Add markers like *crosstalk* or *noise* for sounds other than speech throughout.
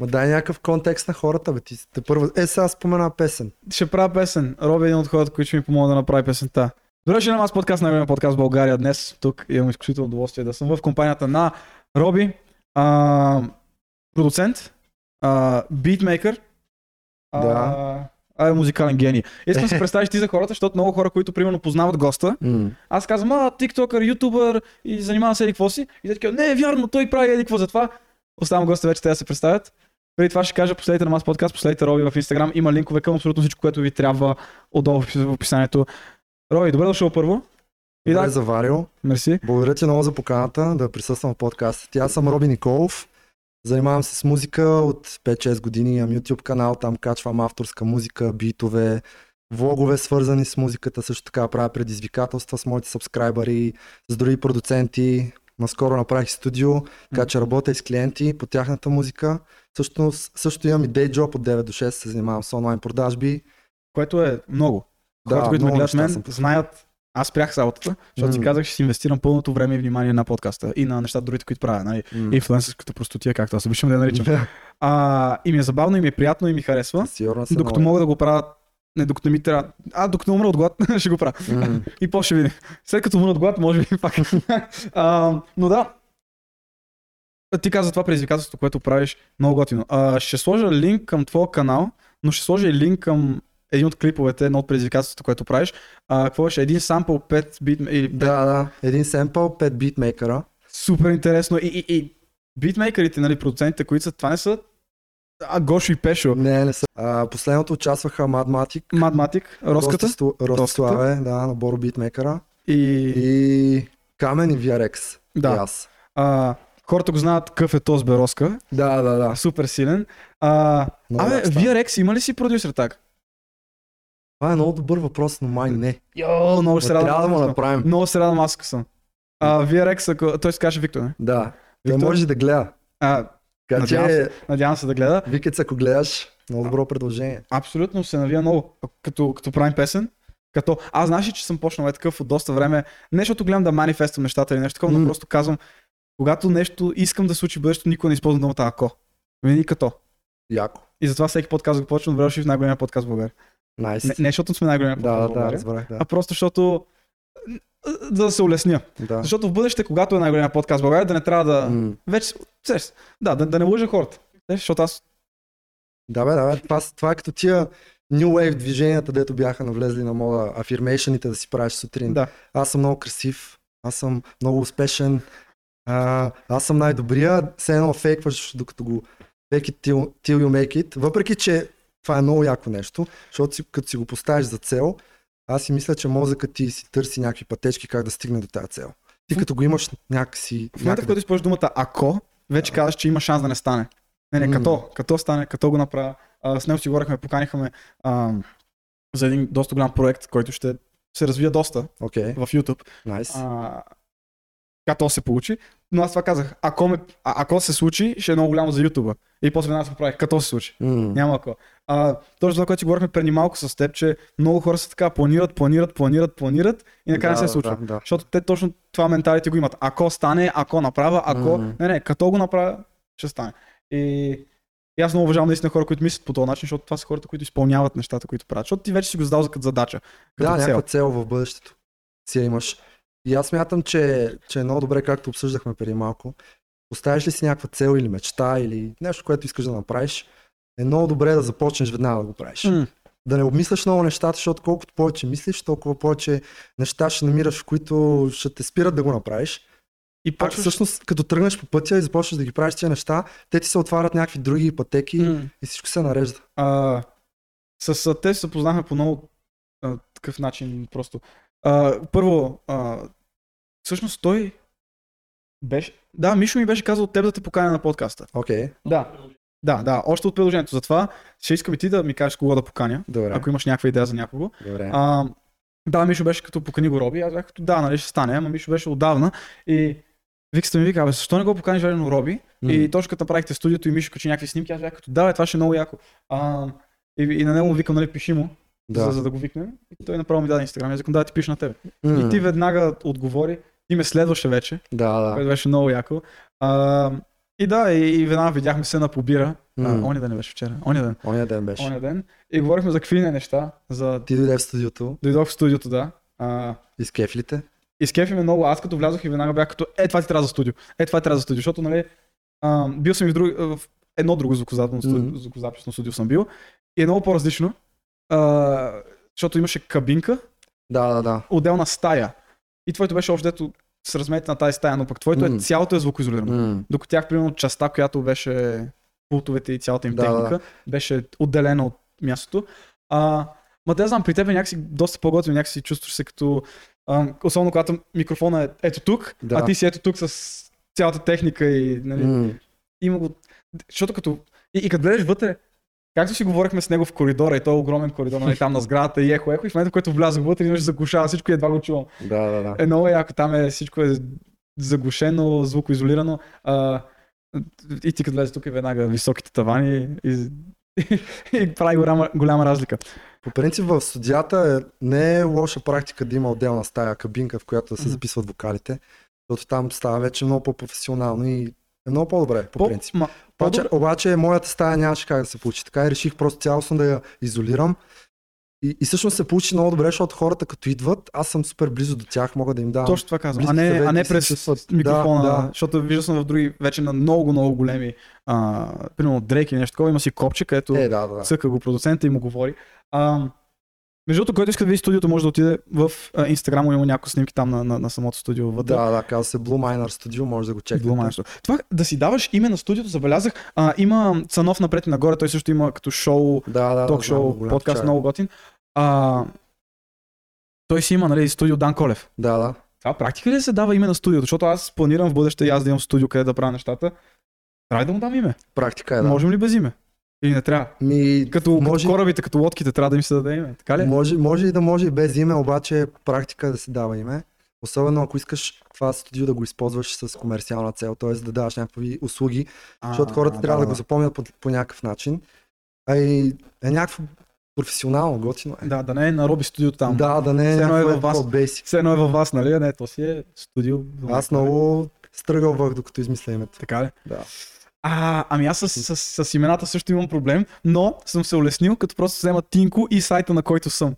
Ма дай някакъв контекст на хората, бе. Ти, те първо... Е, сега спомена песен. Ще правя песен. Роби е един от хората, които ще ми помогна да направи песента. Добре, ще на аз подкаст, най подкаст в България днес. Тук имам изключително удоволствие да съм в компанията на Роби, а, продуцент, а, битмейкър, а, Да. а, е музикален гений. Искам да се *laughs* представиш ти за хората, защото много хора, които примерно познават госта, М. аз казвам, а, тиктокър, ютубър и занимава се еди какво си. И те такива, не, е вярно, той прави еди какво. Затова оставам госта вече те да се представят. Преди това ще кажа, последите на Мас подкаст, последите Роби в Инстаграм. Има линкове към абсолютно всичко, което ви трябва отдолу в опис- в описанието. Роби, добре дошъл първо. И Добре, да, заварил. мерси. Благодаря ти много за поканата да присъствам в подкаста. Аз съм Роби Николов. Занимавам се с музика от 5-6 години. Имам YouTube канал, там качвам авторска музика, битове, влогове свързани с музиката. Също така правя предизвикателства с моите сабскрайбъри, с други продуценти. Наскоро направих студио, така че работя и с клиенти по тяхната музика. Също, също имам и day job от 9 до 6, се занимавам с онлайн продажби. Което е много. Да, Хората, които ме гледат мен, съм знаят, аз спрях с работата, защото си М. казах, ще си инвестирам пълното време и внимание на подкаста и на нещата другите, които правя. Нали? М. Инфлуенсърската простотия, както аз обичам да я наричам. А, и ми е забавно, и ми е приятно, и ми харесва. Сигурно съм Докато мога да го правя, не докато не ми трябва, а докато умра от глад, *laughs* ще го правя. М. *laughs* И после ще видим. След като умра от глад, може би *laughs* пак. а, но да, ти каза това предизвикателство, което правиш много готино. А, ще сложа линк към твоя канал, но ще сложа и линк към един от клиповете, едно от предизвикателството, което правиш. А, какво беше? Един сампъл 5 бит или 5 Да, да. Един семпъл, 5 битмейкъра. Супер интересно. И, и, и битмейкерите, нали, продуцентите, които са, това не са а, Гошо и Пешо. Не, не са. А, последното участваха Мадматик, Мадматик, Роската Рости Роската. Славе, да, на Боро Битмейкъра. и... И Камен и VRX. Да. И аз. А, хората го знаят какъв е този Бероска. Да, да, да. Супер силен. А, Много абе. VRX има ли си продюсер так? Това е много добър въпрос, но май не. Йо, много ще се радвам. трябва да му съм. направим. Много се радвам, аз съм. А, VRX, ако... той се каже Виктор, не? Да. Той Виктор? може да гледа. А, Така Надявам че, надявам се да гледа. Викец, ако гледаш, много добро предложение. Абсолютно се навия много, като, като правим песен. Като, аз знаеш че съм почнал е такъв от доста време, не защото гледам да манифествам нещата или нещо такова, но М. просто казвам, когато нещо искам да се случи бъдещето, никога не използвам думата ако. Винаги като. Яко. И затова всеки подкаст го почвам, добре, в най-големия подкаст в България. Найс. Не, не защото сме най-големия подкаст Да, в да, България, разбрах, да. а просто защото за да се улесня. да. Защото в бъдеще, когато е най-големия подкаст в България, да не трябва да... М. Вече, сеш, да, да, да не лъжа хората. Сеш, Защото аз Да, бе, да, бе. Това, това е като тия New Wave движенията, дето бяха навлезли на мода, афирмейшените да си правиш сутрин. Да. Аз съм много красив, аз съм много успешен, а, аз съм най-добрия, все едно фейкваш докато го fake it till, till you make it, въпреки че това е много яко нещо, защото си, като си го поставиш за цел, аз си мисля, че мозъкът ти си търси някакви пътечки как да стигне до тази цел. Ти като го имаш някакси... в момента, в който използваш думата ако, вече казваш, че има шанс да не стане. Не, не, като, като стане, като го направя. А, с него си говорихме, поканихме а, за един доста голям проект, който ще се развие доста Окей, в YouTube. найс. А, като се получи. Но аз това казах, ако, ме, а, ако се случи, ще е много голямо за YouTube. И после веднага се поправих, като се случи. М. Няма ако. А, точно това, което си говорихме преди малко с теб, че много хора са така, планират, планират, планират, планират и накрая Да, не се случва. Да, да. Защото те точно това менталите го имат. Ако стане, ако направя, ако... М. Не, не, като го направя, ще стане. И, и аз много уважавам наистина хора, които мислят по този начин, защото това са хората, които изпълняват нещата, които правят. Защото ти вече си го задал за като задача. Като да, цел. някаква цел в бъдещето си я имаш. И аз мятам, че, че е много добре, както обсъждахме преди малко. Поставиш ли си някаква цел или мечта или нещо, което искаш да направиш, е много добре да започнеш веднага да го правиш. М. Да не обмисляш много нещата, защото колкото повече мислиш, толкова повече неща ще намираш, в които ще те спират да го направиш. И Пак почваш... всъщност, като тръгнеш по пътя и започнеш да ги правиш тези неща, те ти се отварят някакви други пътеки М. и всичко се нарежда. А, с а, те се запознахме по много а, такъв начин просто. А, първо, а, всъщност той беше... Да, Мишо ми беше казал теб да те поканя на подкаста. Окей, Да. Да, да, още от приложението. Затова ще искам и ти да ми кажеш кого да поканя, добре. ако имаш някаква идея за някого. добре. А, да, Мишо беше като покани го Роби, аз бях като да, нали ще стане, ама Мишо беше отдавна и Викста ми вика, абе, защо не го поканиш верно Роби? М. И точно като направихте студиото и Мишо качи някакви снимки, аз бях като да, бе, това ще е много яко. А, и, и, на него му викам, нали, пиши му, Да. за, за, да го викнем. И той направо ми даде инстаграм. Аз викам, да, ти пиша на тебе. М. И ти веднага отговори. Ти ме следваше вече, Да, да. което беше много яко. А, И да, и, и веднага видяхме се на побира. А, оня ден беше вчера. Оня ден. Оня ден беше. Оня ден. И говорихме за какви не неща. За... Ти дойде в студиото Дойдох в студиото, да. А, и с кефлите. и скефи ме много. Аз като влязох и веднага бях като, е, това ти трябва за студио. Е, това ти трябва за студио. Защото, нали, а, бил съм и в, друг, в едно друго звукозаписно студио, Мгм. звукозаписно студио съм бил. И е много по-различно. А, защото имаше кабинка, Да, да, да. отделна стая. И твоето беше общо дето с размерите на тази стая, но пък твоето е М. цялото е звукоизолирано. М. Докато тях, примерно, частта, която беше пултовете и цялата им Да, да, техника, беше отделена от мястото. А, ма да знам, при теб е някакси доста по-готино, някакси чувстваш се като... А, особено когато микрофона е ето тук, Да. а ти си ето тук с цялата техника и нали, М. има го... Защото като... И, и като гледаш вътре, както си говорихме с него в коридора, и той е огромен коридор, нали, там на сградата и ехо, ехо, и в момента, в който влязох вътре, имаш заглушава всичко и едва го чувам. Да, да, да. Е много яко, там е всичко е заглушено, звукоизолирано. А, и ти като влезе тук е веднага високите тавани и, и, и прави голяма, голяма разлика. По принцип в студията е, не е лоша практика да има отделна стая, кабинка, в която да се записват вокалите, защото там става вече много по-професионално и е много по-добре, по, принцип. Ма, Обаче, по-добре- обаче моята стая нямаше как да се получи. Така и реших просто цялостно да я изолирам. И, и всъщност се получи много добре, защото хората като идват, аз съм супер близо до тях, мога да им давам. Точно това казвам. А не, съвети а не през чувстват. микрофона, Да, да. защото виждал съм в други, вече на много, много големи, а, примерно Дрейк и нещо такова, има си копче, където Е, да. да. цъка го продуцента и му говори. А, между другото, който иска да види студиото, може да отиде в Инстаграм, има няколко снимки там на, на, на самото студио вътре. Да, да, казва се Blue Miner Studio, може да го чекнете. Blue Miner Studio. Това да си даваш име на студиото, забелязах. А, има Цанов напред и нагоре, той също има като шоу, Да, да, ток да, шоу, голям подкаст, чай. много готин. А, той си има, нали, студио Дан Колев. Да, да. Това практика ли да се дава име на студиото? Защото аз планирам в бъдеще и аз да имам студио, къде да правя нещата. Трябва да му дам име? Практика е, да. Можем ли без име? Или не трябва? Ми, Като, може, като корабите, като лодките, трябва да им се даде име. Така ли? може, може и да може и без име, обаче практика е да се дава име. Особено ако искаш това студио да го използваш с комерциална цел, т.е. да даваш някакви услуги, защото хората трябва да, го запомнят по, по някакъв начин. А и е някакво професионално, готино е. Да, да не е на Роби студиото там. Да, да не е едно е във вас. по-бейсик. Все едно е във вас, нали? А Не, то си е студио. Аз много стръгълвах, докато измисля името. Така ли? Да. А, ами аз с, с, с, имената също имам проблем, но съм се улеснил, като просто взема Тинко и сайта, на който съм.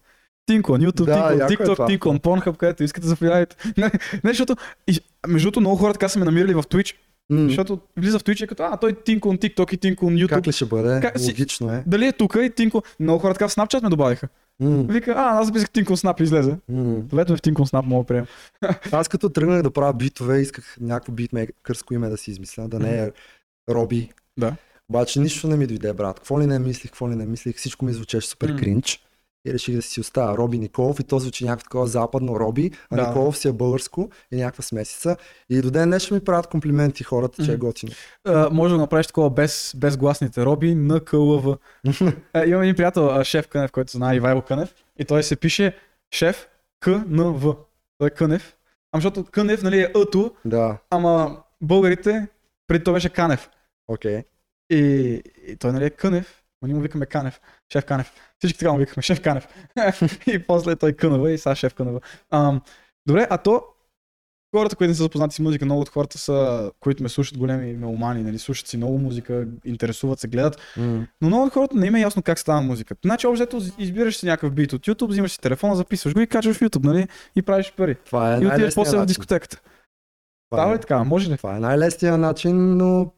Тинко, YouTube, Да, Тинко, яко е TikTok, това. Тинко, на Pornhub, където искате заповядайте. *laughs* Не, не, защото, между другото, много хора така са ме намирали в Twitch, М, защото влиза в Twitch е като, а, той Тинко на TikTok и Тинко на YouTube. Как ли ще бъде? Как Логично е. Дали е тук и Тинко? Много хора така в Snapchat ме добавиха. М, Вика, а, аз записах Тинко Snap и излезе. м. Лето е в Тинко Snap, мога да приема. Аз като тръгнах да правя битове, исках някакво битмейкърско име да си измисля, да не е Роби. Да. Обаче нищо не ми дойде, брат. Какво ли не мислих, какво ли не мислих, всичко ми звучеше супер М. кринч. И реших да си оставя Роби Николов и то звучи някакво такова западно Роби, а Да. Николов си е българско и някаква смесица. И до ден днешен ми правят комплименти хората, че е Мгм. готино. А, може да направиш такова без, без гласните роби, на КЛВ. А, имам един приятел, шеф Кънев, който знае Ивайло Кънев. И той се пише шеф КНВ. Той е Кънев. Ама защото Кънев, нали, е Ъто, Да, ама българите, преди той беше Канев. Окей. И, и той, нали, е Кънев. Но ние му викаме Канев. Шеф Канев. Всички така му викахме. Шеф Канев. *laughs* и после той КНВ и сега шеф КНВ. Ам, добре, а то хората, които не са запознати с музика, много от хората са, които ме слушат големи меломани, нали, слушат си много музика, интересуват се, гледат, М. но много от хората не им е ясно как става музика. Значи, общо избираш си някакъв бит от YouTube, взимаш си телефона, записваш го и качваш в YouTube, нали, и правиш пари. Това е и отиваш после в дискотеката. Това Става е- ли така? Може ли? Това е най-лесният начин, но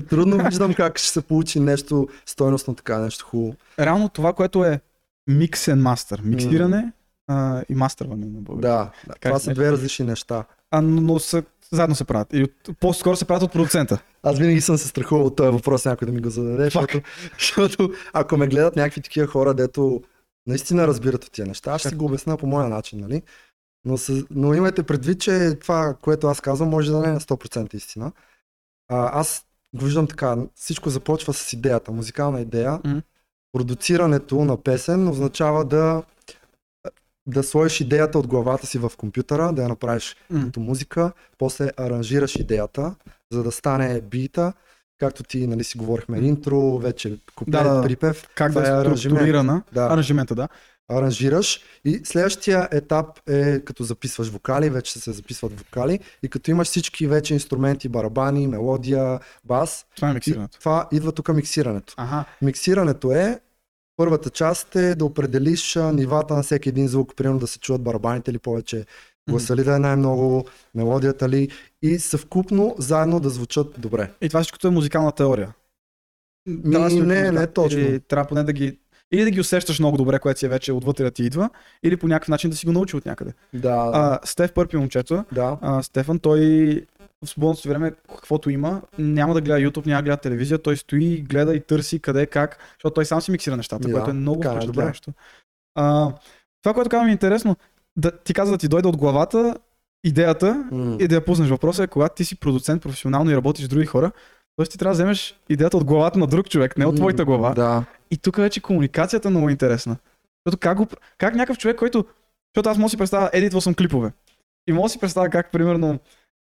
трудно виждам как ще се получи нещо стойностно така, нещо хубаво. Реално това, което е mix and master, миксиране а, и мастерване на български. Да, да. това са две различни неща. А, но, но са, заедно се правят. И от, по-скоро се правят от продуцента. Аз винаги съм се страхувал от този въпрос някой да ми го зададе, защото, защото ако ме гледат някакви такива хора, дето наистина разбират от тия неща, аз ще си го обясня по моя начин, нали? Но, с, но имайте предвид, че това, което аз казвам, може да не е на 100% истина. А, аз го виждам така, всичко започва с идеята, музикална идея. Мгм. Продуцирането на песен означава да да сложиш идеята от главата си в компютъра, да я направиш М. като музика, после аранжираш идеята, за да стане бита, както ти нали, си говорихме интро, вече куплет, Да, припев. Как да е е аранжимент. структурирана. Да. Аранжимента, да. Аранжираш и следващия етап е като записваш вокали, вече се записват вокали и като имаш всички вече инструменти, барабани, мелодия, бас, Това е миксирането. това идва тук миксирането. Ага. Миксирането е първата част е да определиш нивата на всеки един звук, примерно да се чуват барабаните ли повече, гласа ли да е най-много, мелодията ли и съвкупно заедно да звучат добре. И това всичкото е музикална теория. Ми, да не, музикант. не точно. Или трябва поне да ги или да ги усещаш много добре, което си е вече отвътре да ти идва, или по някакъв начин да си го научи от някъде. Да, А, Стеф Пърпи момчето, да. а, Стефан, той в свободното време, каквото има, няма да гледа YouTube, няма да гледа телевизия, той стои, гледа и търси къде, как, защото той сам си миксира нещата, Да, което е много така е, впечатляващо. А, това, което казвам е интересно, да, ти каза да ти дойде от главата идеята М. и да я пуснеш. Въпросът е, когато ти си продуцент професионално и работиш с други хора, т.е. ти трябва да вземеш идеята от главата на друг човек, не от твоята глава. Да. И тук вече комуникацията е много интересна. Защото как, го, как някакъв човек, който... Защото аз мога да си представя, едитвал съм клипове. И мога да си представя как, примерно,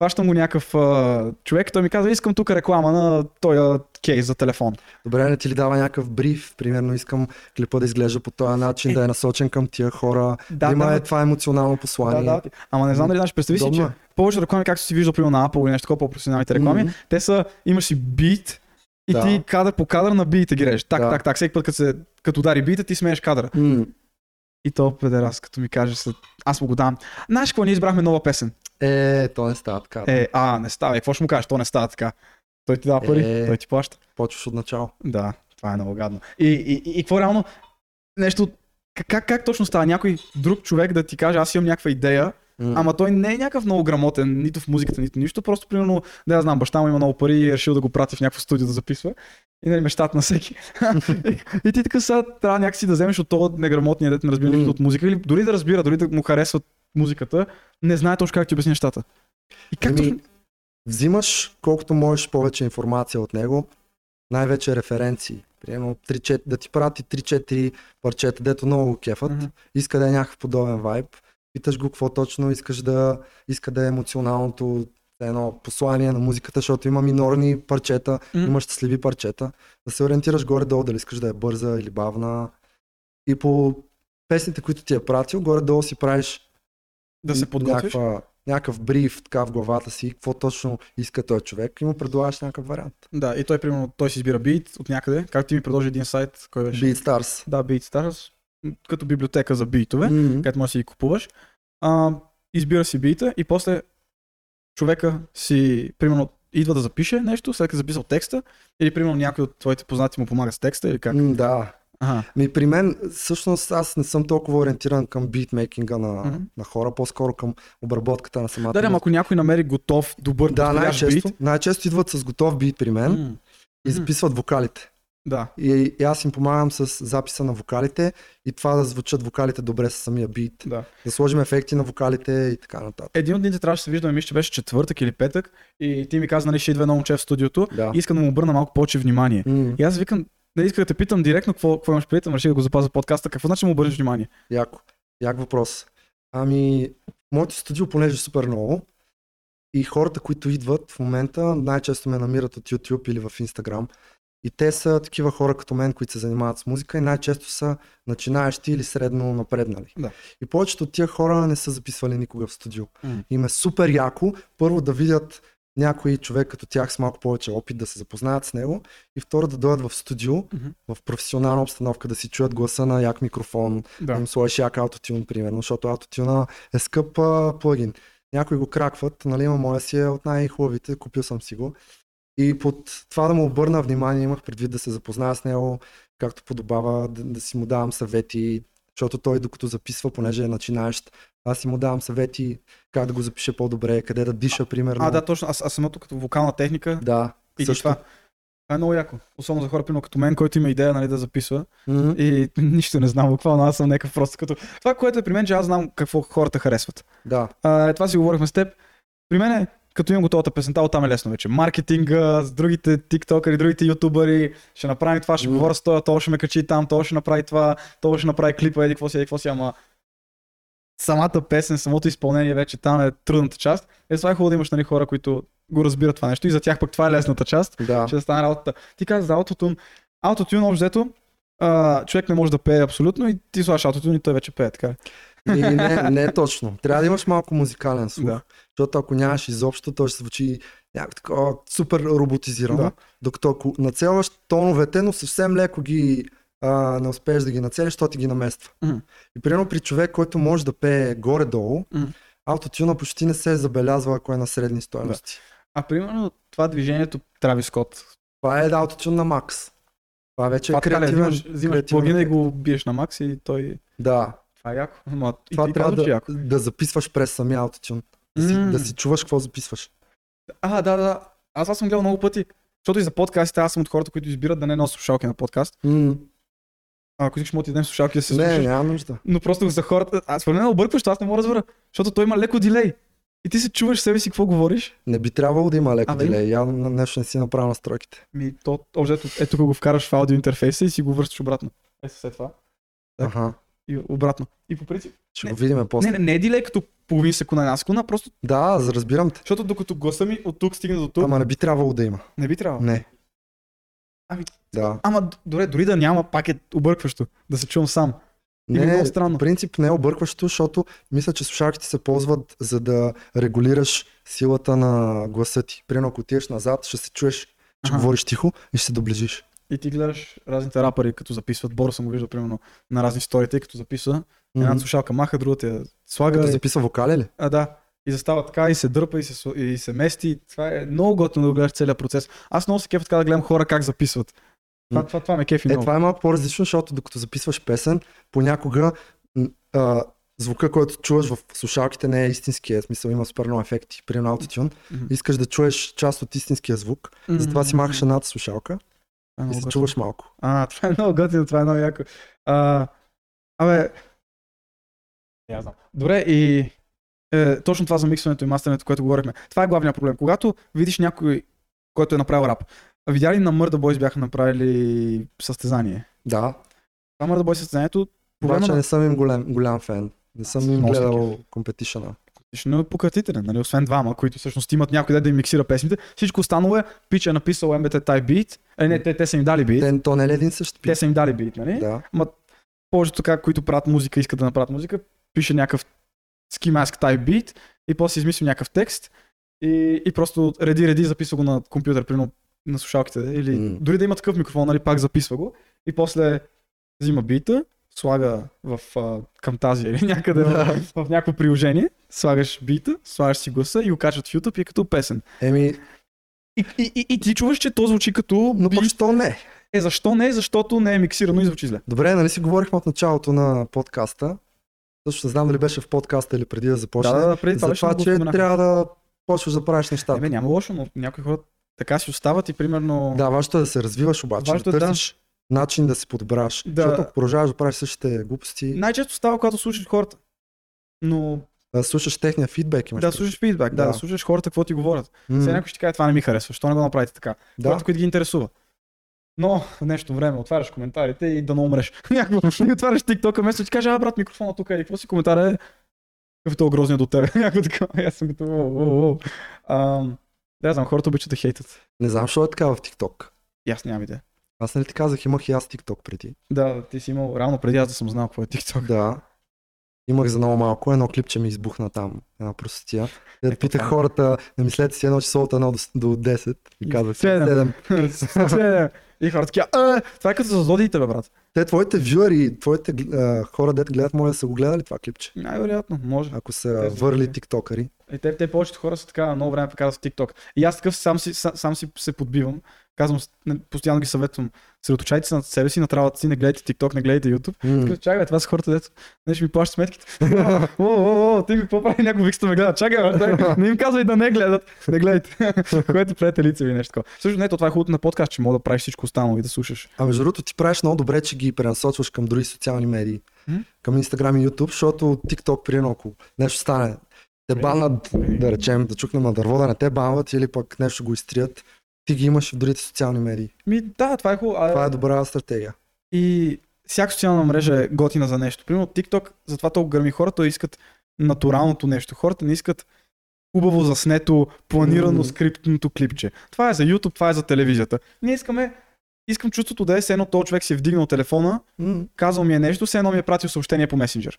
хващам го някакъв а, човек, той ми казва, искам тук реклама на този кейс за телефон. Добре, не ти ли дава някакъв бриф? Примерно искам клипа да изглежда по този начин, Е. да е насочен към тия хора, да, Да, има да, е това емоционално да, послание. да. Ама не знам дали знаеш, представи си, Удобно че. Повечето реклами, както си виждал, примерно на Apple или нещо такова, по-професионалните реклами, Мгм. те са, имаш си бит и Да. ти кадър по кадър на бита ги режеш. Так, Да. так, так. Всеки път, като, се, като удари бита, ти сменяш кадъра. М. И то педерас, като ми каже след... Аз му го дам. Знаеш какво, ние избрахме нова песен. Е, то не става така. Е, а, не става. И какво ще му кажеш? То не става така. Той ти дава пари, Е. той ти плаща. Почваш от начало. Да, това е много гадно. И, и, и, и какво реално? Нещо. Как, как точно става? Някой друг човек да ти каже, аз имам някаква идея, М. ама той не е някакъв много грамотен, нито в музиката, нито нищо. Просто, примерно, да я знам, баща му има много пари и е решил да го прати в някакво студио да записва. И нали мечтата на всеки. и, *laughs* и, ти така сега трябва някакси да вземеш от този неграмотния, дете не разбира нищо М. от музика, или дори да разбира, дори да му харесва музиката, не знае точно как ти обясни нещата. И как Еми, точно... взимаш колкото можеш повече информация от него, най-вече референции. Примерно 3-4, да ти прати 3-4 парчета, дето много го кефат, Мгм. иска да е някакъв подобен вайб. Питаш го какво точно искаш да, иска да е емоционалното едно послание на музиката, защото има минорни парчета, М. има щастливи парчета. Да се ориентираш горе-долу, дали искаш да е бърза или бавна. И по песните, които ти е пратил, горе-долу си правиш Да се подготвиш? някаква, някакъв бриф така в главата си, какво точно иска този човек и му предлагаш някакъв вариант. Да, и той, примерно, той си избира бит от някъде. Както ти ми предложи един сайт, кой беше? BeatStars. Да, BeatStars, м, като библиотека за битове, М. където можеш да си ги купуваш. А, избира си бита и после човека си, примерно, идва да запише нещо, след като е записал текста, или примерно някой от твоите познати му помага с текста, или как? М, Да. Ага. Ми при мен, всъщност аз не съм толкова ориентиран към битмейкинга на, Мгм. на хора, по-скоро към обработката на самата Да, да, ако някой намери готов, добър, Да, най-често, бит, най-често идват с готов бит при мен м, и записват вокалите. Да. И, и аз им помагам с записа на вокалите и това да звучат вокалите добре с самия бит. Да. Да сложим ефекти на вокалите и така нататък. Един от дните трябваше да се виждаме, мисля, че беше четвъртък или петък, и ти ми каза, нали, ще идва едно момче в студиото, Да. и искам да му обърна малко повече внимание. М, И аз викам, не исках да те питам директно какво, какво имаш предвид, реших да го запазя подкаста. Какво значи му обърнеш внимание? Яко. Як въпрос. Ами, моето студио, понеже е супер много, и хората, които идват в момента, най-често ме намират от YouTube или в Instagram. И те са такива хора като мен, които се занимават с музика и най-често са начинаещи или средно напреднали. Да. И повечето от тия хора не са записвали никога в студио. М. Им е супер яко първо да видят някой човек като тях с малко повече опит, да се запознаят с него и второ да дойдат в студио, Мгм. в професионална обстановка, да си чуят гласа на як микрофон, да Да. им сложиш як аутотюн, примерно, защото аутотюна е скъп а, плагин. Някои го кракват, нали, има моя си е от най-хубавите, купил съм си го. И под това да му обърна внимание, имах предвид да се запозная с него, както подобава, да, да си му давам съвети, защото той докато записва, понеже е начинаещ, аз си му давам съвети как да го запише по-добре, къде да диша, примерно. А, да, точно. Аз, аз самото като вокална техника Да, и също. това. Това е много яко. Особено за хора, примерно като мен, който има идея нали, да записва. Мгм. И *laughs* нищо не знам, буквално аз съм някакъв просто като... Това, което е при мен, че аз знам какво хората харесват. Да, А, това си говорихме с теб. При мен е, като имам готовата песента, оттам е лесно вече. Маркетинга, с другите тиктокъри, другите ютубъри, ще направим това, ще говоря с това, то ще ме качи там, то ще направи това, то ще направи клипа, еди какво си, еди какво си, ама самата песен, самото изпълнение вече там е трудната част. Е, това е хубаво да имаш нали, хора, които го разбират това нещо и за тях пък това е лесната част да. ще да стане работата. Ти каза за аутотюн. Аутотюн, общо взето, човек не може да пее абсолютно и ти слагаш аутотюн и той вече пее, така. Ли? И не, не е точно. Трябва да имаш малко музикален слух. Да. Защото ако нямаш изобщо, той ще звучи някак такова супер роботизирано. Да. Докато ако нацелваш тоновете, но съвсем леко ги а, не успееш да ги нацелиш, защото ти ги намества. Мгм. И примерно при човек, който може да пее горе-долу, Мгм. аутотюна почти не се забелязва, ако е на средни стоености. А примерно това движението Трави Скот. Това е аутотюн на макс. Това вече Това е така ли, креативен. взимаш, взимаш креативен плагина и го биеш на макс и той... Да, Това е яко. Ама, и, това и трябва да, яко. да записваш през самия аутотюн. Да си, М. да си чуваш какво записваш. А, да, да. Аз това съм гледал много пъти. Защото и за подкастите аз съм от хората, които избират да не носят слушалки на подкаст. М, А, ако искаш, може да ти дадем слушалки да се Не, слушаш. няма нужда. Но просто за хората. Аз според мен е объркващо, аз не мога да разбера. Защото той има леко дилей. И ти се чуваш себе си какво говориш. Не би трябвало да има леко Абе, дилей. Явно нещо не си направил настройките. Ми, то, общо, ето, го вкараш в аудио интерфейса и си го връщаш обратно. Е, след това. Так. Аха. И обратно. И по принцип. Ще Не, го видим после. Не, не, не е дилей като половин секунда, една секунда, просто Да, разбирам те. защото докато гласа ми от тук стигне до тук, Ама не би трябвало да има. не би трябвало. Не. Ами, Да. Ама добре, дори да няма, пак е объркващо. Да се чувам сам. Е Не, много странно. в принцип не е объркващо, защото мисля, че слушалките се ползват за да регулираш силата на гласа ти. Примерно ако отидеш назад, ще се чуеш, че Аха. говориш тихо и ще се доближиш. И ти гледаш разните рапъри, като записват. Боро съм го виждал, примерно, на разни сторите, като записва. Една Мгм. слушалка маха, другата я слага. Като и- записва вокали ли? А, да. И застава така, и се дърпа, и се, и се мести. Това е много готино да гледаш целият процес. Аз много се кефа така да гледам хора как записват. Това, това, това ме кефи Е, много. това е малко по-различно, защото докато записваш песен, понякога а, звука, който чуваш в слушалките не е истинския. Смисъл има супер много ефекти. При аутотюн. Мгм. Искаш да чуеш част от истинския звук, затова си махаш едната слушалка Това е много се чуваш малко. А, *laughs* това е много готино, това е много яко. А, абе, не я знам. Добре, и е, точно това за миксването и мастерането, което говорихме. Това е главният проблем. Когато видиш някой, който е направил рап, а видя ли на Murder Boys бяха направили състезание? Да, Това Murder Boys състезанието, обаче на... не съм им голям, голям фен. Не съм им гледал компетишъна. Но е пократителен, нали? освен двама, които всъщност имат някой да, им миксира песните. Всичко останало е, пич е написал MBT type beat, е, не, те, те са им дали бит, Те, то не е един същ те са им дали бит, нали? Да. повечето така, които правят музика, искат да направят музика, пише някакъв ski mask type beat и после измисля някакъв текст и, и просто реди, реди, записва го на компютър, примерно на слушалките, или М. дори да има такъв микрофон, нали, пак записва го и после взима бита, слага в uh, Camtasia или някъде в, в някакво приложение, слагаш бита, слагаш си гласа и го качват в YouTube и е като песен. Еми, И, и, и, и ти чуваш, че то звучи като но пък що не? Е, защо не? Защото не е миксирано и звучи зле. Добре, нали си говорихме от началото на подкаста. Също не знам дали беше в подкаста или преди да започне. Да, да, да, преди това за това, че споменах. трябва да почваш да правиш нещата. Ебе, няма лошо, но някои хора така си остават и примерно... Да, важното е да се развиваш обаче. Важното да е да. Начин да се подобряваш. Да. Защото ако продължаваш да правиш същите глупости, Най-често става, когато слушаш хората. Но да слушаш техния фидбек. Имаш да слушаш фидбек, да. Да. да слушаш хората какво ти говорят. М, Сега някой ще каже, това не ми харесва, защо не го направите така? Да, Хората, които ги интересува. Но в нещо време отваряш коментарите и да не умреш. *laughs* Някакво, и отваряш TikTok, вместо ти каже, а брат, микрофона тук е, какво си коментар е, какъв е този грозния до тебе. *laughs* Някакво така, аз съм като, о, о, о. Ам, Да, знам, хората обичат да хейтят. не знам, защо е така в TikTok. И аз нямам идея. Аз нали ти казах, имах и аз TikTok преди. Да, ти си имал, реално преди аз да съм знал какво е TikTok. Да. Имах за много малко, едно клипче ми избухна там, една простотия. Да Е, питах това. хората, не мислете си едно число от 1 до, до 10. И казах седем. 7. Седем. *laughs* и хората такива, «А, това е като за злодиите, бе, брат. Те, твоите вюари, твоите а, хора, дете гледат, може да са го гледали това клипче. Най-вероятно, може. Ако са Те върли гледали. тиктокъри. И те, те повечето хора са така много време показват в TikTok. И аз такъв сам си, сам, сам си се подбивам. Казвам, постоянно ги съветвам. Средоточайте се над себе си, на travaта си, не гледайте TikTok, не гледайте YouTube. Казвам, Чакай, бе, това са хората, дето не ще ми плащат сметките. *laughs* О, о, о, ти ми какво прави някой викста ме гледа. Чакай, бе, дай, не им казвай да не гледат. Не гледайте. *laughs* Което правите лице ви нещо такова. Също не, то това е хубавото на подкаст, че мога да правиш всичко останало и да слушаш. А между другото, ти правиш много добре, че ги пренасочваш към други социални медии. М? Към Instagram и YouTube, защото TikTok, примерно, ако нещо стане, те банат, да речем, да чукнем на дърво, да не те банват или пък нещо го изтрият, ти ги имаш в другите социални медии. Ми, да, това е хубаво. Това е добра стратегия. И всяка социална мрежа е готина за нещо. Примерно TikTok, затова толкова гърми хората искат натуралното нещо. Хората не искат хубаво заснето, планирано скриптното клипче. Това е за YouTube, това е за телевизията. Ние искаме искам чувството да е, все едно този човек си е вдигнал телефона, М, казал ми е нещо, все едно ми е пратил съобщение по месенджер.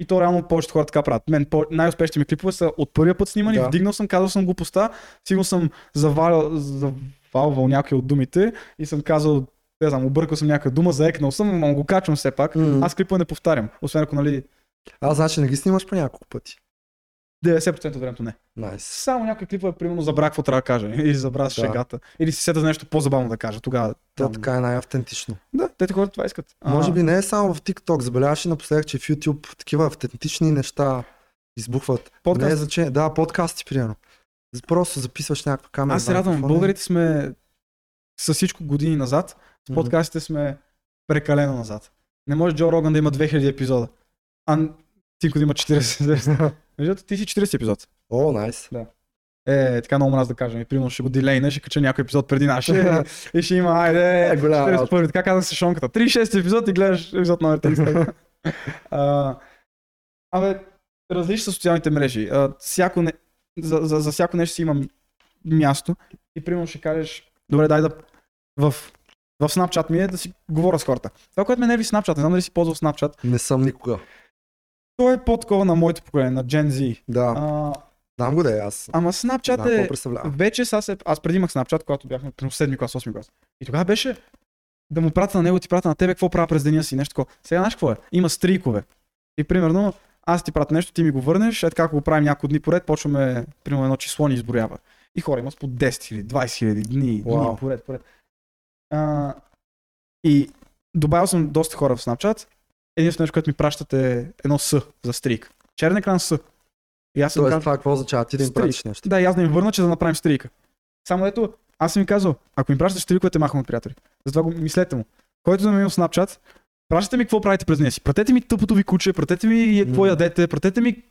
И то реално повечето хора така правят. Мен по- най-успешните ми клипове са от първия път снимани, Да. вдигнал съм, казал съм глупостта, сигурно съм завалял, завалвал някои от думите и съм казал, не знам, объркал съм някаква дума, заекнал съм, но го качвам все пак. М. Аз клипа не повтарям, освен ако нали Аз значи не ги снимаш по няколко пъти. 90% от времето не. Найс. Само някои клипове, примерно, забрах какво трябва да кажа. Или забрах Да. шегата. Или си сета за нещо по-забавно да кажа. Тогава. То Там... така е най-автентично. Да, те хората това искат. Може би не е само в TikTok. Забеляваш ли напоследък, че в YouTube такива автентични неща избухват. Подкаст. Не е значение. Да, подкасти, примерно. Просто записваш някаква камера. Аз се радвам. и- Българите сме с всичко години назад. С подкастите сме прекалено назад. Не може Джо Роган да има 2000 епизода. А Тинко да има 40. *laughs* Другото, ти си 40 епизод. О, найс. Е, така много мраз да кажем. И примерно ще го дилейна, ще кача някой епизод преди нашия. *laughs* и ще има, айде, Е, голяма 41. Така казах с шонката. 36 епизод и гледаш епизод номер 30. *laughs* а, абе, различни са социалните мрежи. А, всяко не, за, за, за всяко нещо си има м- място. И примерно ще кажеш, добре, дай да в, в Snapchat ми е да си говоря с хората. Това, което ме нерви Snapchat, не знам дали си ползвал Snapchat, Не съм никога. То е по-такова на моето поколение, на Gen Z. Да, А, знам го да е аз. ама Snapchat какво е вече сега се... Аз преди имах Snapchat, когато бяхме примерно 7 клас, 8 клас. И тогава беше да му пратя на него, ти пратя на тебе, какво правя през деня си, нещо такова. Сега знаеш какво е? Има стрикове. И примерно, аз ти пратя нещо, ти ми го върнеш, е така, ако го правим няколко дни поред, почваме, примерно едно число ни изброява. И хора има с по 10 000, 20 000 дни, Уау. дни поред, поред. А, и добавил съм доста хора в Snapchat. Единственото нещо, което ми пращат е едно С за стрик. Черен екран С. И аз съм Тоест казал, това какво означава? Ти да им пратиш нещо. да, и аз да им върна, че да направим стрика. Само ето, аз съм им казал, ако ми пращате стриковете, махам от приятели. Затова го мислете му. Който да има в Snapchat, пращате ми какво правите през деня си. Пратете ми тъпото ви куче, пратете ми какво ядете, пратете ми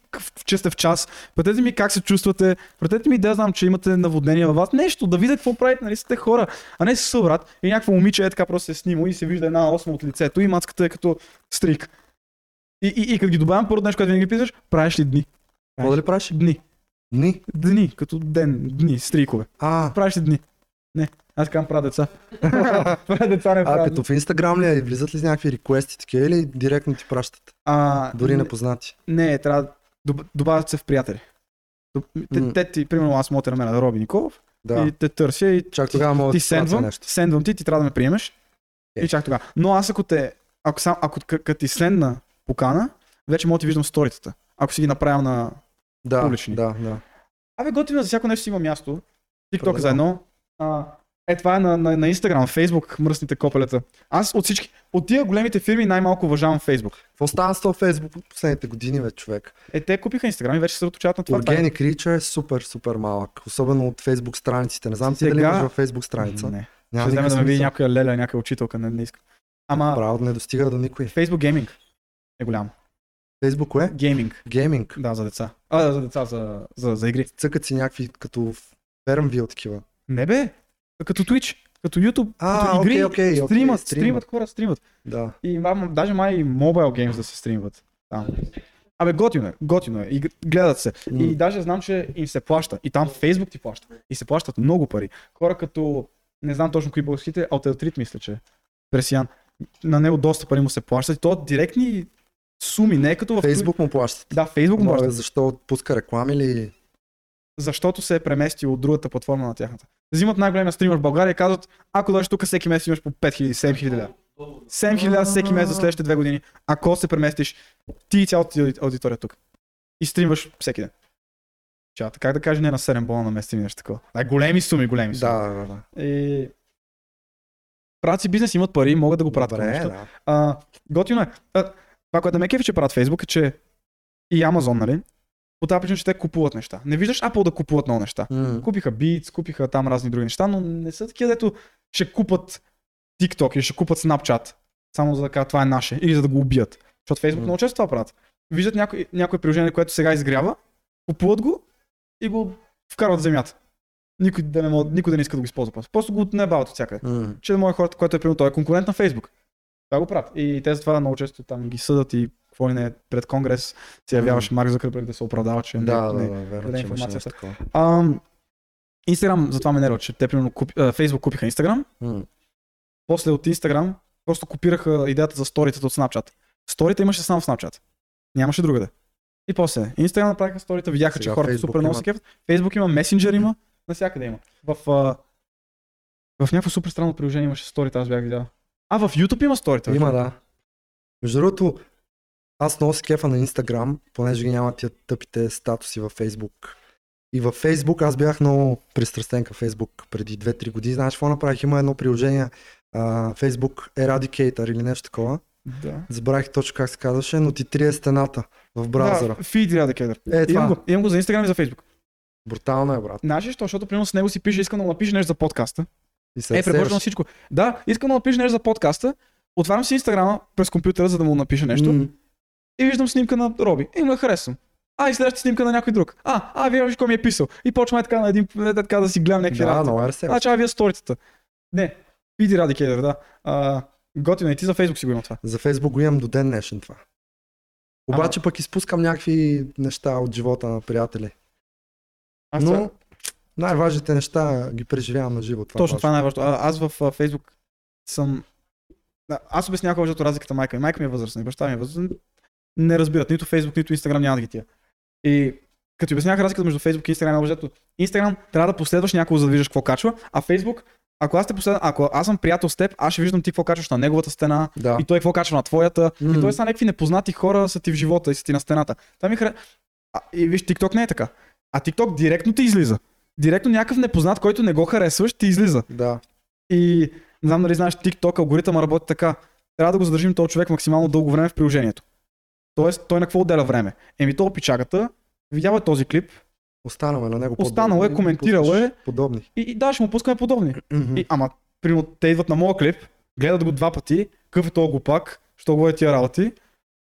че сте в час, пратете ми как се чувствате, пратете ми да знам, че имате наводнение във вас. Нещо, да видя какво правите, нали сте хора. А не се брат и някакво момиче е така просто се снима и се вижда една осма от лицето и мацката е като стрик. И, и, и като ги добавям първо нещо, което винаги питаш, правиш ли дни? Какво да ли правиш? Дни. Дни. Дни, като ден, дни, стрикове. А, Правиш ли дни? Не. Аз така правя деца. *laughs* правя деца не а правя. като в Инстаграм ли е? Влизат ли някакви реквести такива или директно ти пращат? А, Дори не, непознати. не, трябва да доб- добавят се в приятели. Те, те, ти, примерно аз мога да намеря на Роби Николов Да. и те търся и Чак тогава ти да ти пратя сендвам, нещо. сендвам ти, ти трябва да ме приемеш. Е. И чак тогава. Но аз ако те, ако, сам, ако като ти сендна покана, вече мога да ти виждам сторитата. Ако си ги направил на... Да, публични. да, да. Абе, готино, за всяко нещо си има място. TikTok Определено. за едно. А, е, това е на, на, на Instagram, Facebook, мръсните копелета. Аз от всички, от тия големите фирми най-малко уважавам Facebook. Какво става с този Фейсбук от последните години, бе, човек? Е, те купиха Instagram и вече се отучават на това. Organic Reach е супер, супер малък. Особено от Facebook страниците. Не знам ти Сега- дали имаш във Facebook страница. Не. Няма Ще вземе да ме види някоя леля, някоя учителка, не, не искам. Ама Право не достига до никой. Facebook Gaming е голям. Facebook кое? Гейминг. Гейминг. Да, за деца. А, за деца, за, за, за игри. Цъкат си някакви като Фермвил такива. Не бе, като Twitch, като YouTube, А, като игри, окей, окей, стримат, стримат. стримат хора, стримат. Да. И мам, даже май и mobile games да се стримват. Там. Абе, готино е, готино е. И гледат се. М. И даже знам, че им се плаща. И там Facebook ти плаща. И се плащат много пари. Хора като, не знам точно кои българските, Алтелтрит мисля, че Пресиян. На него доста пари му се плащат. И то директни суми, не е като в Фейсбук му плащат. Да, Facebook му Ма, плаща. Защо пуска реклами или... Защото се е преместил от другата платформа на тяхната. Взимат най-големия стример в България и казват, ако дойдеш тук всеки месец имаш по 5000-7000 лева. 7000 лева всеки месец за следващите две години. Ако се преместиш, ти и цялата ти ауди- аудитория тук. И стримваш всеки ден. Чата, как да кажа не на 7 бона на месец или нещо такова. Да, големи суми, големи суми. Да, да, да. И... Правят си бизнес, имат пари, могат да го правят. Добре, нещо. да. А, готино е. А, това, което ме кефи, че правят Facebook е, че и Amazon, нали? По тази причина, че те купуват неща. Не виждаш Apple да купуват много неща. М. Купиха Beats, купиха там разни други неща, но не са такива, дето ще купат TikTok или ще купат Snapchat. Само за да кажат това е наше. Или за да го убият. Защото Facebook М. много често това правят. Виждат някое, някое приложение, което сега изгрява, купуват го и го вкарват в земята. Никой да не, мога, никой да не иска да го използва. Просто, го не бават от всякъде. М. Че да може хората, който е примерно, той е конкурент на Facebook. Това го правят. И те затова много често там ги съдат и какво ли не пред Конгрес се явяваше Марк Закърберг да се оправдава, че Да, не, да, да, верно, че информацията. Ам, Инстаграм, затова ме нерва, че те примерно купи, а, Facebook купиха Инстаграм М. После от Instagram просто копираха идеята за сторитата от Snapchat. Сторите имаше само в Snapchat. Нямаше другаде. И после Instagram направиха сторита, видяха, че Сега хората Facebook супер много се кефят. Facebook има, Messenger има, *laughs* навсякъде има. В, а, в някакво супер странно приложение имаше сторите, аз бях видял. А, в YouTube има сторите. Има, да. Между другото, аз много се кефа на Instagram, понеже ги няма тия тъпите статуси във Facebook. И във Facebook аз бях много пристрастен към Facebook преди 2-3 години. Знаеш какво направих? Има едно приложение а, Facebook Eradicator или нещо такова. Да. Забравих точно как се казваше, но ти трие стената в браузъра. Да, Feed Eradicator. Е, това. Имам го, имам го за Instagram и за Facebook. Брутално е, брат. Знаеш защо? защото примерно с него си пише, искам да му напише нещо за подкаста. И се Е, препоръчвам всичко. Да, искам да му напише нещо за подкаста. Отварям си Инстаграма през компютъра, за да му напиша нещо. М, И виждам снимка на Роби. И му я харесвам. А, и следващата снимка на някой друг. А, а, вие виж кой ми е писал. И почваме така на един, е, така да си гледам някакви Да, работи. е А, разсейваш. чава вие сторитата. Не, Пиди Радикейдър, да. А, готино и ти за Фейсбук си го има това. За Фейсбук го имам до ден днешен това. Обаче пък изпускам някакви неща от живота на приятели. Аз Но това- най-важните неща ги преживявам на живо. Това е Точно това е най-важното. А, аз в Фейсбук съм... Аз обяснявам защото разликата майка ми. Майка ми е възрастна и баща ми е възрастен. Не разбират нито Фейсбук, нито Инстаграм няма да ги тия. И като ти обяснях разликата между Фейсбук и Инстаграм, общо Инстаграм трябва да последваш някого, за да виждаш какво качва, а Фейсбук, ако аз те последвам, ако аз съм приятел с теб, аз ще виждам ти какво качваш на неговата стена, Да. и той какво качва на твоята. М. И той са някакви непознати хора са ти в живота и са ти на стената. Това ми хара... а, и виж, TikTok не е така. А TikTok директно ти излиза. Директно някакъв непознат, който не го харесваш, ти излиза. Да. И не знам дали знаеш, TikTok алгоритъма работи така. Трябва да го задържим този човек максимално дълго време в приложението. Тоест, той на какво отделя време? Еми, то пичагата, видява този клип Останало е на него Останало е, подобни, коментирал пускаш е. Подобни. и, и да, ще му пускаме подобни. И, ама, примерно, те идват на моя клип, гледат го два пъти, какъв е този глупак, що го е тия работи,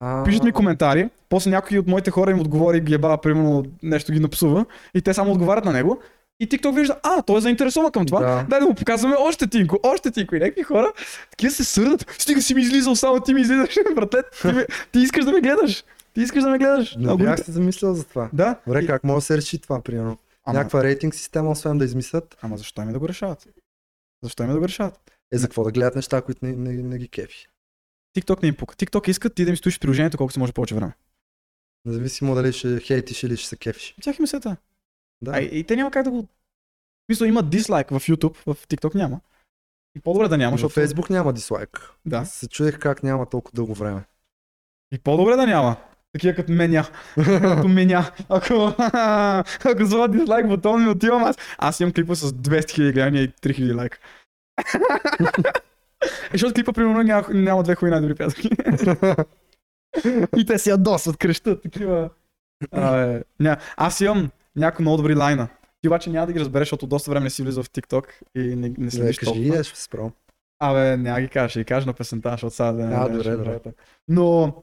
А, пишат ми коментари, после някой от моите хора им отговори, ги еба, примерно нещо ги напсува и те само отговарят на него. И TikTok вижда, а, той е заинтересован към това, Да. дай да му показваме още тинко, още тинко. И някакви хора, такива се сърдат, стига си ми излизал, само ти ми излизаш, *laughs* братле, ти, ти искаш да ме гледаш. Ти искаш да ме гледаш. Не бях се замислял за това. Да. Добре, И- как може да се реши това, примерно? Ама, Някаква рейтинг система, освен да измислят. ама защо им да го решават? Защо им да го решават? Е, за какво да гледат неща, които не, не, не ги кефи. TikTok не им пука. TikTok искат ти да им стоиш приложението колкото се може повече време. Независимо дали ще хейтиш или ще се кефиш. Тях им е сета. Да. А, и, и те няма как да го... В смисъл има дислайк в YouTube, в TikTok няма. И по-добре да няма, защото... Фейсбук няма дислайк. Да. Се чудех как няма толкова дълго време. И по-добре да няма. Такива като меня. като меня. Ако, *laughs* ако зова дизлайк бутон ми отивам аз. Аз имам клипа с 200 000 гледания и 3000 лайка. И *laughs* защото клипа примерно няма, няма две хуй най-добри приятелки. *laughs* и те си ядосват, крещат, такива. Абе, ня... Аз имам някои много добри лайна. Ти обаче няма да ги разбереш, защото доста време не си влизал в TikTok и не, не следиш кажи ги, толкова. е, ще се справям. Абе, няма ги кажа, ще ги кажа на песента, защото сега да не А, да добре, ще добре. Но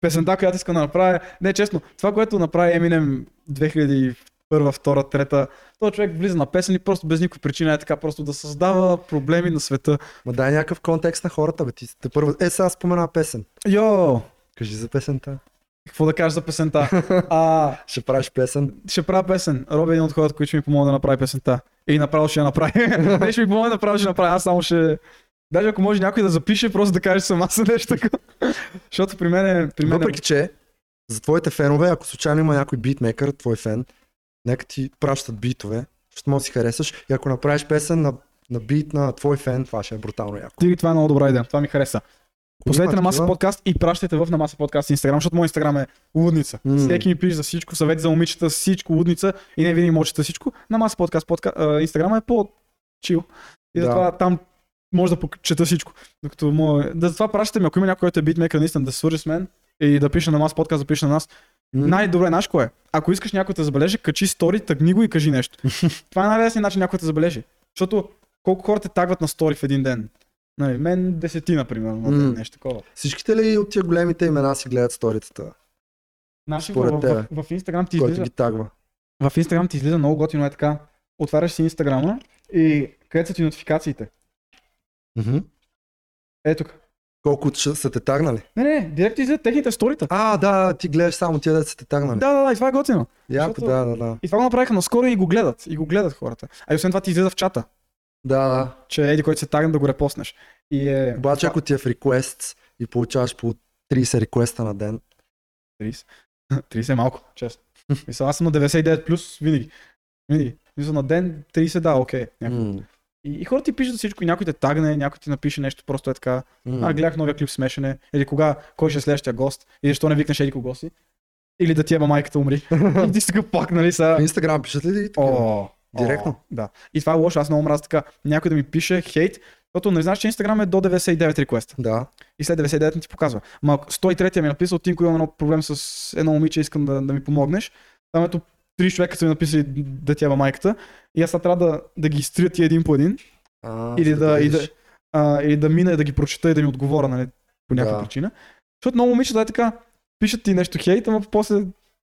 песента, която искам да направя, не честно, това, което направи Eminem 2001, 2, 3, този човек влиза на песен и просто без никаква причина е така, просто да създава проблеми на света. Ма дай някакъв контекст на хората, бе. Ти сте първо. Е, сега спомена песен. Йо, Кажи за песента. Какво да кажа за песента? А, *laughs* Ще правиш песен. ще правя песен. Роби е един от хората, които ще ми помогне да направи песента. И направо ще я направи. *laughs* не ще ми помогне, направо ще направи. Аз само ще... Даже ако може някой да запише, просто да каже сама са нещо такова. *laughs* Защото при мен е... При мен е... Въпреки, че за твоите фенове, ако случайно има някой битмейкър, твой фен, нека ти пращат битове, защото може да си харесаш. И ако направиш песен на, на бит на твой фен, това ще е брутално яко. Ти, това е много добра идея. Това ми хареса. Последете на Маса подкаст и пращайте в на Маса подкаст Инстаграм, защото мой Инстаграм е лудница. М. Всеки ми пише за всичко, съвети за момичета, всичко, лудница и не винаги може да чета всичко. На Маса подкаст, подка... Инстаграм е по-чил. И Да. затова там може да чета всичко. Докато мое... Да, затова пращате ми, ако има някой, който е битмейкър, наистина да свържи с мен и да пише на Маса подкаст, да пише на нас. М. Най-добре, знаеш кое? е? Ако искаш някой да забележи, качи стори, тъгни го и кажи нещо. *laughs* Това е най-лесният начин някой да забележи. Защото колко хора те тагват на стори в един ден? Нали, мен десетина, примерно, М. нещо такова. Всичките ли от тия големите имена си гледат сторитата, Наши в, в, в, в, Instagram ти излиза, ги тагва? в Instagram ти излиза много готино е така. Отваряш си Инстаграма и където са ти нотификациите? Мгм. Ето тук. Колко са те тагнали? Не, не, директно излизат техните сторита. А, да, ти гледаш само тия да са те тагнали. Да, да, да, и това е готино. Яко, защото- да, да, да. И това го направиха наскоро и го гледат. И го гледат хората. А и освен това ти излиза в чата, Да, да. че еди който се тагна да го репостнеш. И е... Обаче ако ти е в requests и получаваш по 30 реквеста на ден, 30. 30 *laughs* е малко, честно. Мисля, аз съм на 99 плюс винаги. Винаги. Мисля, на ден 30 да, окей. м, И, и хората ти пишат всичко, и някой те тагне, някой ти напише нещо, просто е така. м, А, гледах новия клип смешене. Или кога, кой ще е следващия гост. Или защо не викнеш еди кого си. Или да ти еба майката умри. *laughs* и ти си пак, нали са. В Инстаграм пишат ли ти? О, Директно? О, да. И това е лошо, аз много мразя така. Някой да ми пише хейт, защото не знаеш, че Инстаграм е до 99 реквеста. Да. И след 99 не ти показва. Ма 103 ми е написал, Тинко имам едно проблем с едно момиче, искам да, да ми помогнеш. Там ето три човека са ми написали да еба майката. И аз трябва да, да ги изтрия ти един по един. А, или за да, и да, а, или да мина и да ги прочета и да ми отговоря, нали, по някаква Да. причина. Защото много момичета е така, пишат ти нещо хейт, ама после,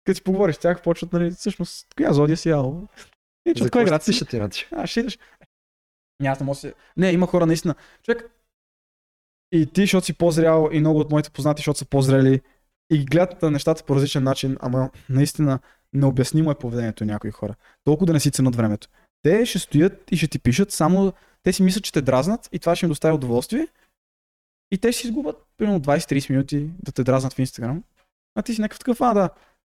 като си поговориш с тях, почват, нали, всъщност, коя зодия си ало? И че За кой град ще си? пишат иначе? А, ще идеш. Не, аз не мога се... Не, има хора наистина. Човек, и ти, защото си по-зрял, и много от моите познати, защото са по-зрели, и гледат на нещата по различен начин, ама наистина необяснимо е поведението на някои хора. Толкова да не си ценят времето. Те ще стоят и ще ти пишат, само те си мислят, че те дразнат и това ще им доставя удоволствие. И те ще си изгубят примерно 20-30 минути да те дразнат в Инстаграм. А ти си някакъв такъв, а да,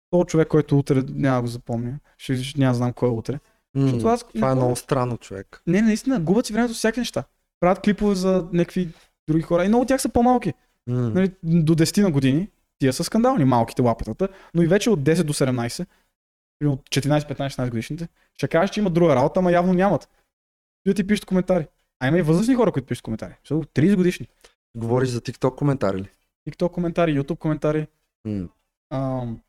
този човек, който утре няма да го запомня. Ще, ще няма да знам кой е утре. М, Защото аз не Това е много странно, човек. не, наистина, губят си времето с всякакви неща. Правят клипове за някакви други хора. И много от тях са по-малки. М, Нали, до 10 на години. Тия са скандални, малките лапетата. Но и вече от 10 до 17, или от 14, 15, 16 годишните, ще кажеш, че имат друга работа, ама явно нямат. И да ти пишат коментари. А има и възрастни хора, които пишат коментари. Са 30 годишни. Говориш за TikTok коментари ли? TikTok коментари, YouTube коментари. М, Ам,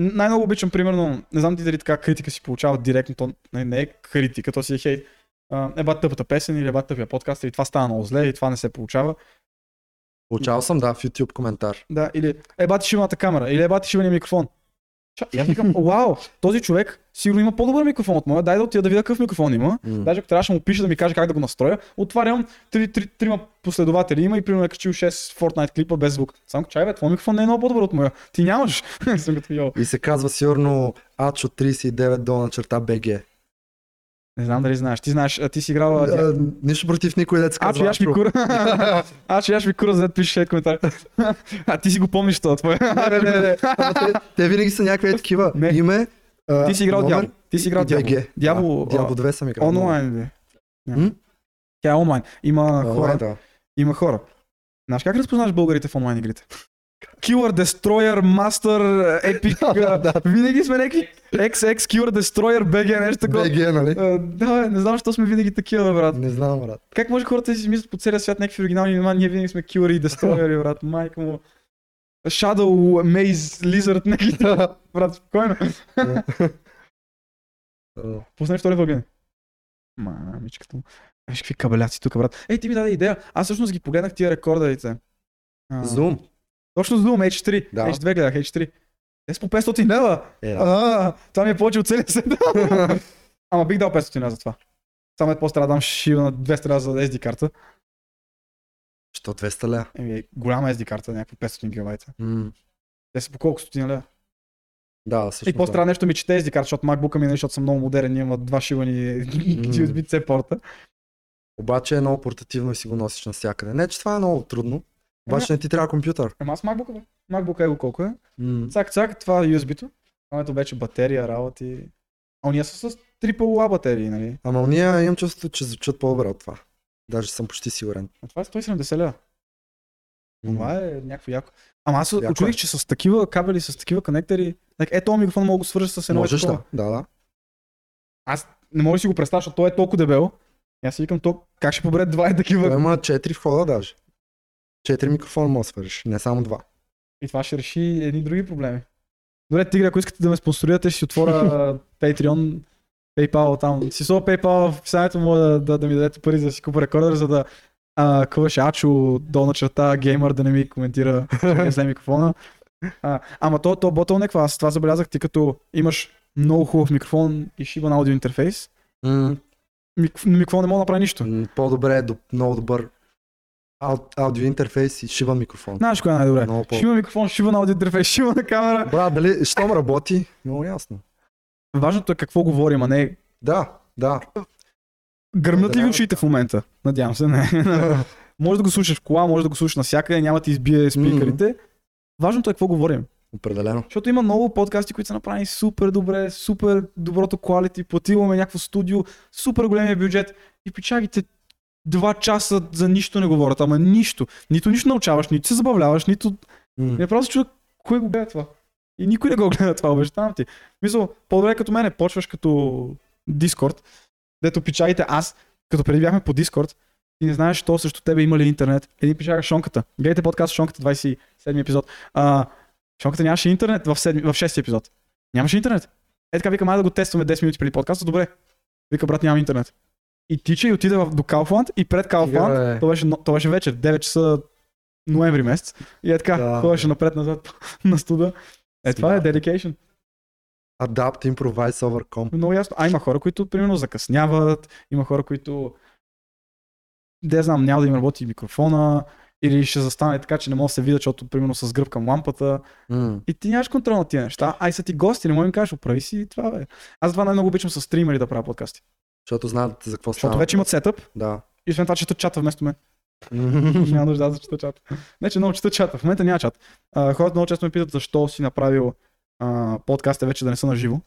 най-много обичам, примерно, не знам ти дали така критика си получава директно, то не, не е критика, то си е хейт. А, еба тъпата песен или еба тъпия подкаст, или това става много зле, и това не се получава. Получавал съм, да, в YouTube коментар. Да, или еба ти шиваната камера, или еба ти шивания микрофон. И аз викам, вау, този човек сигурно има по-добър микрофон от моя, дай да отида да видя какъв микрофон има. М, Даже ако трябваше да му пише да ми каже как да го настроя, отварям три, три, трима последователи има и примерно е качил 6 Fortnite клипа без звук. Само чай бе, твой микрофон не е много по-добър от моя. Ти нямаш. *laughs* И се казва сигурно Ачо 39 долна черта БГ. Не знам дали знаеш. Ти знаеш, ти си играл. А, Нищо против никой А, че казва ми Ачо. кура. А, че яш ми кура, за да пишеш коментар. А, ти си го помниш това, твое. Не, не, не, те, те винаги са някакви такива. Не. Име. а, Ти си играл номер Дявол. Ти си играл Дявол. Дявол, Да, Дявол 2 съм играл. Онлайн ли? Тя е онлайн. Има хора. Има хора. Знаеш как разпознаваш българите в онлайн игрите? Killer, Destroyer, Master, Epic. *laughs* Да, а, да. Винаги сме някакви XX, Killer, Destroyer, BG, нещо такова. БГ, нали? А, Да, не знам, защо сме винаги такива, брат. Не знам, брат. Как може хората да си мислят по целия свят някакви оригинални имена, ние винаги сме Killer и Destroyer, брат, майка му. Shadow, Maze, Lizard, някакви, *laughs* брат, спокойно. А, Пусне втори вълген. Мамичката му. Виж какви кабеляци тук, брат. Ей, ти ми даде идея. Аз всъщност ги погледнах тия рекордерите. А, Точно Zoom, H3. Да. H2 гледах, H3. Те по 500 лева. Е, да. А, това ми е повече от целия свят. *laughs* Ама бих дал 500 лева за това. Само е да дам шива на 200 лева за SD карта. Що 200 ля? Еми, голяма SD карта, някакви 500 гигабайта. М, Те са по колко стотина лева. Да, също. И после трябва нещо ми чете SD карта, защото MacBook ми, нали, защото съм много модерен, има два шивани *laughs* USB-C порта. Обаче е много портативно и си го носиш навсякъде. Не, че това е много трудно. Обаче не ти трябва компютър. Ема аз MacBook, бе. MacBook Ego колко е? М, Цак, цак, това е USB-то. Ето вече батерия, работи. А уния са с AAA батерии, нали? Ама уния имам чувството, че звучат по-добре от това. Даже съм почти сигурен. А това е 170 лева. М, Това е някакво яко. Ама аз Яко очудих, е. че с такива кабели, с такива конектори, like, ето микрофон мога да го свържа с едно Можеш такова. да. Да, да. Аз не мога да си го представя, защото той е толкова дебел. И аз си викам, то, как ще побере два и Той такива? има 4 входа даже. 4 микрофона може да свържиш, не само 2. И това ще реши едни други проблеми. Добре, тигри, ако искате да ме спонсорирате, ще си отворя *laughs* Patreon, PayPal там. Си сложа PayPal в описанието, мога да, да, да, ми дадете пари за да си купа рекордер, за да а, къваше Ачо долна черта геймър да не ми коментира вземе *laughs* микрофона. А, ама то, то bottleneck, аз това забелязах, ти като имаш много хубав микрофон и шибан аудио интерфейс, на микрофон не мога да направи нищо. По-добре е много добър аудио интерфейс и шиван микрофон. Знаеш кое е най-добре? Много по- Шива микрофон, шива на аудио интерфейс, шива на камера. Брат, дали, щом работи, много ясно. Важното е какво говорим, а не Да, да. Гръмнат ли ви очите в момента? Надявам се, не. *laughs* Може да го слушаш в кола, може да го слушаш навсякъде, няма да ти избие спикерите. Важното е какво говорим. Определено. Защото има много подкасти, които са направени супер добре, супер доброто quality, платиламе някакво студио, супер големия бюджет и печагите два часа за нищо не говорят, ама нищо. Нито нищо научаваш, нито се забавляваш, нито... М. Не просто чуя кой го гледа това. И никой не го гледа това, обещавам ти. Мисъл, по-добре като мене, почваш като Discord, дето печагите аз, като преди бяхме по Discord, и не знаеш, то срещу тебе има ли интернет. Един печага Шонката. Гледайте подкаст Шонката, 27 епизод. А, Шонката нямаше интернет в, 7, в 6 епизод. Нямаше интернет. Е така вика, май да го тестваме 10 минути преди подкаста. Добре. Вика, брат, няма интернет. И тича и отиде в, до Кауфланд и пред бе. то беше, но- то беше вечер, 9 часа ноември месец. И е така, Да, ходеше напред-назад *laughs* на студа. Е, това е dedication. Adapt, improvise, overcome. Много ясно. А има хора, които примерно закъсняват, има хора, които не знам, няма да им работи микрофона, или ще застане така, че не може да се видят, защото примерно с гръб към лампата. М. И ти нямаш контрол на тия неща. Ай са ти гости, не да им кажеш, оправи си това, бе. Аз това най-много обичам с стримери да правя подкасти. Защото знаят за какво Защото става. вече имат сетъп Да. и освен това четат чата вместо мен. *laughs* няма нужда аз да чета чата. Не, че много чета чата. В момента няма чат. А, хората много често ме питат защо си направил а, подкаста вече да не са на живо.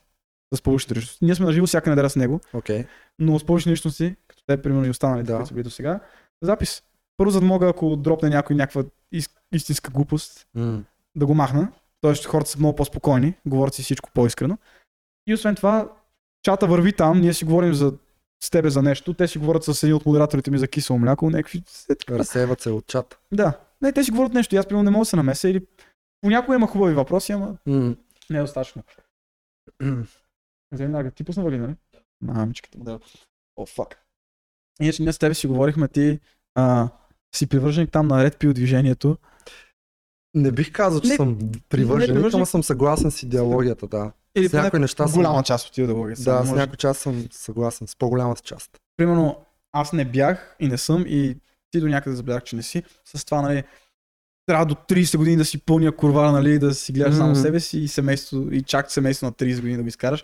С повечето личности. Ние сме на живо всяка неделя с него, Окей. но с повече личности, като те, примерно и останалите, Да. които са били до сега, запис. Първо, за да мога, ако дропне някой някаква ис- истинска глупост, М. да го махна. Тоест хората са много по-спокойни, говорят си всичко по-искрено. И освен това, чата върви там, ние си говорим за, с тебе за нещо, те си говорят с един от модераторите ми за кисело мляко, някакви... така. Разсейват се от чат. Да, не, те си говорят нещо, и аз примерно не мога да се намеся или понякога има хубави въпроси, ама М. не е достатъчно. Вземи ти пусна вали, нали? Мамичката модел. О, фак. Иначе ние с тебе си говорихме, ти а, си привърженик там на Red Pill движението. Не бих казал, че Не- съм привърженик, привърженик. ама съм съгласен с идеологията, да. Или С някои неща съм... голяма част от идеологията. Да, Само с може- някой част съм съгласен, с по-голямата част. примерно, аз не бях и не съм и ти до някъде забелязах, че не си. С това, нали, трябва до 30 години да си пълня курвара, нали, да си гледаш само себе си и семейство, и чак семейство на 30 години да го изкараш.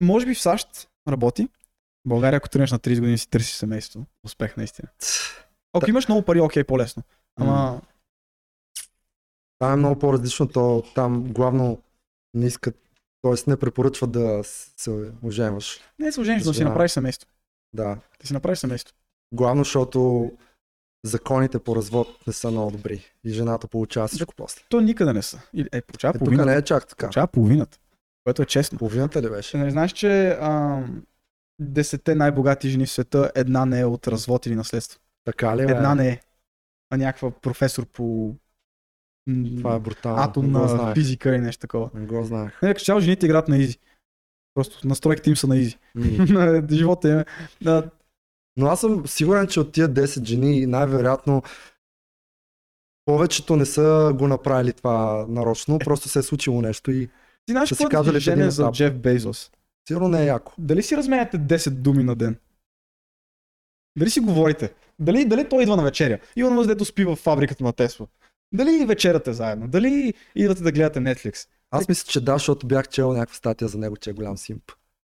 Може би в САЩ работи. В България, ако тръгнеш на 30 години, си търсиш семейство. Успех, наистина. Ако Да. имаш много пари, окей, по-лесно. Ама, Това е много по-различно, то там главно не искат, т.е. не препоръчват да се оженваш. не е сложение, но да си Да. направиш семейство. Да. Да си направиш семейство. Главно, защото законите по развод не са много добри и жената получава всичко после. То никъде не са. Е, получава Е, тук половината. не е чак така. Получава половината. Което е честно. Половината ли беше? не знаеш, че ам, десетте най-богати жени в света, една не е от развод или наследство. Така ли? Една не е. А някаква професор по Това е брутално. атомна физика или нещо такова. Не го знаех. Не, като жените играят на изи. Просто настройките им са на изи. *laughs* Живота им е. Да, Но аз съм сигурен, че от тия 10 жени най-вероятно повечето не са го направили това нарочно, просто се е случило нещо и ти знаеш Ще си да казали жене за. Джеф Безос? сигурно не е яко. Дали си разменяте 10 думи на ден? Дали си говорите? Дали, дали той идва на вечеря? Иван Въздето спи в фабриката на Тесла. Дали вечерате заедно? Дали идвате да гледате Netflix? Аз мисля, че да, защото бях чел някаква статия за него, че е голям симп.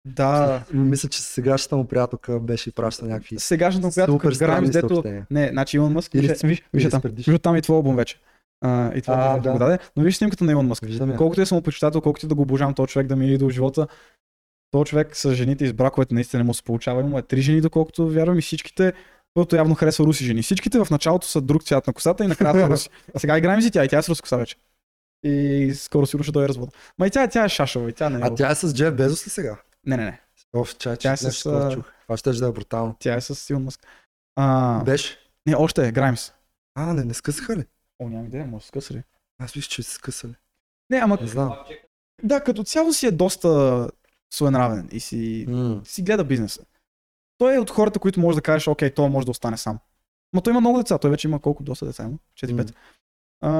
Да. Мисля, че сегашната му приятелка беше и праща някакви Сегашната му приятелка Граймс, дето... Не, значи Илон Мъск, Или виж, виж, там, виж там и твой албум вече. А, и това А, да. го даде. Но виж снимката на Илон Мъск. Виждам я. Колкото я съм му почитател, колкото и да го обожавам този човек да ми е идол в живота, този човек с жените и с браковете наистина не му се получава. Има три жени, доколкото вярвам и всичките, който явно харесва руси жени. Всичките в началото са друг цвят на косата и накрая са руси. А сега играем си тя и тя е с руска коса вече. И скоро сигурно ще дойде развод. Ма и тя, тя е шашова и тя не е. А тя е с Джеф Безос ли сега? Не, не, не. Оф, чай, Тя е с. Това ще да е брутално. Тя е с Илон Мъск. А, Беше? не, още е, Граймс. А, не, не скъсаха ли? О, нямам идея, може да се скъса ли? Аз мисля, че се скъсали. Не, ама Не знам. да, като цяло си е доста своенравен и си, М. си гледа бизнеса. Той е от хората, които може да кажеш, окей, той може да остане сам. Но той има много деца, той вече има колко доста деца има? 4-5. А,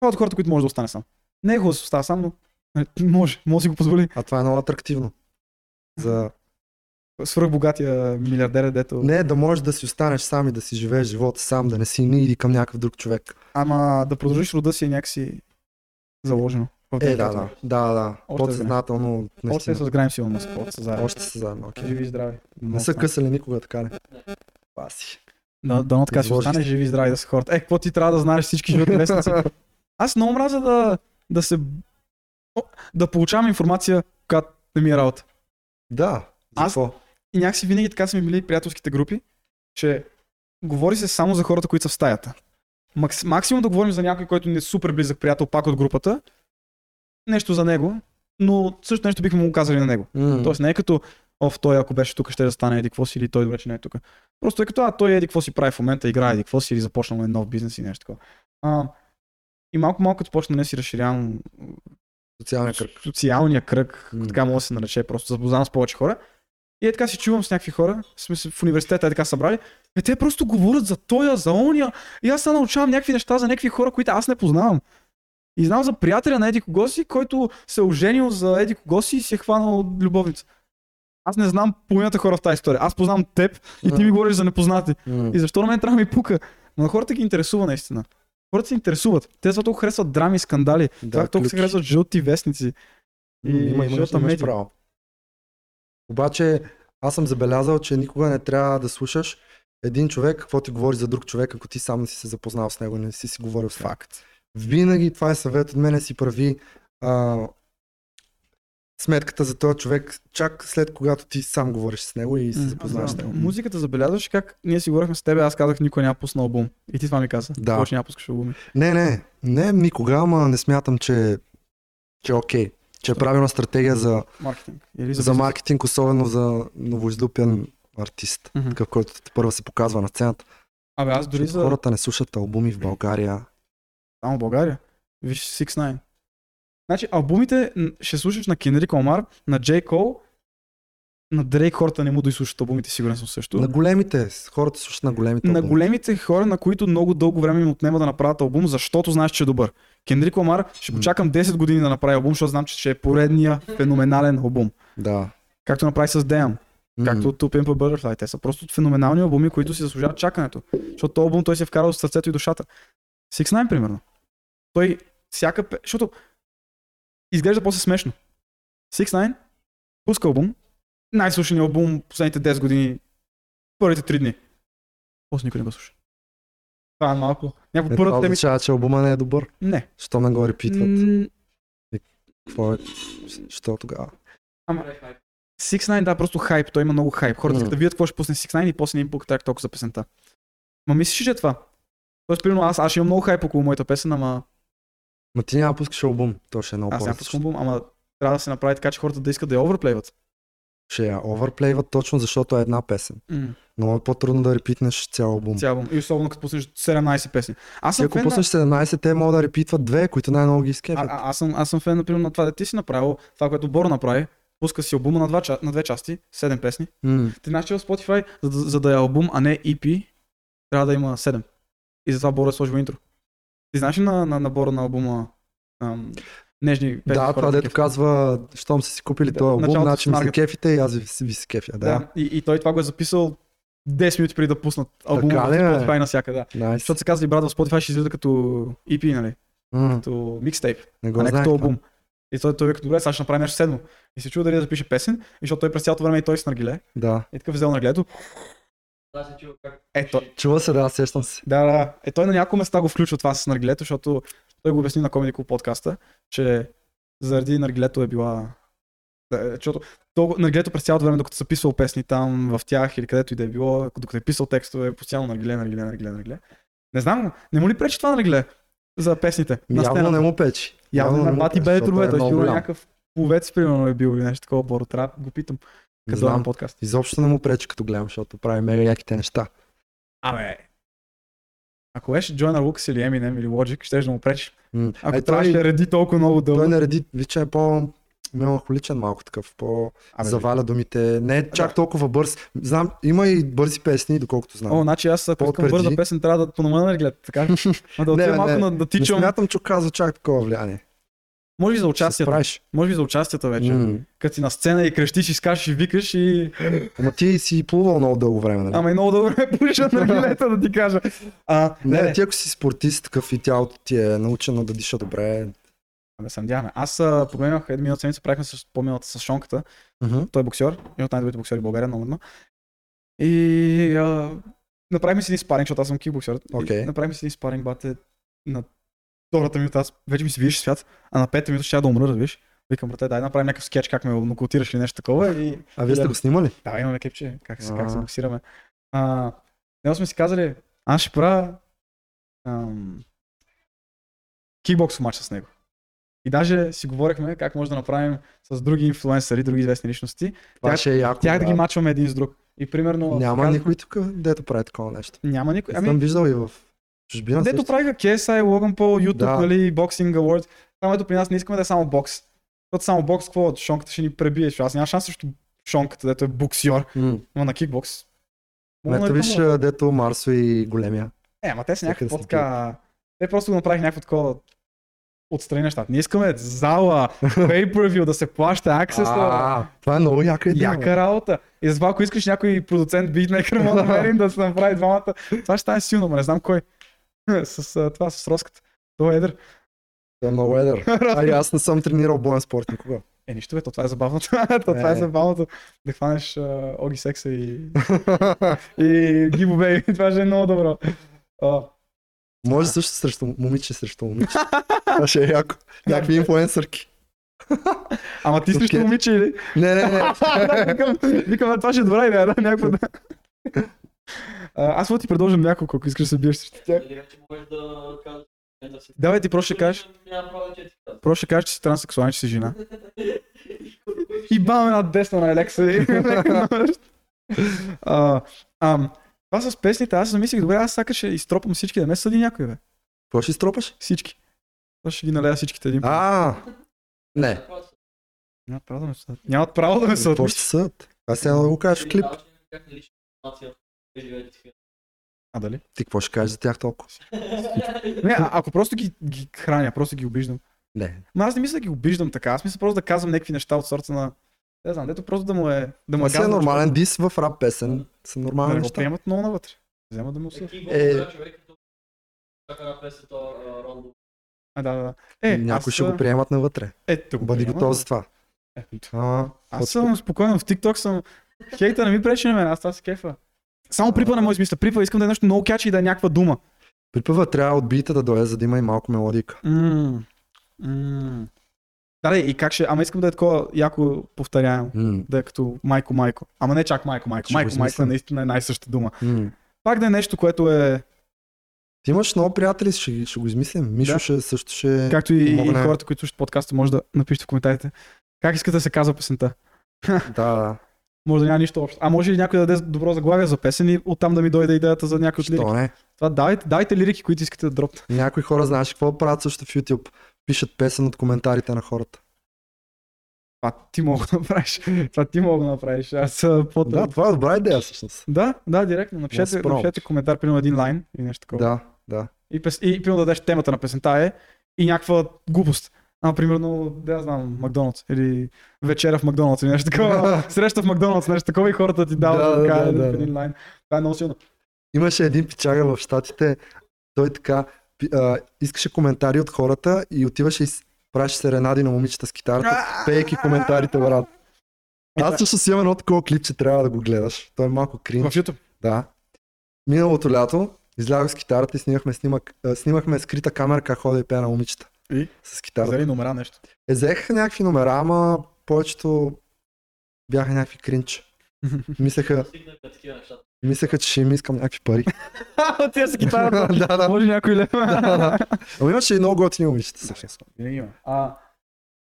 той е от хората, които може да остане сам. Не е хубаво да се остава сам, но нали, *laughs* може, може да си го позволи. А това е много атрактивно. За... Свръхбогатия милиардер, е, дето. Не, да можеш да си останеш сам и да си живееш живота сам, да не си ни или към някакъв друг човек. Ама да продължиш рода си е някакси заложено. Е, да, да. Да, да. Подсъзнателно. Още е наистина. с Грайм Силон Мъск, още са заедно. Още са заедно, окей. Живи и здрави. Не са късали никога, така ли? Паси. Да, да, така ще остане се. живи и здрави да са хората. Е, какво ти трябва да знаеш всички животни вестници? *laughs* Аз много мразя да, да се... Да получавам информация, когато не ми е работа. Да. Аз-? И някакси винаги така са ми били приятелските групи, че говори се само за хората, които са в стаята. Макс, максимум да говорим за някой, който не е супер близък приятел пак от групата, нещо за него, но също нещо бихме му казали на него. М. Тоест не е като, оф, той ако беше тук ще да стане еди какво си или той вече не е тук. Просто е като, а той еди какво си прави в момента, играе еди какво си или започнал е нов бизнес и нещо такова. А, и малко малко като почна не си разширявам Социалния кръг. социалния кръг, М. така може да се нарече, просто запознавам с повече хора. И е така си чувам с някакви хора, се в университета е така събрали. Е, те просто говорят за тоя, за ония. И аз се научавам някакви неща за някакви хора, които аз не познавам. И знам за приятеля на Еди кого си, който се е оженил за Еди кого си и си е хванал любовница. Аз не знам половината хора в тази история. Аз познавам теб и ти ми говориш за непознати. И защо на мен трябва да ми пука? Но на хората ги интересува наистина. Хората се интересуват. Те за толкова харесват драми и скандали. Да, Да, толкова се харесват жълти вестници. М, Има, жълта имаш право. Обаче аз съм забелязал, че никога не трябва да слушаш един човек, какво ти говори за друг човек, ако ти сам не си се запознал с него, не си си говорил с. Факт. Винаги това е съвет от мене си прави а, сметката за този човек, чак след когато ти сам говориш с него и се М, запознаеш с него. Музиката забелязваш как ние си говорихме с теб, аз казах никой няма пусна албум. И ти това ми каза. Да. Повече няма пускаш албуми. Не, не, не никога, ама не смятам, че, че е окей. Че е правилна стратегия за, Маркетинг. Или за, за маркетинг, особено за новоизлюпен артист, Мгм. такъв, който първо се показва на сцената. Абе, аз дори за... Хората не слушат албуми в България. В България. Виж 6 Значи, албумите ще слушаш на Кенрик Омар, на Джей Кол, на Дрейк хората не му да изслушат албумите, сигурен съм също. На големите, хората слушат на големите на албуми. големите хора, на които много дълго време им отнема да направят албум, защото знаеш, че е добър. Кендрик Ламар ще почакам 10 години да направи албум, защото знам, че ще е поредния феноменален албум. Да. Както направи с Damn, М. както To Pimp a Butterfly. Те са просто феноменални албуми, които си заслужават чакането. Защото албум той се е вкарал с сърцето и душата. Six Nine, примерно. Той всяка... Защото изглежда после смешно. Six Nine пуска албум, най-слушания албум последните 10 години, първите 3 дни. После никой не го слуша. Това е малко. Някакво Е, първата теми. означава, че албума не е добър. Не. Що не го репитват? Какво е? Що тогава? Ама, Six Nine, да, просто хайп. Той има много хайп. Хората искат да видят какво ще пусне Six Nine и после не им пука толкова за песента. Ма мислиш, ли, че е това? Тоест, примерно, аз, аз имам много хайп около моята песен, ама Ма ти няма пускаш албум. То ще е много аз няма пускам албум, ама трябва да се направи така, че хората да искат да я оверплейват. Ще я оверплейват точно защото е една песен. Много е по-трудно да репитнеш цял албум. Цял албум. И особено като пуснеш 17 песни. Аз Ти съм ако фен пуснеш 17, те могат да репитват две, които най-много ги а, изкефят. а, аз, съм, аз съм фен, например, на това да ти си направил, това, което Боро направи. Пуска си албума на, два, на две части, 7 песни. М. Ти знаеш, че в Spotify, за, да- за да е албум, а не EP, трябва да има 7. И затова Боро е сложил интро. Ти знаеш на, на набора на албума ам, Нежни песни? Да, това дето казва, щом са си купили Да, този албум, значи ми се кефите и аз ви, ви се кефя. Да. Да. И, и той това го е записал 10 минути преди да пуснат албума Така в бе? Spotify навсякъде. Да. Найс. Защото се казва брат в Spotify ще излиза като EP, нали? М, Като микстейп, Не а не знаех. като албум. И той, той вика, добре, сега ще направим нещо седмо. И се чува дали да запише песен, и защото той през цялото време и той с наргиле. Да. И такъв взел наргилето. Ето, Чува се, да, сещам се. Да, да. Е, той на няколко места го включва това с наргилето, защото той го обясни на Comedy Club подкаста, че заради наргилето е била... Да, защото то, наргилето през цялото време, докато са писал песни там, в тях или където и да е било, докато е писал текстове, постоянно наргиле, наргиле, наргиле, наргиле. Не знам, не му ли пречи това наргиле за песните? на Явно сцената? не му печи. Явно не на му бати бе е той голям. някакъв повец, примерно е бил или нещо такова, Боро, трябва да го питам. Не Като на знам. подкаст. Изобщо не му пречи като гледам, защото прави мега яките неща. Абе, ако беше Джойнар Лукас или Eminem или Logic, ще да му пречи. Ако Е, трябваше да реди толкова много дълго. Той нареди, вича е по меланхоличен малко такъв, по Абе, заваля думите. Не е чак Да. толкова бърз. Знам, има и бързи песни, доколкото знам. О, значи аз ако искам бърза песен, трябва да понамаля на глед, така? *laughs* А да Не, отида малко не. на, да не тичам. смятам, че оказва чак такова влияние. Може би за участията. справиш. Може би за участията вече. М. Като си на сцена и крещиш и скачаш и викаш и... Ама ти си плувал много дълго време, нали? Ама и много добре пуша на гилета да ти кажа. А, не, не, ти ако си спортист такъв и тялото ти е научено да диша добре. Абе, се надяваме. Аз а, погледнах един миналата седмица, правихме с по-миналата с Шонката. Мгм. Той е боксер, един от най-добрите боксери в България, номерно. И а, направихме си един спаринг, защото аз съм кикбоксер. И Направихме си един спаринг, бате, на втората минута, аз вече ми се виждаш свят, а на пета минута ще я да умра, разбираш. Викам, брате, дай да направим някакъв скетч, как ме нокаутираш или нещо такова. И А вие сте го снимали? да, имаме клипче, как се, как се боксираме. А, него сме си казали, аз ще правя ам, кикбоксов матч с него. И даже си говорихме как може да направим с други инфлуенсъри, други известни личности, Това Тях- ще е яко. тях да ги брат. мачваме един с друг. И примерно... Няма казах- никой тук, дето прави такова нещо. Няма никой. Ами... Съм виждал и в чужбина. дето също. правиха KSI, Logan Paul, YouTube, Да. нали, Boxing Awards. Само ето при нас не искаме да е само бокс. Защото само бокс, какво? Шонката ще ни пребие. Аз нямам шанс срещу Шонката, дето е боксьор. М. Но на кикбокс. Ето нарекам виж, му- дето Марсо и големия. Е, ама те са Всеки някакви да се по-така... Те просто го направих някакво такова отстрани нещата. Ние искаме зала, *laughs* pay-per-view, да се плаща аксеса. А, това е много яка идея. Яка работа. И затова, ако искаш някой продуцент, битмейкър, може да намерим да се направи двамата. Това ще стане силно, но не знам кой. С а, това, с Роската. Това е едър. Това е много едър. *laughs* А и аз не съм тренирал боен спорт никога. Е, нищо бе, то това е забавното. *laughs* то това е Е. забавното. Да хванеш а, Оги Секса и, *laughs* и Гибо Бей. това ще е много добро. А, Може също срещу момиче, срещу момиче. Това ще е яко. Някакви инфлуенсърки. ама ти срещу момиче или? Не, не, не. викам, това ще е добра идея, да, някакво да. А, аз мога ти предложим няколко, ако искаш да се биеш срещу тях. Или вече можеш да кажеш. Давай ти просто ще кажеш, просто ще кажеш, че си транссексуален, че си жена. И бам една десна на Елекса. и- *laughs* А, Това с песните, аз замислих, добре, аз сака ще изтропам всички, да ме съди някой, бе. Какво ще изтропаш? Всички. Аз ще ги налея всичките един. път. А, не. Нямат право да ме съдят. Нямат право да ме съдят. Какво ще съд? Аз сега да го кажеш в клип. А дали? Ти какво ще кажеш за тях толкова? *laughs* Не, а, ако просто ги, ги храня, просто ги обиждам. Не. Ма аз не мисля да ги обиждам така, аз мисля просто да казвам някакви неща от сорта на... Не знам, дето просто да му е... Да му е е гадно, нормален дис в рап песен. Са Да нормални не го неща. приемат много навътре. Взема да му се... Е. Е. А, да, да, да. Е, Някои аз, ще го приемат навътре. Ето го Бъди приема. готов за това. Е, А, Аз съм спокоен в TikTok съм... Хейта не ми пречи на мен, аз това се кефа. Само припа не може да. Припа искам да е нещо много кячи и да е някаква дума. Припъва трябва от бита да дойде, за да има и малко мелодика. Мм. Мм. Да, да, и как ще... Ама искам да е такова яко повторяемо. М, Да е като майко майко. Ама не чак майко майко. Ще Майко майко е наистина е най-съща дума. м. Пак да е нещо, което е... Ти имаш много приятели, ще, ще го измислим. Мишо Да. ще, също ще... Както и, и хората, които слушат подкаста, може да напишете в коментарите. Как искате да се казва песента? Да, да. *laughs* Може да няма нищо общо. А може ли някой да даде добро заглавие за песен и оттам да ми дойде идеята за някой от лирики? Що не? Това давайте, давайте лирики, които искате да дропнете. Някои хора знаеш какво правят също в YouTube. Пишат песен от коментарите на хората. Това ти мога да направиш. Това ти мога да направиш. Аз по Да, това е добра идея всъщност. да, да, директно. Напишете, напишете коментар, примерно един лайн и нещо такова. Да, да. И, пес, и примерно да дадеш темата на песента е и някаква глупост. А, примерно, да я знам, Макдоналдс или вечеря в Макдоналдс или нещо такова. Среща в Макдоналдс, нещо такова и хората ти дават Да, да, да, да, в да. един лайн. Това е много силно. Имаше един пичага в Штатите, той така а, искаше коментари от хората и отиваше и правеше серенади на момичета с китарата, пейки коментарите, брат. Аз също си имам едно такова клипче, трябва да го гледаш. Той е малко В кринч. YouTube. Да. Миналото лято излязох с китарата и снимахме, снимак, а, снимахме скрита камера как ходя и пея на момичета. И? С китарата. Взели номера нещо. Е, взех някакви номера, ама повечето бяха някакви кринч. *laughs* Мислеха, мислеха, че ще им искам някакви пари. *laughs* Отива с китарата. *laughs* да, да. Може някой лев. да, да. Ама имаше и много готини момичета. Винаги има. А,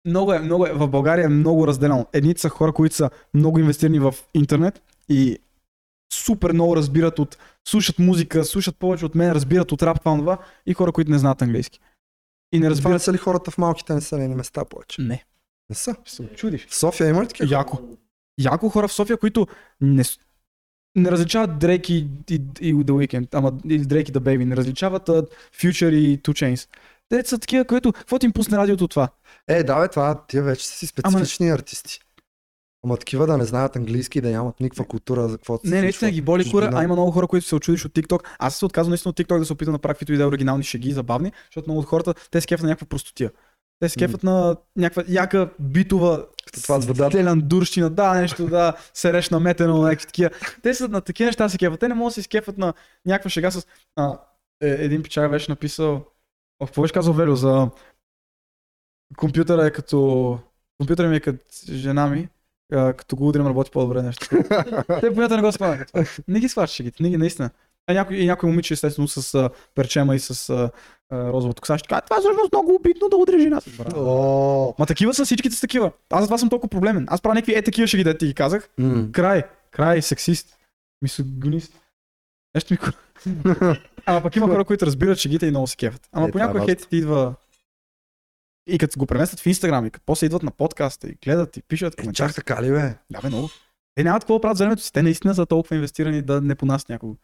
много е, много е, в България е много разделено. Едните са хора, които са много инвестирани в интернет и супер много разбират от, слушат музика, слушат повече от мен, разбират от рап, това, това и хора, които не знаят английски. И не Разбира се ли хората в малките населени места повече? Не. Не са. Се очудиш. В София има ли такива? Яко. Яко хора в София, които не, не различават Дрейк и, и, и The Weeknd, ама или Дрейк и The Baby, не различават uh, Future и Two Chains. Те са такива, които, какво ти им пусне радиото от това? Е, да, бе, това, тия вече са си специфични артисти. Ама такива да не знаят английски и да нямат никаква култура за каквото Не, наистина ги боли кура, а има много хора, които се очудиш от TikTok. Аз се отказвам наистина от TikTok да се опитам да правя каквито и да е оригинални шеги, забавни, защото много от хората, те се кефят на някаква простотия. Те се кефат на някаква яка битова Като това с водата. теландурщина, да, нещо, да, сереш наметено, някакви такива. Те са на такива неща се кефат. Те не могат да се изкефат на някаква шега с... А, е, един пичар беше написал... О, какво беше казал Велю за... Компютъра е като... Компютъра ми е като жена ми, а, като го удрям работи по-добре нещо. Те понятно не го спомнят. Не ги сварчи шегите, не ги наистина. А някой, и някой момиче, естествено, с а, перчема и с а, а, розовото коса, ще кажа, това е всъщност много обидно да. Браво. О, Ма такива са всичките са такива. Аз затова съм толкова проблемен. Аз правя някакви е такива шеги, да ти ги казах. м. Край, край, сексист, мисогонист. Нещо ми... *laughs* Ама пък има хора, които разбират шегите и много се кефят. Ама Е, е понякога важно. хейтът идва и като го преместят в Инстаграм, и като после идват на подкаста и гледат и пишат Е, коментари. чак така ли бе? Да, бе, много. Те нямат какво да правят за времето си. Те наистина са толкова инвестирани да не понасят някого.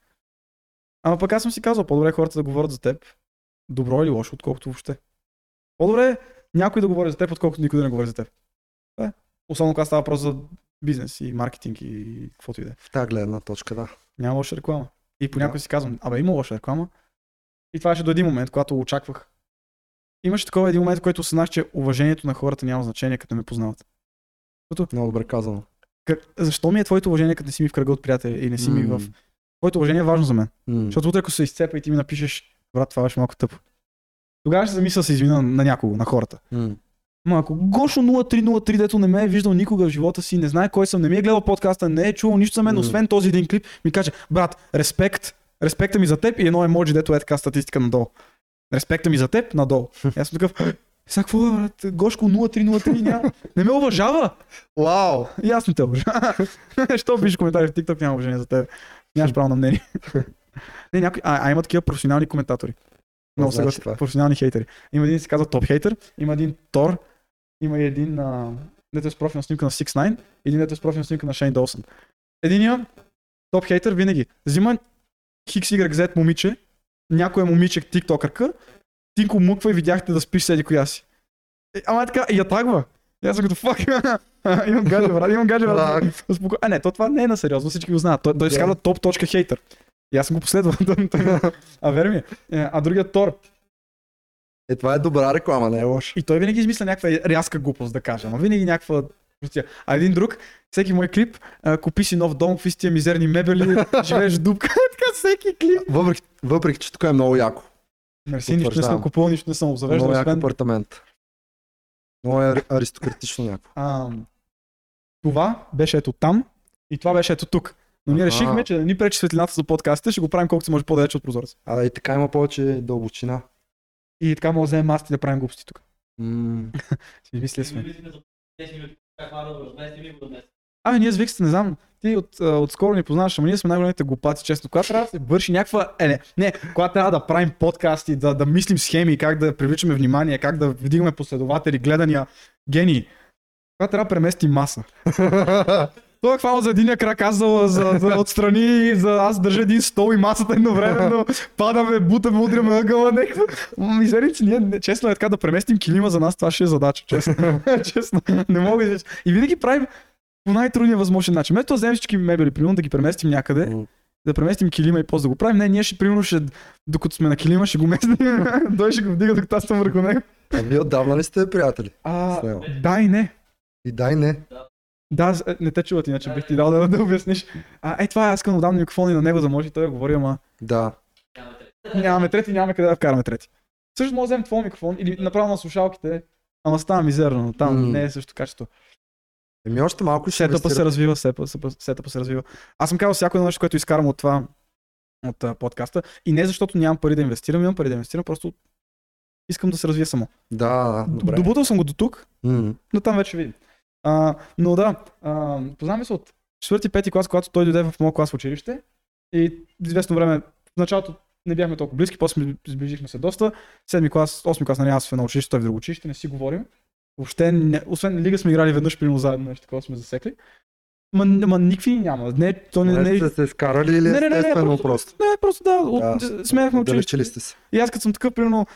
Ама пък аз съм си казал, по-добре е хората да говорят за теб. Добро или лошо, отколкото въобще. По-добре е някой да говори за теб, отколкото никой да не говори за теб. Това е. Особено когато става въпрос за бизнес и маркетинг и каквото и да е. В тази гледна точка, да. Няма лоша реклама. И понякога си казвам, абе има лоша реклама. И това ще до един момент, когато очаквах. Имаше такова един момент, в който осъзнах, че уважението на хората няма значение, като не ме познават. Много добре казано. Как, защо ми е твоето уважение, като не си ми в кръга от приятели и не си ми М. в... Твоето уважение е важно за мен. М. Защото утре, ако се изцепа и ти ми напишеш, брат, това беше малко тъпо. Тогава ще се замисля се извина на някого, на хората. М. Ма ако Гошо 0303, дето не ме е виждал никога в живота си, не знае кой съм, не ми е гледал подкаста, не е чувал нищо за мен, М. освен този един клип, ми каже, брат, респект, респекта ми за теб и едно емоджи, дето е така статистика надолу. Респекта ми за теб надолу. И аз съм такъв, сега какво, е, брат, Гошко 0303 няма, не ме уважава. Вау! И аз не те уважавам. *laughs* Що пишеш коментари в TikTok, няма уважение за теб. Нямаш право на мнение. *laughs* не, някой... а, а, има такива професионални коментатори. Много значи сега това? професионални хейтери. Има един, се казва топ хейтер, има един Тор, има един, а, дето е с профилна снимка на 6 9 един дето е с профилна снимка на Шейн Долсън. Единия топ хейтер винаги взима XYZ момиче, някоя момиче тиктокърка, ти го муква и видяхте да спиш седи коя си. Е, Ама е така, и я тагва. И аз съм като фак. *laughs* имам гадже, брат, имам гадже, брат. Успоко... А не, то това не е на сериозно, всички го знаят. Той, той се казва топ точка хейтер. И аз съм го последвал. *laughs* а вери ми. Е, А другият Тор. Е, това е добра реклама, не е лоша. И той винаги измисля някаква рязка глупост, да кажа. Но винаги някаква... А един друг, всеки мой клип, а, купи си нов дом, какви си тия мизерни мебели, *laughs* живееш в дупка. *laughs* така всеки клип. Въпреки, въпреки, че тук е много яко. Мерси, нищо не съм купувал, нищо не съм обзавеждал. Много Освен, апартамент. Много е аристократично някакво. а, това беше ето там и това беше ето тук. Но ние решихме, че да ни пречи светлината за подкастите, ще го правим колкото се може по-далеч от прозореца. А и така има повече дълбочина. И така може да вземем масти да правим глупости тук. М. *laughs* Си сме. Мислим за 10 минути, как мара да го разместим и го да днес. Ами ние с Викста, не знам, ти от, отскоро ни познаваш, ама ние сме най-големите глупаци, честно. Когато трябва да се върши някаква... Е, не, не, когато трябва да правим подкасти, да, да мислим схеми, как да привличаме внимание, как да вдигаме последователи, гледания, гении. Когато трябва да преместим маса. *laughs* Той е хванал за единия крак, аз за, за, за отстрани, за аз държа един стол и масата едновременно, падаме, бутаме, удряме ъгъла, някакво. Мизерици, ние, не- честно е така да преместим килима за нас, това ще е задача, честно. *laughs* честно, не мога да... И винаги правим по най-трудния възможен начин. Вместо да вземем всички мебели, примерно да ги преместим някъде, да преместим килима и после да го правим. Не, ние ще, примерно, ще, докато сме на килима, ще го местим. *laughs* Той ще го вдига, докато аз съм върху него. А вие отдавна ли сте приятели? А, да и не. И дай не. Да, з- е, не те чуват, иначе бих ти дал да, да обясниш. А, е, това аз искам да дам микрофон и на него, за да може и той да говори, ама Да. Нямаме трети. нямаме къде да вкараме трети. Също може да вземем твой микрофон или направо на слушалките, ама става мизерно, там М. не е също качество. Еми още малко ще Сетъпа се развива, сетъпа, сетъпа се развива. Аз съм казал всяко едно нещо, което изкарам от това, от а, подкаста. И не защото нямам пари да инвестирам, имам пари да инвестирам, просто искам да се развия само. Да, да, добре. Добутал съм го до тук, М. но там вече видим. А, но да, а, познаваме се от четвърти, пети клас, когато той дойде в моят клас в училище. И известно време, в началото не бяхме толкова близки, после сближихме се доста. Седми клас, осми клас, нали, аз в едно училище, той в друго училище, не си говорим. Въобще, не, освен лига сме играли веднъж, примерно заедно, нещо такова сме засекли. Ма, ма никакви няма. Не, то не, не, Не сте се скарали или Не, не, не, не, просто- просто? не, просто да, от, Да, смеяхме училище. Далечили сте се. И аз като съм такъв, примерно,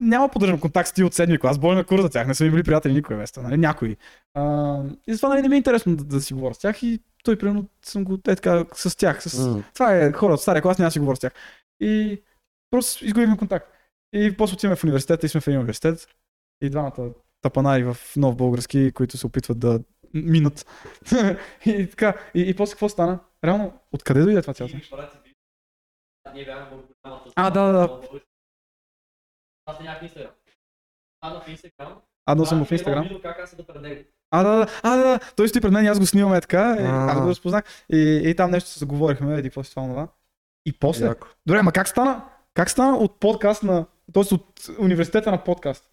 няма поддържам контакт с ти от седми клас, бойна кур за тях, не са ми били приятели никой веста, нали, някой. А, и затова нали, не ми е интересно да, да си говоря с тях и той, примерно, съм го е така с тях. С... М. Това е хора от стария клас, няма да си говоря с тях. И просто изгубихме контакт. И после отиваме в университета и сме в един университет. и двамата тапанари в нов български, които се опитват да минат. *laughs* и така, и, и после какво стана? Реално, откъде дойде това цялото? А, да, да, да. Аз нямах Инстаграм. А, в Инстаграм. Адно съм в Инстаграм. Как аз седа пред него. А, да, да, а, да, да, той стои пред мен и аз го снимаме така, А. аз го разпознах. И, и там нещо се заговорихме, еди, какво си това, това. И после, Яко. добре, ма как стана? Как стана от подкаст на, т.е. от университета на подкаст?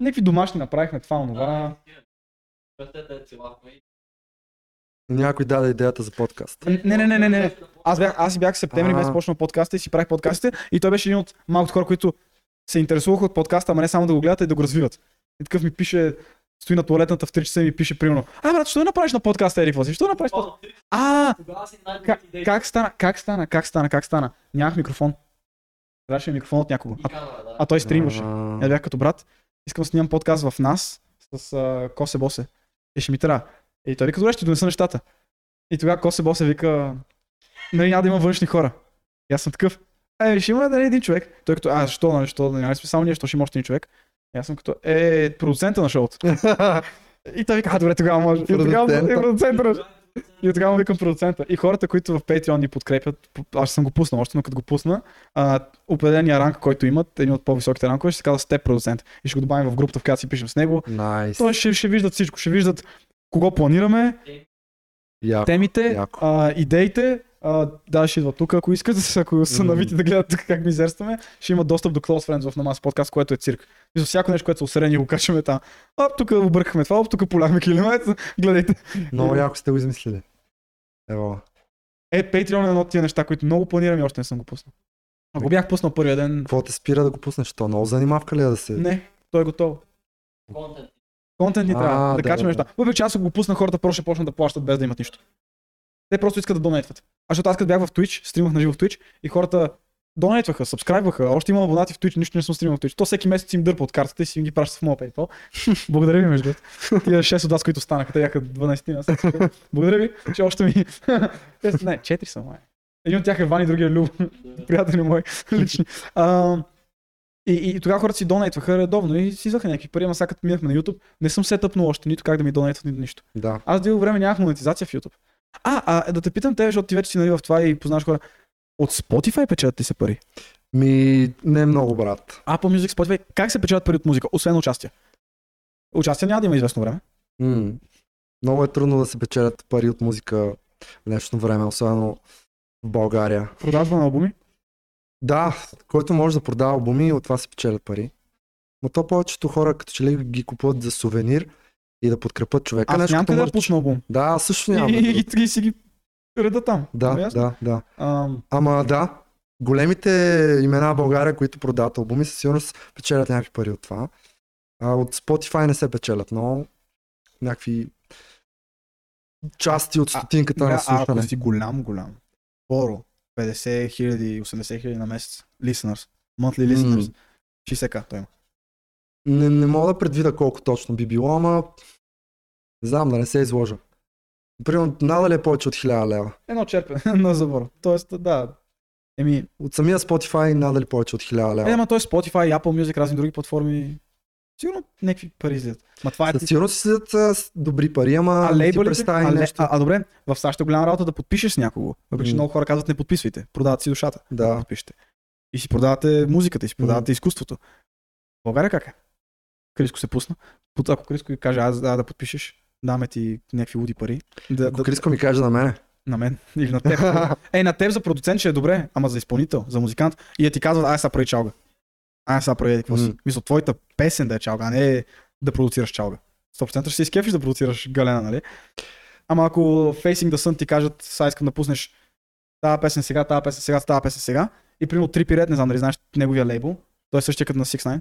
Някакви домашни направихме това, онова. да, Университета е целахме и... Някой даде идеята за подкаст. Не, не, не, не, не. Аз, бях, аз си бях в септември А. месец почнал подкаста и си правих подкастите и той беше един от малкото хора, които се интересуваха от подкаста, ама не само да го гледат, а и да го развиват. И такъв ми пише, стои на туалетната в 3 часа и ми пише примерно, а брат, що направиш на подкаста, Ери, какво си? Що направиш подкаст? А, как, как стана, как стана, как стана, как стана? Нямах микрофон. Трябваше ми микрофон от някого. А, а той стримваше. Я бях като брат, искам да снимам подкаст в нас с а, Косе Босе. И ще ми трябва. И той вика, добре, ще донеса нещата. И тогава Косе Босе вика, нали няма да има външни хора. И аз съм такъв, е, ще има не един човек. Той като, а, защо, нали, защо, няма ли сме само ние, защо ще има още един човек. И аз съм като, е, продуцента на шоуто. *laughs* И той вика, а, добре, тогава може. И тогава е продуцента. И тогава му викам продуцента. И хората, които в Patreon ни подкрепят, аз съм го пуснал още, но като го пусна, а, определения ранг, който имат, един от по-високите рангове, ще се казва Step продуцент. И ще го добавим в групата, в която си пишем с него. Найс. Той ще, ще виждат всичко. Ще виждат кого планираме, Яко. темите, яко. а, идеите. А, да, ще идват тук, ако искат, *laughs* ако са навити да гледат тук как мизерстваме, ще имат достъп до Close Friends в Намаз подкаст, което е цирк. И за всяко нещо, което са усерени, го качваме там. Оп, тук объркахме това, оп, тук поляхме килимет, *laughs* гледайте. Много яко сте го измислили. Ево. Е, Patreon е едно от тия неща, които много планирам и още не съм го пуснал. Ако бях пуснал първия ден, Какво те спира да го пуснеш? То много занимавка ли е да се... не, той е готов. Контент. Контент ни А, трябва, да, да, качваме да. неща. Въпреки че аз го пусна, хората просто ще почнат да плащат без да имат нищо. Те просто искат да донейтват. А защото аз като бях в Twitch, стримах на живо в Twitch и хората донейтваха, сабскрайбваха, още имам абонати в Twitch, нищо не съм стримал в Twitch. То всеки месец им дърпа от картата и си им ги праща в моя PayPal. *laughs* Благодаря ви, между другото. Тия 6 от вас, които станаха, те бяха 12 на. Благодаря ви, че още ми... *laughs* Не, 4 са, май. Един от тях е Вани, другия е Люб, *laughs* приятели мои, лични. А, и, и, тогава хората си донейтваха редовно и си взеха някакви пари, ама сега като минахме на YouTube, не съм сетъпнал още нито как да ми донейтват, нито нищо. Да. Аз дълго време нямах монетизация в YouTube. А, а да те питам те, защото ти вече си нали в това и познаваш хора. От Spotify печелят ли се пари? Ми, не е много, брат. Apple Music, Spotify, как се печелят пари от музика, освен участие? Участие няма да има известно време. М. Много е трудно да се печелят пари от музика в днешно време, особено в България. Продажба на албуми. Да, който може да продава албуми, от това се печелят пари. Но то повечето хора като че ли ги купуват за сувенир и да подкрепят човека. Аз нямам къде да пусна албум. Да, аз също И, нямам. и, и, и, и си ги реда там. Да, Ясно? да, да. Ам, Ама да, големите имена в България, които продават албуми, със сигурност печелят някакви пари от това. А от Spotify не се печелят, но някакви части от А, стотинката Добре, на а ако слушане. си голям, голям. Боро, 50 хиляди, 80 хиляди на месец. Listeners. Monthly listeners. 60к той има. Не, не мога да предвида колко точно би било, ама не знам да не се изложа. Примерно, надали е повече от 1000 лева. Едно черпе *laughs* на забор. Тоест, да. Еми, От самия Spotify надали повече от 1000 лева. е, ама той Spotify, Apple Music, разни други платформи. Сигурно някакви пари излизат. Ма това е Със сигурност си седят а, с добри пари, ама А лейбълите? представи А, нещо. а, а, добре, в САЩ е голяма работа да подпишеш с някого. Въпреки, че много хора казват не подписвайте. Продават си душата. Да. Подпишете. И си продавате музиката, и си продавате изкуството. В България как е? Криско се пусна. Ако Криско ви каже, аз да, да подпишеш, даме ти някакви луди пари. Да, Ако да, Криско ми каже на мене. на мен или на теб. *laughs* Ей, на теб за продуцент ще е добре, ама за изпълнител, за музикант. И да ти казват, ай сега прави чалга. Ай сега еди какво си. М. Мисля, твоята песен да е чалга, а не да продуцираш чалга. 100% ще се изкефиш да продуцираш галена, нали? Ама ако Facing the Sun ти кажат, сега искам да пуснеш тази песен сега, тази песен сега, тази песен сега, и примерно Trippy Red, не знам дали знаеш неговия лейбъл, той е същия като на 6 9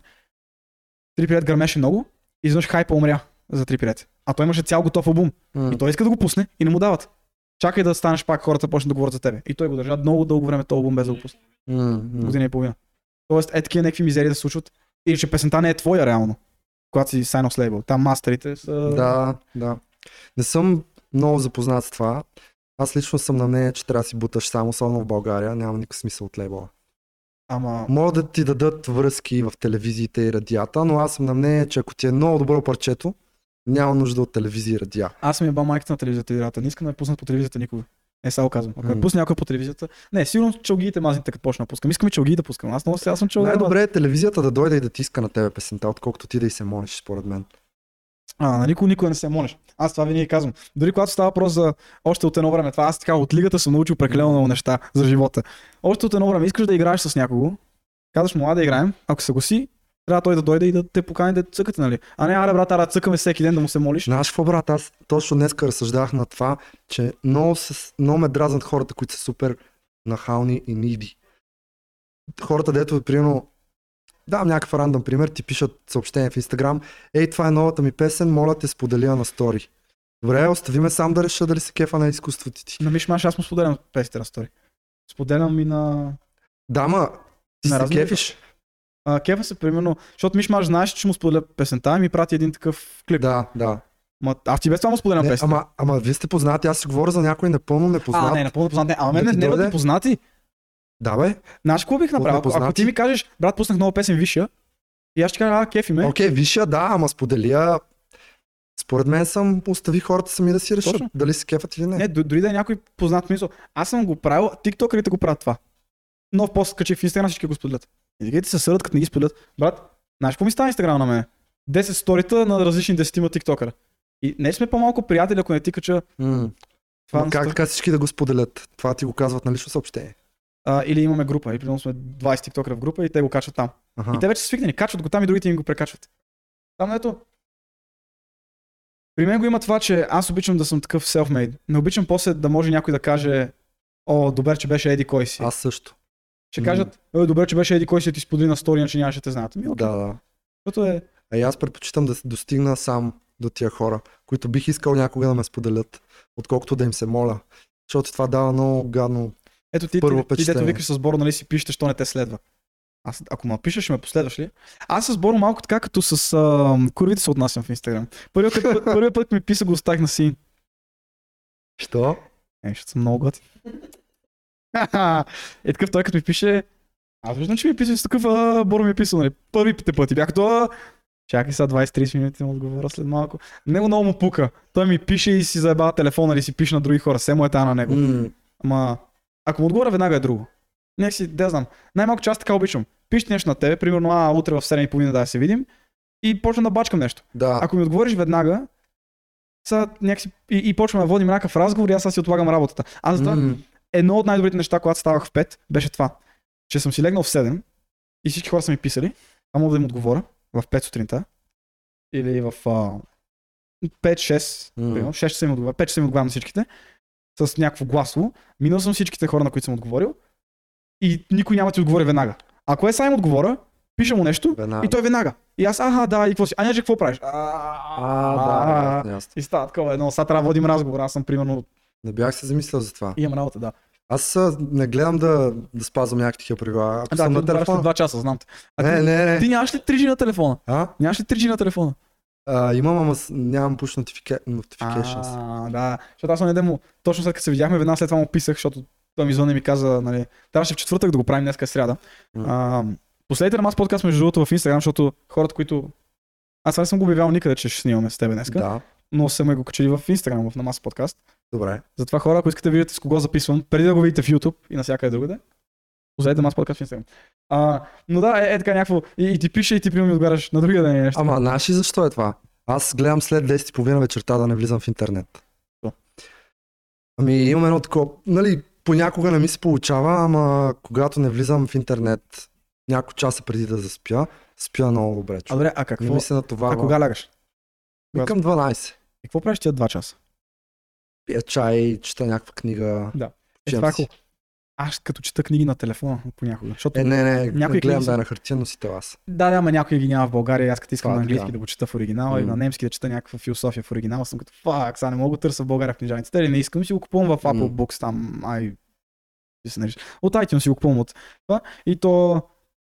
Trippy Red гърмеше много и изведнъж хайпа умря за Trippy Red. А той имаше цял готов албум. М. И той иска да го пусне и не му дават. Чакай да станеш пак, хората почнат да говорят за тебе. И той го държа много дълго време този албум без да го пусне. М. Година и половина. Тоест, е такива някакви мизери да случват. Или че песента не е твоя реално. Когато си sign off label. Там мастерите са... Да, да. Не съм много запознат с това. Аз лично съм на мнение, че трябва да си буташ само, особено в България. Няма никакъв смисъл от лейбъла. Ама, Могат да ти дадат връзки в телевизиите и радията, но аз съм на мнение, че ако ти е много добро парчето, няма нужда от телевизия и радиа. аз съм еба майката на телевизията и радиата. Не искам да ме пуснат по телевизията никога. Е, само казвам. Ако ме М. пусне някой по телевизията. Не, сигурно чалгиите мазните, като почна да пускам. Искам и чалги да пускам. Аз много сега съм чалги. Най-добре е телевизията да дойде и да ти иска на тебе песента, отколкото ти да й се молиш, според мен. А, на никой никога не се молиш. Аз това винаги казвам. Дори когато става въпрос за още от едно време, това аз така от лигата съм научил прекалено много неща за живота. Още от едно време искаш да играеш с някого, казваш му, а да играем, ако се гласи, трябва той да дойде и да те покани да цъкате, нали? А не, аре брат, ара цъкаме всеки ден да му се молиш. Знаеш какво, брат? Аз точно днес разсъждах на това, че много, се, много ме дразнат хората, които са супер нахални и ниди. Хората, дето, примерно, давам някакъв рандъм пример, ти пишат съобщение в Инстаграм, ей, това е новата ми песен, моля те споделя на стори. Добре, остави ме сам да реша дали се кефа на изкуството ти. На Мишмаш аз му споделям песните на стори. Споделям и на... Да, ма, ти На се кефиш. А, кефа се, примерно, защото Мишмаш знаеш, че му споделя песента и ми прати един такъв клип. Да, да. Ма, аз ти без това му споделям Не, песента. ама, ама вие сте познати, аз си говоря за някой напълно непознат. А, не, напълно познат. Не, ама мен не, не, не, познати. Да, бе. Знаеш какво бих направил? Ако, ти ми кажеш, брат, пуснах нова песен Висша, и аз ще кажа, а, кефи ме. Окей, виша, да, ама споделя. Според мен съм остави хората сами да си решат Точно. дали се кефат или не. Не, дори да е някой познат мисъл. Аз съм го правил, тиктокерите го правят това. Нов пост качих в Инстаграм, всички го споделят. И дигайте се сърдат, като не ги споделят. Брат, знаеш какво ми става Инстаграм на мен? 10 сторита на различни 10 тиктокера. И не сме по-малко приятели, ако не ти кача М. това как така всички да го споделят? Това ти го казват на лично съобщение. а, или имаме група, и примерно сме 20 тиктокера в група и те го качват там. Ага. И те вече са свикнали, качват го там и другите им го прекачват. Там ето. При мен го има това, че аз обичам да съм такъв self-made. Не обичам после да може някой да каже, о, добре, че беше еди кой си. Аз също. Ще М. кажат, е, добре, че беше еди кой си ти сподели на стори, иначе нямаше те знаят. Ми, окей. Да, да. Защото е... А аз предпочитам да се достигна сам до тия хора, които бих искал някога да ме споделят, отколкото да им се моля. Защото това дава много гадно. Ето ти, Първо ти, ти, дето викаш с Боро, нали си пишете, що не те следва. Аз, ако ме пишеш, ще ме последваш ли? Аз с Боро малко така, като с а, курвите се отнасям в Инстаграм. Първият път, първият път ми писа, го оставих на син. Що? Е, ще съм много готин. Е такъв той като ми пише, аз виждам, че ми пише с такъв, а, Боро ми е писал, нали? Първите пъти бях това. Чакай сега 20-30 минути му отговоря след малко. Него много му пука. Той ми пише и си заебава телефона или си пише на други хора. Все му е тая на него. М, Ама, ако му отговоря веднага е друго. Нека си, да знам. Най-малко аз така обичам. Пишете нещо на тебе, примерно, а, утре в 7.30 да се видим. И почвам да бачкам нещо. Да. Ако ми отговориш веднага, са, някакси, и, и почваме да водим някакъв разговор и аз си отлагам работата. Аз затова М, едно от най-добрите неща, когато ставах в 5, беше това. Че съм си легнал в 7 и всички хора са ми писали, а мога да им отговоря в 5 сутринта или в а, 5-6, М. примерно, 6 часа им отговаря, 5 часа им отговарям на всичките с някакво гласно. Минал съм всичките хора, на които съм отговорил и никой няма да ти отговори веднага. Ако е сам отговоря, пиша му нещо Веднага. и той веднага. И аз, аха, да, и какво си? А, не, какво правиш? А, да. И става такова едно, сега трябва да водим разговор. Аз съм примерно, Не бях се замислил за това. имам работа, да. Аз не гледам да, да спазвам някакви такива правила. Ако Да, съм на телефона. два часа, знам те. А Не, ти, не, не. ти нямаш ли 3G на телефона? А? Нямаш ли 3G на телефона? а имам, ама нямам push notifica- notifications. А, да. Защото аз не му, точно след като се видяхме, веднага след това му писах, защото той ми звънна и ми каза, нали, трябваше в четвъртък да го правим, днес сряда. М. А, на подкаст, между другото, в Инстаграм, защото хората, които... Аз не съм го обявял никъде, че ще снимаме с теб днес, Да, но съм го качили в Инстаграм, в на мас подкаст. Добре. Затова хора, ако искате да видите с кого записвам, преди да го видите в YouTube и навсякъде другаде, Позайте мас подкаст в Инстаграм. А, но да, е, е така някакво. И, и ти пише и ти примерно ми отговаряш на другия ден нещо. Ама, знаеш ли защо е това? Аз гледам след 10.30 вечерта да не влизам в интернет. Що? Ами имам едно такова, нали, понякога не ми се получава, ама когато не влизам в интернет няколко часа преди да заспя, спя много добре. А, човек. добре, а Не какво? ми се натоварва. А кога лягаш? Към 12. И какво правиш тия два часа? Пия чай, чета някаква книга. Да. Е, това е. Аз като чета книги на телефона понякога. Защото... Е, не, не, Някои гледам книги да е на хартия носител аз. Да, да, ама някой ги няма в България. Аз като искам на е английски така. да го чета в оригинала и М. на немски да чета някаква философия в оригинала, съм като фак, сега не мога да търся в България в книжаниците. Или не искам си го купувам в Apple М. Books там. Ай, се нарича. От iTunes си го купувам от това. И то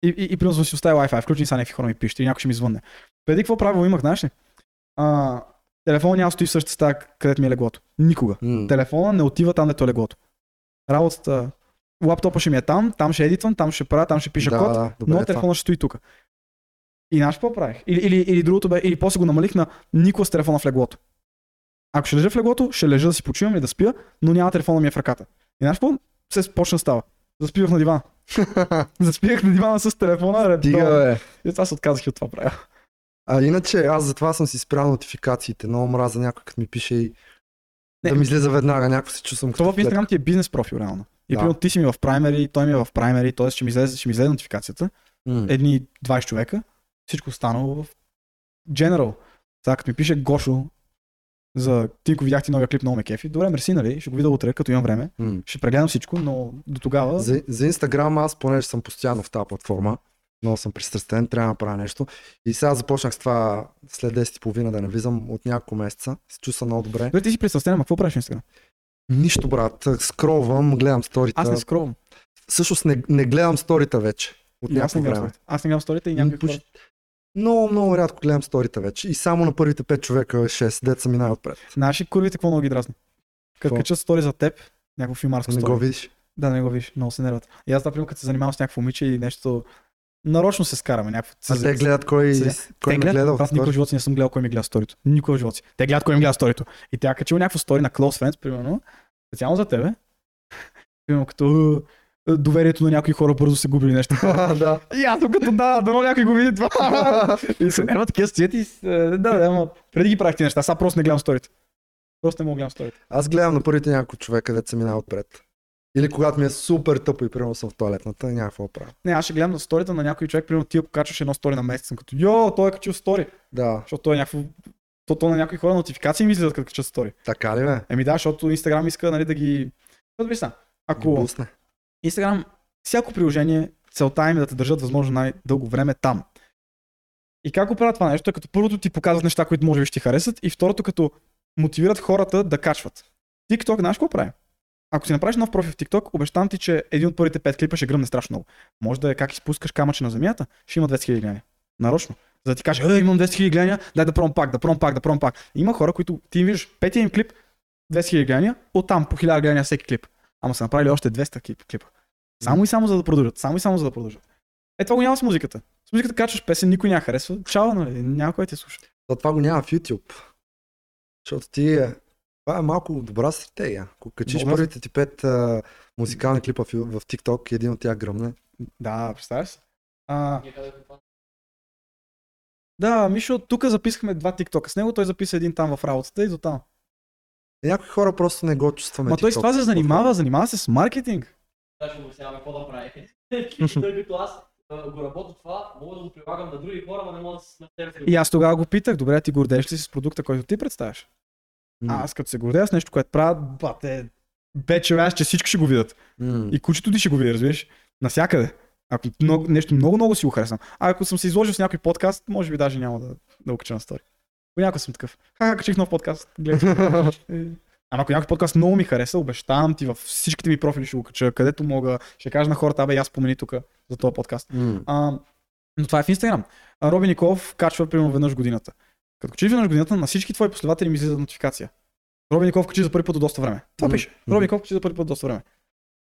и, и, и примерно си оставил Wi-Fi, включени са някакви хора ми пишат и някой ще ми звънне. Преди какво правило имах, знаеш ли? А, телефон няма стои в същата стая, където ми е леглото. Никога. М. Телефона не отива там, дето е леглото. Работата лаптопа ще ми е там, там ще едитвам, там ще правя, там ще пиша да, код, да, добре, но това. телефона ще стои тук. И знаеш какво правих? Или, или, или другото бе, или после го намалих на никога с телефона в леглото. Ако ще лежа в леглото, ще лежа да си почивам и да спя, но няма телефона ми е в ръката. И знаеш какво? Се почна става. Заспивах на дивана. *laughs* Заспивах на дивана с телефона. редовно. Дига, бе. И аз се отказах и от това правя. А иначе, аз затова съм си спрял нотификациите. Много мраза някой, като ми пише и Не. да ми излезе веднага, някакво се чувствам като Това в. Instagram ти е бизнес профил, реално. И Да. примерно ти си ми в primary, той ми е в primary, т.е. ще ми излезе, ще ми излезе нотификацията. М. Едни 20 човека, всичко останало в General. Сега като ми пише Гошо за Тинко видях ти новия клип, много ме кефи. Добре, мерси, нали? Ще го видя утре, като имам време. М. Ще прегледам всичко, но до тогава... За, за Instagram аз, понеже съм постоянно в тази платформа, много съм пристрастен, трябва да направя нещо. И сега започнах с това след 10 и половина да не влизам от няколко месеца. Се чувствам много добре. Добре, ти си представен, ама какво правиш Instagram? Нищо, брат. Скролвам, гледам сторита. Аз не скровам. Всъщност не, не гледам сторита вече. От И някакво време. сторите. Аз не гледам сторите и някакви. Почти- Много, много рядко гледам сторита вече. И само на първите 5 човека, 6, деца ми най-отпред. Знаеш ли курвите какво много ги дразни? Като качат стори за теб, някакво филмарско Не стори. го видиш. Да, не го виж, много се нерват. И аз, например, като се занимавам с някакво момиче и нещо, нарочно се скараме. Някакво... А те гледат кой, се- кой те ме гледат, гледа. аз никога в живота си не съм гледал кой ми гледа сторито. Никога в живота си. Те гледат кой ми гледа сторито. И тя е качила някакво стори на Close Friends, примерно, специално за тебе. *laughs* Примерно като е, доверието на някои хора бързо се губи или нещо. *laughs* да. И аз като да, дано някой го види това. *laughs* и се нерват такива сцети. и е, Да, да, ама преди ги правих ти неща, сега просто не гледам сторите. Просто не мога да гледам сторите. Аз гледам на първите няколко човека, деца ми най-отпред. Или когато ми е супер тъпо и примерно съм в туалетната, няма какво правя. Не, аз ще гледам на сторите на някой човек, примерно ти ако качваш едно стори на месец, съм като йо, той е качил стори. Да, Защото той е някакво то, то на някои хора нотификации ми излизат като качат стори. така ли бе? Еми да, защото Instagram иска нали, да ги... Сега, Ги ако. Instagram, всяко приложение, целта им е да те държат възможно най-дълго време там. И как го правят това нещо? Е като първото ти показват неща, които може би ще ти харесат и второто като мотивират хората да качват. TikTok, знаеш какво прави? Ако си направиш нов профил в TikTok, обещавам ти, че един от първите пет клипа ще гръмне страшно много. Може да е как изпускаш камъче на земята, ще има 200 000 гледания. Нарочно. За да ти каже, е, имам 200 000 гледания, дай да пробвам пак, да пробвам пак, да пробвам пак. Има хора, които ти им виждаш петия им клип, 200 000 гледания, оттам по 1000 гледания всеки клип. Ама са направили още 200 клип, клипа. Само и само за да продължат. Само и само за да продължат. Е, това го няма с музиката. С музиката качваш песен, никой няма харесва. Чао, нали? Няма кой те слуша. То това го няма в YouTube. Защото ти е... Това е малко добра стратегия. Ако качиш Добра. първите ти пет а, музикални клипа в, в TikTok и един от тях гръмне. Да, представяш се. А, да, Мишо, тук записахме два тиктока с него, той записа един там в работата и до там. Някои хора просто не го чувстваме. Ма той с TikTok. това се занимава, занимава се с маркетинг. Сега ще обясняваме какво да прави. *laughs* Тъй като аз го работя това, мога да го прилагам на други хора, но не мога да се И аз тогава го питах, добре, ти гордееш ли си с продукта, който ти представяш? А аз като се гордея с нещо, което правя, бате, вече аз, че всички ще го видят. М. И кучето ти ще го види, разбираш? Навсякъде. Ако много, нещо много, много си го харесвам. А ако съм се изложил с някой подкаст, може би даже няма да, да го кача на стори. Понякога съм такъв. Ха, качих нов подкаст. Гледай. Е, *laughs* Ама ако някой подкаст много ми хареса, обещавам ти във всичките ми профили ще го кача, където мога. Ще кажа на хората, абе, аз спомени тук за този подкаст. М. А, но това е в Инстаграм. Роби Николов качва примерно веднъж годината. Като качиш веднъж годината, на всички твои последователи ми излиза нотификация. Роби Николов качи за първи път от доста време. Това пише. Роби Николов качи за първи път от доста време.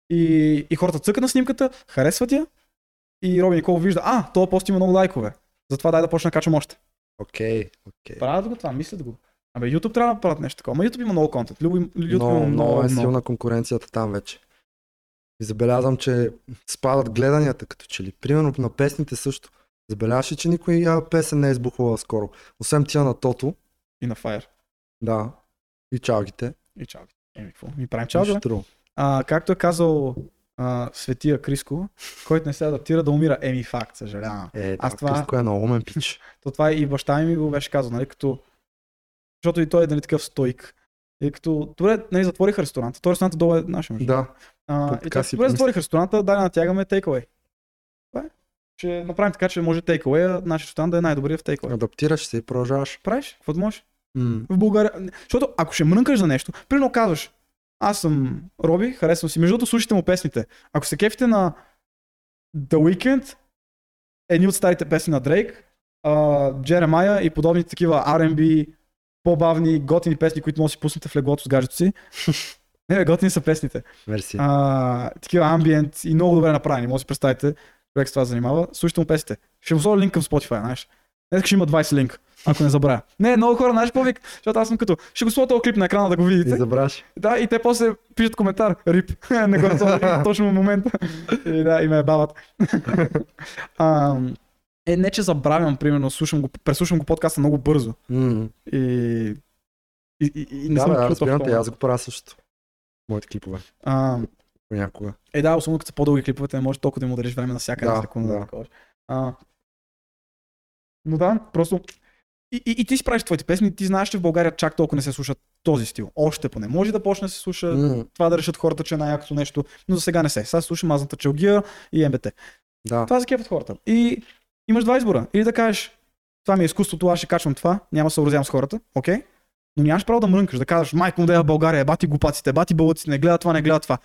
И, и хората цъкат на снимката, харесват я и Роби Николов вижда, а, този пост има много лайкове. Затова дай да почна да качвам още. Окей, окей. Правят го това, мислят го. Абе, YouTube трябва да правят нещо такова. Ама YouTube има много контент. YouTube, YouTube Много, има много е силна конкуренцията там вече. И забелязвам, че спадат гледанията като че ли. Примерно на песните също. Забелязваш ли, че никой песен не е избухвала скоро. Освен тия на Тото. И на Fire. Да. И чалгите. И чао. Еми, какво? Ми правим друго. А, както е казал а, светия Криско, който не се адаптира да умира, еми факт, съжалявам. Е, Аз да, това- Криско е много умен пич. *laughs* То това и баща ми го беше казал, нали, като... Защото и той е нали, такъв стоик. И като, добре, нали, затвориха ресторанта. Той ресторанта долу е наш, между Да. А, и така добре, затворих ресторанта, дай да натягаме takeaway. Това е. Ще направим така, че може takeaway, нашия ресторант да е най-добрия в takeaway. Адаптираш се и продължаваш. Правиш, каквото можеш. М. В България. Защото ако ще мрънкаш за нещо, примерно казваш, аз съм Роби, харесвам си. Между другото, слушайте му песните. Ако се кефите на The Weeknd, едни от старите песни на Дрейк, Джеремая и подобни такива R&B, по-бавни, готини песни, които може да си пуснете в леглото с гаджето си. *laughs* Не, готини са песните. Мерси. А, такива амбиент и много добре направени. Може да си представите, човек с това занимава. Слушайте му песните. Ще му сложа линк към Spotify, знаеш. Днес ще има 20 линк, ако не забравя. Не, много хора, знаеш какво вик? Защото аз съм като, ще го сложа този клип на екрана да го И видите. забравяш. Да, и те после пишат коментар. Рип. *laughs* не го сложих *laughs* точно в момента. И да, и ме бават. *laughs* а, е, не че забравям, примерно, слушам го, преслушам го подкаста много бързо. М. И, и, и, и не Да, съм бе, разбирам те, аз го правя също. Моите клипове. А, Понякога. Е, да, особено като са по-дълги клиповете, не можеш толкова да им удариш време на всяка една Да, секунда. да. такова. А, но да, просто... И, и, и ти си правиш твоите песни, ти знаеш, че в България чак толкова не се слуша този стил. Още поне. Може да почне да се слуша М. това да решат хората, че е най-якото нещо, но за сега не се. Сега се слуша мазната челгия и МБТ. Да. Това закепват хората. И имаш два избора. Или да кажеш, това ми е изкуството, аз ще качвам това, няма да се съобразявам с хората, окей? Но нямаш право да мрънкаш, да казваш, майко му да е в България, бати глупаците, бати бълъците, не гледат това, не гледат това.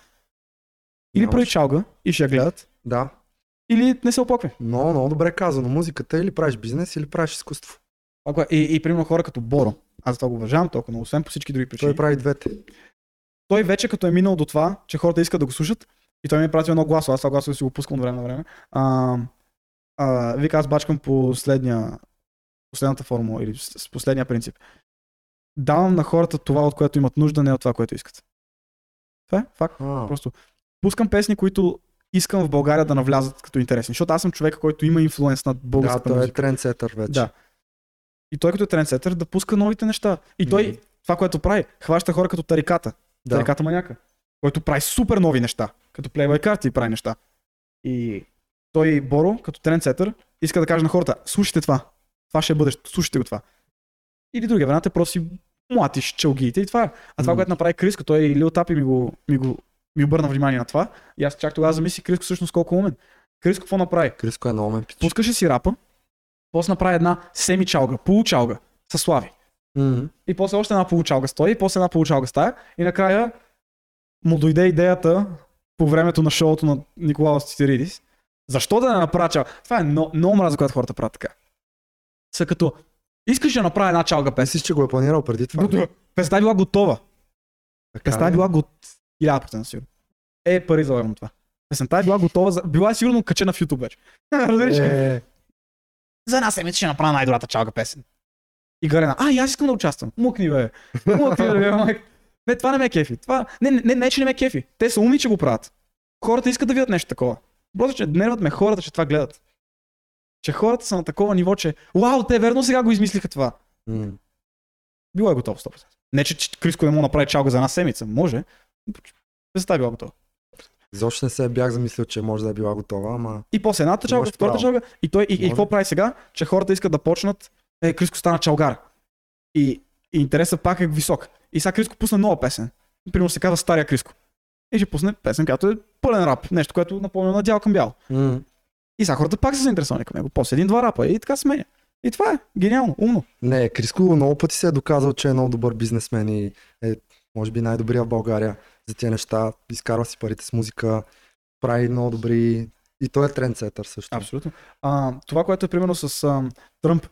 Или прави чалга и ще я гледат, Да. или не се оплаквай. Много, много добре казано. Музиката или правиш бизнес, или правиш изкуство. Ако е- И, и, примерно хора като Боро, аз това го уважавам толкова, но освен по всички други причини. Той прави двете. той вече като е минал до това, че хората искат да го слушат, и той ми е пратил едно гласо, аз това гласо си го пускам от време на време. А, а, вика, аз бачкам последния, последната формула или с последния принцип. Давам на хората това, от което имат нужда, не от това, което искат. Това е факт. А, Просто пускам песни, които искам в България да навлязат като интересни. Защото аз съм човек, който има инфлуенс над да, българската той е музика. трендсетър вече. Да. И той като е трендсетър да пуска новите неща. И той, Мгм. това, което прави, хваща хора като Тариката. Да. Тариката маняка. Който прави супер нови неща. Като Playboy карти прави неща. И той, Боро, като трендсетър, иска да каже на хората, слушайте това. Това ще е бъдещето, слушайте го това. Или другия вариант е просто си млатиш челгиите и това е. А това, Мгм. което направи Криско, той и Лил Тапи ми го, ми го ми обърна внимание на това. И аз чак тогава замислих Криско всъщност колко е умен. Криско какво направи? Криско е много мен пич. Пускаше си рапа, после направи една семичалга, получалга с Слави. М. И после още една получалга стои, и после една получалга стая. И накрая му дойде идеята по времето на шоуто на Николаус Цицеридис. Защо да не направя? Това е много, много мраза, когато хората правят така. Са като, искаш да направя една чалга песен. Мислиш, че го е планирал преди това? Песента е била готова. Така Песента е била готова. 1000% сигурно. Е, пари залагам това. Песента е била готова, за... била е сигурно качена в YouTube вече. *laughs* Разбираш? ли? Е, За една седмица ще направя най-добрата чалга песен. И Гарена, а, и аз искам да участвам. Мукни, бе. Мукни, бе, майк. Не, това не ме кефи. Това... Не, не, не, не, че не ме кефи. Те са умни, че го правят. Хората искат да видят нещо такова. Просто, че нерват ме хората, че това гледат. Че хората са на такова ниво, че Вау, те верно сега го измислиха това. м. Било е готово 100%. Не, че, че Криско не да направи чалга за една седмица. Може. Представя била готова. Изобщо не се бях замислил, че може да е била готова, ама... И после едната чалга, Имаш втората чалга. И той, и, и какво прави сега? Че хората искат да почнат. Е, Криско стана чалгар. И, и интересът пак е висок. И сега Криско пусна нова песен. Примерно се казва Стария Криско. И ще пусне песен, която е пълен рап. Нещо, което напомня на дял към бял. М. И сега хората пак са заинтересовани към него. После един-два рапа. И така сменя. И това е. Гениално. Умно. Не, Криско много пъти се е доказал, че е много добър бизнесмен и е, може би, най-добрия в България за тия неща. Изкарва си парите с музика, прави много добри... И той е трендсетър също. Абсолютно. А, това, което е примерно с а, Тръмп,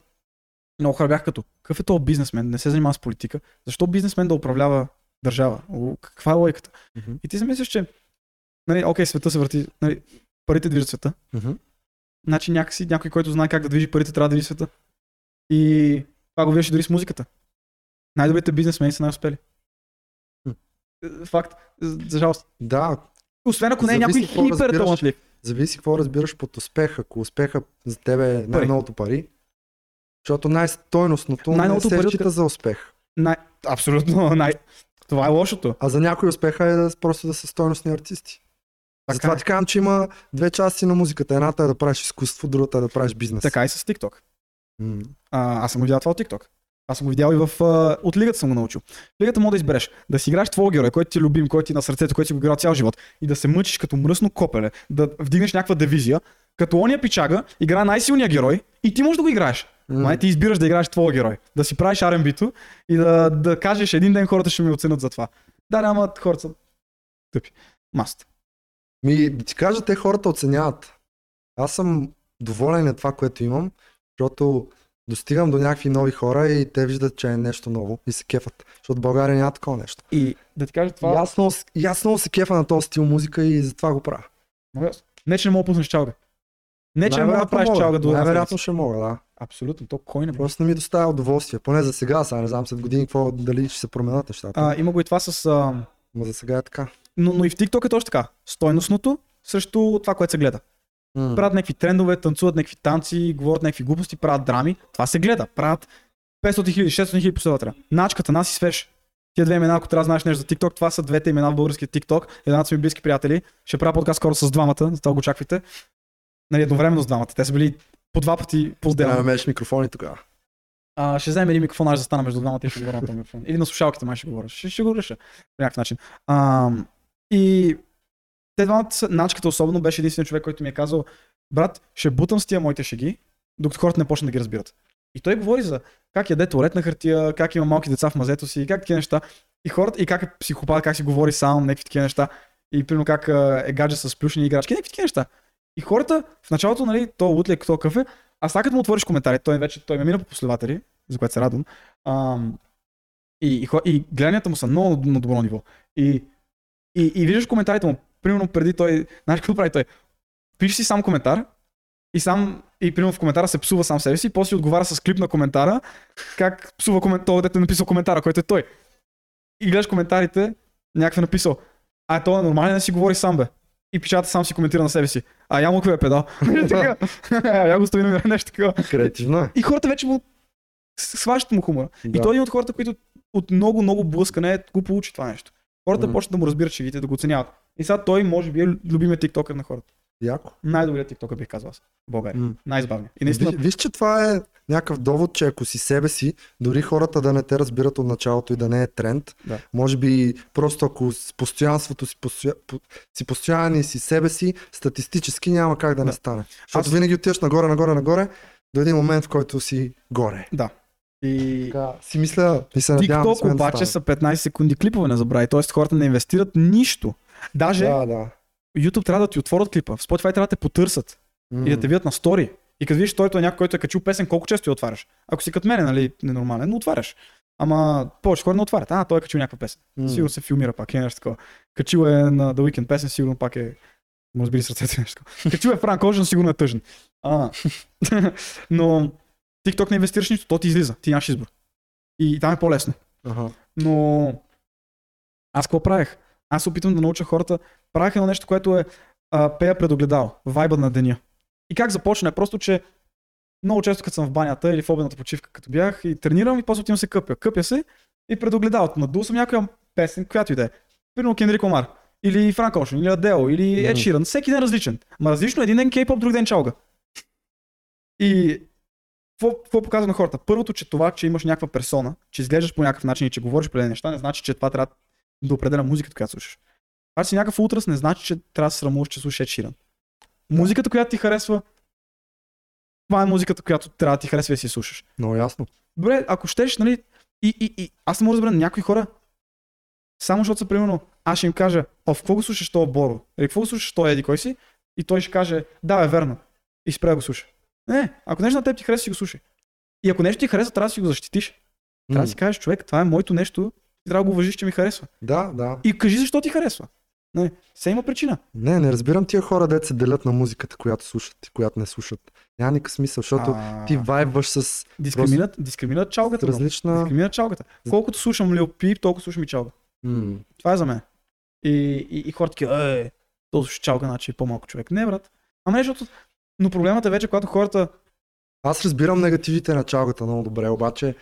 много хора бяха като, какъв е този бизнесмен, не се занимава с политика, защо бизнесмен да управлява държава? О, Каква е логиката? Мгм. И ти си мислиш, че, нали, окей, света се върти, нали, парите движат света, Мгм. значи някакси някой, който знае как да движи парите, трябва да движи света. И това го виждаш дори с музиката. Най-добрите бизнесмени са най-успели. Факт. За жалост. Да, Освен ако не е някой хипер талантлив. зависи какво разбираш под успех. Ако успеха за тебе е най-новото пари, защото най-стойностното Най-новото не се пари счита за успех. Най... Абсолютно. *laughs* Най... Това е лошото. А за някои успеха е да, просто да са стойностни артисти. Така Затова е. ти казвам, че има две части на музиката. Едната е да правиш изкуство, другата е да правиш бизнес. Така и с TikTok. М. А, аз съм го видял това от TikTok. Аз съм го видял и в... А, от лигата съм го научил. В лигата може да избереш да си играеш твоя герой, който ти е любим, който ти е на сърцето, който си го играл цял живот и да се мъчиш като мръсно копеле, да вдигнеш някаква дивизия, като ония пичага играе най-силния герой и ти можеш да го играеш. М. Май ти избираш да играеш твоя герой, да си правиш R&B-то и да, да кажеш един ден хората ще ми оценят за това. Да, няма хората са тъпи. Маст. Ми, да ти кажа, те хората оценяват. Аз съм доволен от това, което имам, защото достигам до някакви нови хора и те виждат, че е нещо ново и се кефат. Защото в България няма такова нещо. И да ти кажа това. Аз много се кефа на този стил музика и затова го правя. Ясно. Не, че не мога да пуснеш чалга. Не, че не мога да правиш чалга до Най-вероятно ще мога, да. Абсолютно, то кой не Просто не ми доставя удоволствие. Поне за сега, сега не знам след години какво, дали ще се променят нещата. а, Има го и това с... А... Но за сега е така. Но, но и в TikTok е точно така. Стойностното срещу това, което се гледа. М. Правят някакви трендове, танцуват някакви танци, говорят някакви глупости, правят драми. Това се гледа. Правят 500 хиляди, 600 хиляди последователя. Начката, нас и свеж. Тия две имена, ако трябва да знаеш нещо за TikTok, това са двете имена в българския TikTok. Едната са ми близки приятели. Ще правя подкаст скоро с двамата, затова го очаквайте. Нали, едновременно с двамата. Те са били по два пъти по Да намериш микрофони тогава. А, ще вземем един микрофон, аз стана между двамата и ще говоря на този микрофон. Или на слушалките май ще говоря. Ще, ще го реша по някакъв начин. А, и те двамата, начката особено беше единственият човек, който ми е казал, брат, ще бутам с тия моите шеги, докато хората не почнат да ги разбират. И той говори за как яде туалет на хартия, как има малки деца в мазето си, как такива неща. И хората, и как е психопат, как си говори сам, някакви такива неща. И примерно как е гадже с плюшени играчки, някакви такива неща. И хората в началото, нали, то утлек, то кафе, а сега като му отвориш коментари, той вече той ме мина по последователи, за което се радвам. Ам, и, и, и гледанията му са много на добро ниво. И, и, и виждаш коментарите му, примерно преди той, знаеш какво прави той? Пише си сам коментар и сам, и примерно в коментара се псува сам себе си, и после отговаря с клип на коментара, как псува комент, той, дете е написал коментара, който е той. И гледаш коментарите, някакъв е написал, а той е нормален да си говори сам бе. И печата сам си коментира на себе си. А я му какво е педал. *laughs* Я го стои номера нещо такова. Креативно е. И хората вече му сващат му хумора. И Да. той е един от хората, които от много, много блъскане го получи това нещо. Хората Мгм. почват да му разбират шегите, да го оценяват. И сега той може би е любимият тиктокър на хората. Яко. Най-добрият тиктокър бих казал аз. В България. М. Най-забавният. И наистина, Виж, че това е някакъв довод, че ако си себе си, дори хората да не те разбират от началото и да не е тренд, Да. може би просто ако с постоянството си, постоя... по... си постоянен и си себе си, статистически няма как да, не Да. стане. Защото Аз- винаги отиваш нагоре, нагоре, нагоре, до един момент, в който си горе. да. И Така, си мисля и се надявам TikTok да обаче стане. са 15 секунди клипове, не забравяй. Тоест хората не инвестират нищо. Даже Да, да. YouTube трябва да ти отворят клипа. В Spotify трябва да те потърсят. и да те видят на стори. И като видиш, той е някой, който е качил песен, колко често я отваряш. Ако си като мене, нали, ненормален, но отваряш. Ама повече хора не отварят. А, той е качил някаква песен. М. Сигурно се филмира пак, е нещо такова. Качил е на The Weeknd песен, сигурно пак е... Му разбери сърцето нещо. такова. Качил е Франк Ожен, сигурно е тъжен. А, *laughs* но TikTok не инвестираш нищо, то ти излиза, ти нямаш избор. И там е по-лесно. Ага. Но аз какво правех? Аз се опитвам да науча хората. Правех едно нещо, което е а, пея предогледал, вайба на деня. И как започна? Просто, че много често като съм в банята или в обедната почивка, като бях и тренирам и после отивам се къпя. Къпя се и предогледалото. Надул съм някоя песен, която и да е. Примерно Кендрик Омар. Или Франк Ошен, или Адел, или Ед Мгм. Ширан. Всеки ден различен. Ма различно е един ден кей-поп, друг ден чалга. И какво, какво показва на хората? Първото, че това, че имаш някаква персона, че изглеждаш по някакъв начин и че говориш определени неща, не значи, че това трябва да определя музиката, която слушаш. Това, си някакъв утрас, не значи, че трябва да се срамуваш, че слушаш Ширан. Музиката, която ти харесва, това е музиката, която трябва да ти харесва и си слушаш. Много ясно. Добре, ако щеш, нали, и, и, и аз не мога да разбера някои хора, само защото са примерно, аз ще им кажа, о, в какво го слушаш то Боро? Или какво го слушаш то Еди, кой си? И той ще каже, да, е верно. И спре да го слуша. Не, ако нещо на теб ти харесва, си го слушай. И ако нещо ти харесва, трябва да си го защитиш. Трябва да си кажеш, човек, това е моето нещо, трябва да го уважиш, че ми харесва. Да, да. И кажи защо ти харесва. Не, все има причина. Не, не разбирам тия хора, дето се делят на музиката, която слушат и която не слушат. Няма никакъв смисъл, защото А, ти вайбваш с, Дискриминат, дискриминат с чалгата. различна... Дискриминат чалгата. Колкото слушам Лил Пип, толкова слушам и чалга. М. Това е за мен. И, и, и хората такива, е, то слуша чалга, значи е по-малко човек. Не, брат. Ама не, защото... Но проблемът е вече, когато хората... Аз разбирам негативите на чалгата много добре, обаче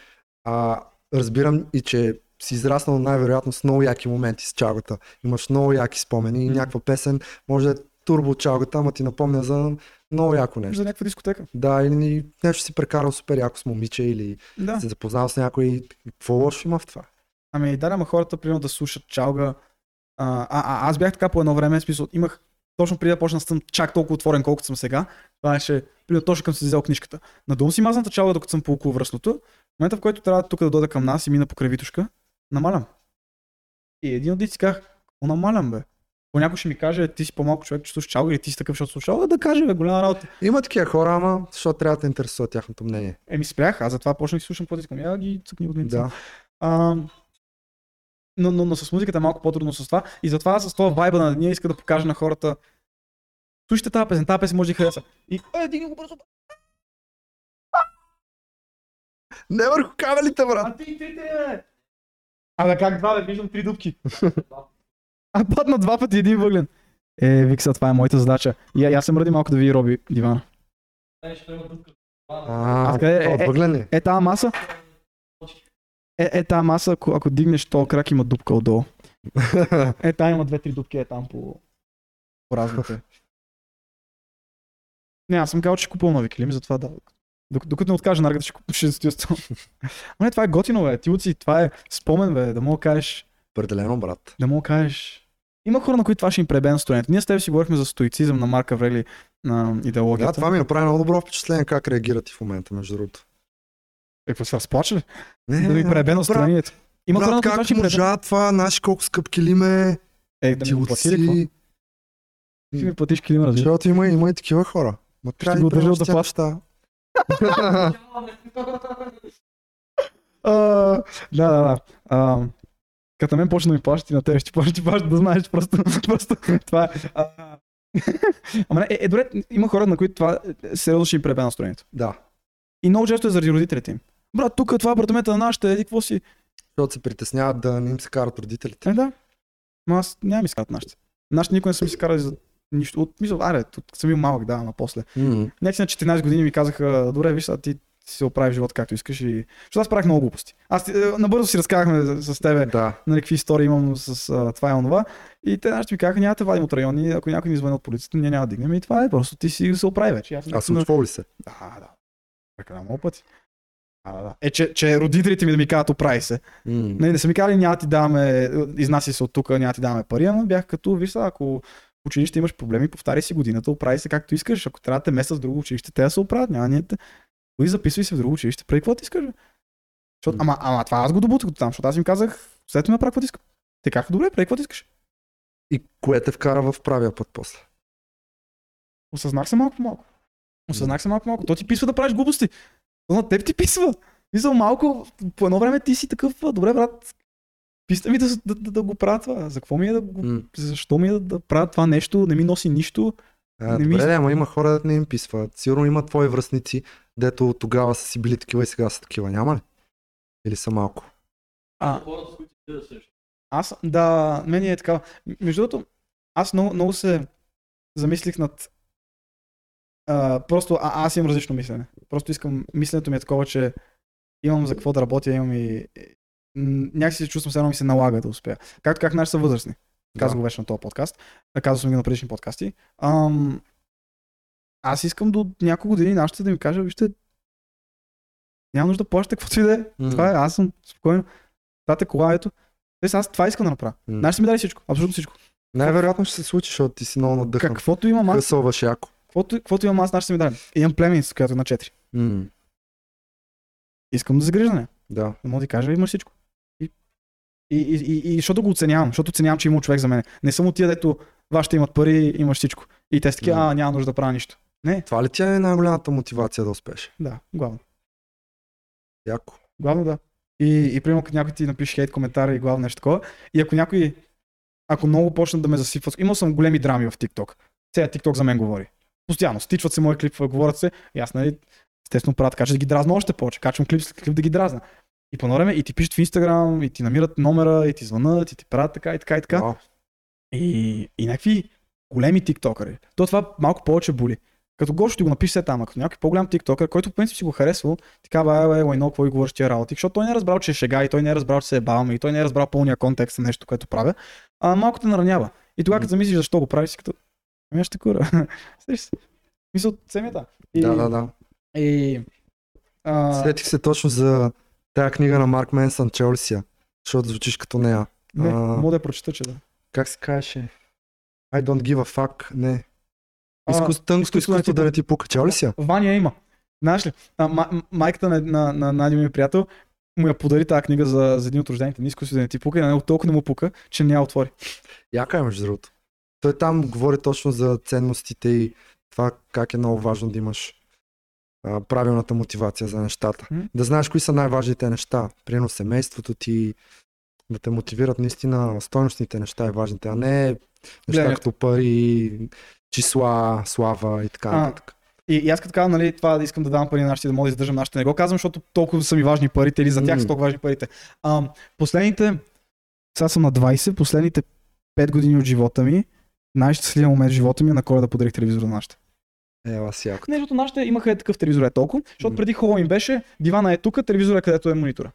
а, разбирам и, че си израснал най-вероятно с много яки моменти с чалгата. Имаш много яки спомени и някаква песен може да е турбо чалгата, ама ти напомня за много яко нещо. За някаква дискотека. Да, или нещо си прекарал супер яко с момиче или Да. се запознал с някой. Какво лошо има в това? Ами да, ама хората примерно да слушат чалга. А, а, а, аз бях така по едно време, смисъл, имах точно преди да почна съм чак толкова отворен, колкото съм сега. Това беше, примерно, точно към си взел книжката. Надолу си мазната чалга, докато съм по околовръстното. В момента, в който трябва тук да дойда към нас и мина по кревитушка, намалям. И един от си казах, какво намалям, бе? Ако някой ще ми каже, ти си по-малко човек, че слушаш чалга или ти си такъв, защото слушал, да каже, бе, голяма работа. Има такива хора, ама защото трябва да те интересува тяхното мнение. Еми спрях, аз затова почнах да слушам какво искам. Я ги цъкни от. Да. А, но, но, но, с музиката е малко по-трудно с това. И затова с това вайба на деня иска да покажа на хората. Слушайте тази песен, тази песен може да хареса. И е, дигни го бързо. Не върху кабелите, брат! А ти, ти, ти, бе! А да как два, бе, виждам три дупки. а падна два пъти един въглен. Е, Викса, това е моята задача. И аз се мради малко да ви роби дивана. А, А къде е- е- въглени. Е, тази маса, е, е тази маса, ако, ако дигнеш то крак има дупка отдолу. *laughs* Е, там има две-три дупки, е там по, по разните. Не, аз съм казал, че купувам нови килими, затова да. Док- Докато не откажа наргата, ще, ще стоя с това. Ама не, това е готино, бе. Ти уци, това е спомен, бе. Да мога да кажеш, Определено, брат. да мога да кажеш. Има хора, на които това ще им пребе настроението. Ние с теб си говорихме за стоицизъм на Марка Врели на Да, идеологията. това ми направи много добро впечатление как реагира ти в момента, между другото. Е, какво се разплача ли? Не, Да ми пребе настроението. Има хора, на Брат, които това как ще можа това, знаеш колко скъп килим е, Е, да ти ми го плати. Ти ми платиш килима, разбира. Защото има, има и такива хора. Ма трябва го да държа ги от Да, да, да. Като мен почна да ми плащат и на тебе ще плащат, плащат да знаеш просто, *laughs* просто това е. *laughs* Ама не, е, е, добре, има хора, на които това е, сериозно ще им пребе настроението. Да, И много често е заради родителите им. Брат, тук това е апартамента на нашите, еди какво си? защото се притесняват да не им се карат родителите. Е, да. Ма аз няма ми скарат нашите. Нашите никога не са ми се карали за нищо. От, мисля, аре, от съм бил малък, да, ама после. М. Някакси на 14 години ми казаха, добре, виж, сега ти си се оправиш живота както искаш и... Защото аз правих много глупости. Аз е, набързо си разказахме с тебе Да. нали, какви истории имам с а, това и онова. И те нашите ми казаха, няма да те вадим от райони, ако някой ни звъни от полицията, ние няма да дигнем. И това е просто ти си се оправи вече. Аз А наистина- случвало ли се? Да, да. Прекалено много пъти. А, да, да. Е, че, че родителите ми да ми казват, оправи се. М. Не, не са ми казали, няма да ти даваме, изнася се от тук, няма да ти даваме пари, ама бях като, виж ако училище имаш проблеми, повтаряй си годината, оправи се както искаш. Ако трябва да те места с друго училище, те да се оправят, няма ние те. Записвай се в друго училище, прави каквото искаш. Бе. Защото, ама, ама, това аз го добутах до там, защото аз им казах, след ме прави каквото искам. Те казаха, добре, прави каквото искаш. И кое те вкара в правия път после? Осъзнах се малко по малко. Осъзнах се малко по малко. То ти писва да правиш глупости. То на теб ти писва. Мисля, малко, по едно време ти си такъв, «А, добре, брат, писате ми да, да, да, да го правя това. За какво ми е да го... М. Защо ми е да, да правя това нещо? Не ми носи нищо. А, Не ми- добре, ама има хора, да не им писват. Сигурно има твои връзници, дето тогава са си били такива и сега са такива. Няма ли? Или са малко? А, да аз, да, мен е така. Между другото, аз много, много се замислих над... А, просто а, аз имам различно мислене. Просто искам, мисленето ми е такова, че имам за какво да работя, имам и... Някакси се чувствам, едно ми се налага да успея. Както как нашите са възрастни. Казах го вече на този подкаст. Казал съм ги на предишни подкасти. Ам, аз искам до няколко години нашите да ми кажа, вижте, няма нужда да плащате каквото и да е. Това е, аз съм спокойно. Тате кола, ето. Тоест, аз това искам да направя. М. Нашите ми дали всичко, абсолютно всичко. Най-вероятно ще се случи, защото ти си много надъхан. Каквото имам аз, Хъсълваш яко. каквото, каквото имам аз, нашите са ми дали. Имам племеница, която е на 4. М. Искам да нея. Да. Да мога да ти кажа, имаш всичко. И, и, и, и, защото го оценявам, защото оценявам, че има човек за мен. Не съм от тия, дето вашите имат пари, имаш всичко. И те са такива, а, няма нужда да правя нищо. Не, Това ли ти е най-голямата мотивация да успееш? да, главно. Яко. Главно да. И, и примерно, като някой ти напише хейт коментар и главно нещо такова. И ако някой, ако много почнат да ме засипват, имал съм големи драми в TikTok. Целият TikTok за мен говори. Постоянно. Стичват се мои клипове, говорят се. И аз, нали, естествено правя така, че да ги дразна още повече. Качвам клип след клип да ги дразна. И по време и ти пишат в Instagram, и ти намират номера, и ти звънат, и ти правят така и така и така. И, и някакви големи тиктокъри. То това малко повече боли. Като Гошо ти го напише там, като някой по-голям тиктокър, който по принцип си го харесвал, ти казва, е, е, лайно, какво и говориш тия работи, защото той не е разбрал, че е шега и той не е разбрал, че се е баваме и той не е разбрал пълния контекст на нещо, което правя, а малко те наранява. И тогава, като замислиш защо го правиш, си като, ами ще кура. *laughs* Мисъл, семията. И, Да, да, да. И, а, Сетих се точно за тая книга на Марк Менсън, чел ли си я? Защото звучиш като нея. не, а- мога да я прочета, че да. Как се казваше? I don't give a fuck. Не. Изкус, тънкото изкуство да не ти пука. Чел ли си я? Ваня има. Знаеш ли, а, ма, майката на, на, на, на един ми приятел му я подари тази книга за, за един от рождените с които да не ти пука и на него толкова не му пука, че не я отвори. Яка е между другото. Той там говори точно за ценностите и това как е много важно да имаш а, правилната мотивация за нещата. М. Да знаеш кои са най-важните неща. Примерно семейството ти, да те мотивират наистина стойностните неща и важните, а не неща Гледането. като пари, числа, слава и така нататък. И, и аз като казвам, нали, това да искам да давам пари на нашите, да мога да издържам нашите, не го казвам, защото толкова са ми важни парите или за тях са М. толкова важни парите. А, последните, сега съм на 20, последните 5 години от живота ми, най-щастливия момент в живота ми е на коледа подарих телевизор на нашите. Ела си. Не, защото нашите имаха е такъв телевизор е толкова, защото преди хубаво им беше, дивана е тук, телевизора е където е монитора.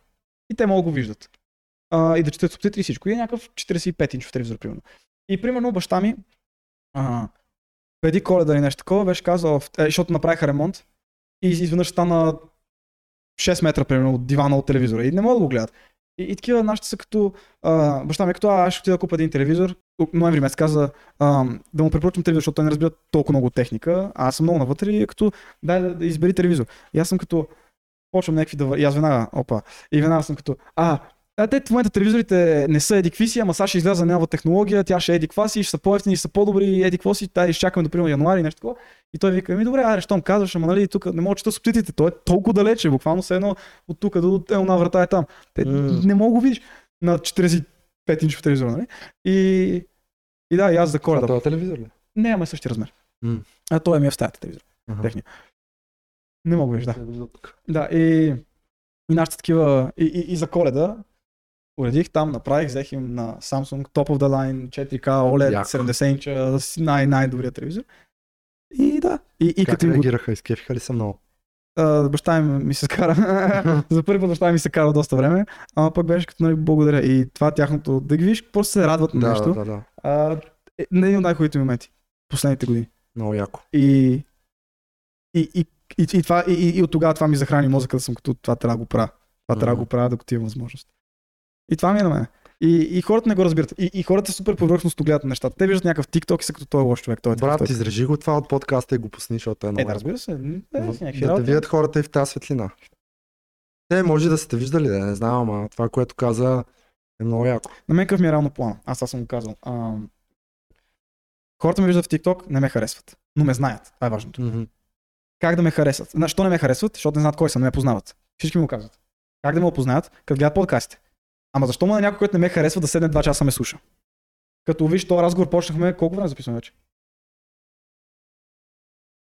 И те могат го виждат. А, и да четат субтитри и всичко. И е някакъв 45 инчов телевизор, примерно. И примерно баща ми, а, преди коледа или нещо такова, беше казал, е, защото направиха ремонт и изведнъж стана 6 метра, примерно, от дивана от телевизора. И не могат да го гледат. И, и такива нашите са като, а, баща ми е като, а, аз ще отида да купя един телевизор ноември месец каза а, да му препоръчам телевизор, защото той не разбира толкова много техника, а аз съм много навътре и е като дай да, да избери телевизор. И аз съм като почвам някакви да... И аз веднага, опа, и веднага съм като, а, а те в момента телевизорите не са едиквиси, си, ама сега ще изляза нова технология, тя ще е еди си, ще са по-ефтини, ще са по-добри, еди си, да, изчакаме до примерно януари и нещо такова. И той вика, ми добре, аре, щом казваш, ама нали, тук не мога да чета субтитрите, той е толкова далече, буквално се едно от тук до една врата е там. Те, mm. Не мога го видиш. На 40 5-инчов телевизор, нали? И, и да, и аз за коледа. А това е телевизор ли? Не, ама е същия размер. Mm. А той ми е в стаята телевизор. Uh-huh. Техния. Не мога виж, да. Да, и, и нашите такива, и, и, и за коледа, уредих там, направих, взех им на Samsung Top of the Line, 4K, OLED, Яко. 70 инча, най- най-добрия телевизор. И да. И, и как като реагираха? Им... Изкефиха ли са много? А, баща ми ми се скара, *laughs* за първи път баща ми се кара доста време, ама пък беше като нали, благодаря. И това тяхното, да ги видиш, просто се радват на Да, нещо. да, да. А, е, не един от най-хубавите моменти последните години. Много яко. И, и, и, и, и, това, и, и, и от тогава това ми захрани мозъка да съм като това трябва да го правя. Това трябва да го правя, докато имам възможност. И това ми е на мен. И, и хората не го разбират. И, и хората супер повърхностно гледат на нещата. Те виждат някакъв TikTok и са като той е лош човек. Той е Брат, той е изрежи го това от подкаста и го пусни, защото е много Е, да, разбира се. В- си някакви да те видят хората и в тази светлина. Те може да сте виждали, да не знам, ама това, което каза е много яко. На мен какъв ми е равно план. Аз това съм го казал. А, хората ме виждат в TikTok, не ме харесват. Но ме знаят. Това е важното. Как да ме харесват? Защо не ме харесват? Защото не знаят кой съм, не ме познават. Всички ми го казват. Как да ме опознаят? Като гледат подкастите. Ама защо му на някой, който не ме харесва, да седне два часа ме слуша? Като виж, този разговор почнахме, колко време записваме вече?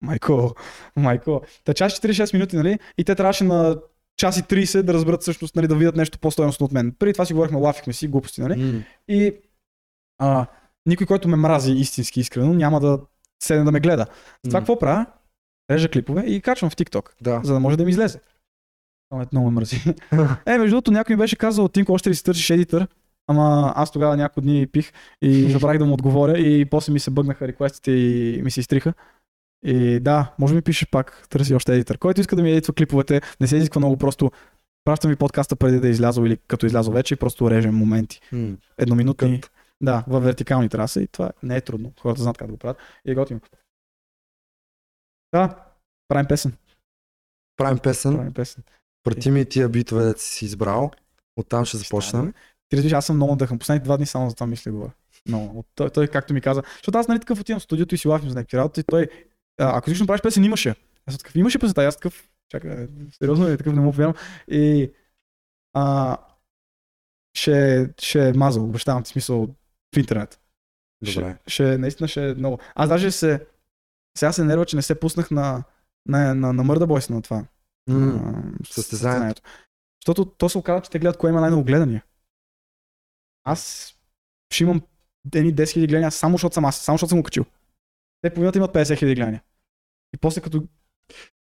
Майко, майко. Та час 46 минути, нали? И те трябваше на час и 30 да разберат всъщност, нали, да видят нещо по-стоеностно от мен. Преди това си говорихме, лафихме си, глупости, нали? М. И а, никой, който ме мрази истински искрено, няма да седне да ме гледа. Това М. какво правя? Режа клипове и качвам в TikTok, Да. за да може да ми излезе. Ме много ме мрази. *laughs* е, между другото, някой ми беше казал, Тинко, още ли си търсиш едитър? Ама аз тогава няколко дни пих и *laughs* забравих да му отговоря и после ми се бъгнаха реквестите и ми се изтриха. И да, може ми пише пак, търси още едитър. Който иска да ми едитва клиповете, не се изисква много, просто пращам ви подкаста преди да е излязъл или като е излязъл вече и просто режем моменти. М. Едноминутни. Да, в вертикални траси и това не е трудно. Хората знаят как да го правят и е готино. Да, правим песен. Правим песен. Правим песен. Прати ми тия битове, да си избрал. Оттам ще започнем. Ти разбираш, аз съм много надъхан. Последните два дни само за това мисля говоря. От- Той, той, както ми каза, защото аз нали такъв отивам в студиото и си лафим за някакви работи и той, а, ако лично правиш песен, имаше. Аз такъв, имаше песен, аз такъв, чакай, сериозно ли, такъв не мога повярвам. И а, ще, ще е мазал, обещавам ти смисъл в интернет. Добре. Ще, ще, наистина ще е много. Аз даже се, сега се нерва, че не се пуснах на, на, на, на Murder Boys на това. А, състезанието. Защото то се оказа, че те гледат кое има най-много гледания. Аз ще имам едни 10 000 гледания само защото съм аз, само защото съм го качил. Те половината имат 50 000 гледания. И после като...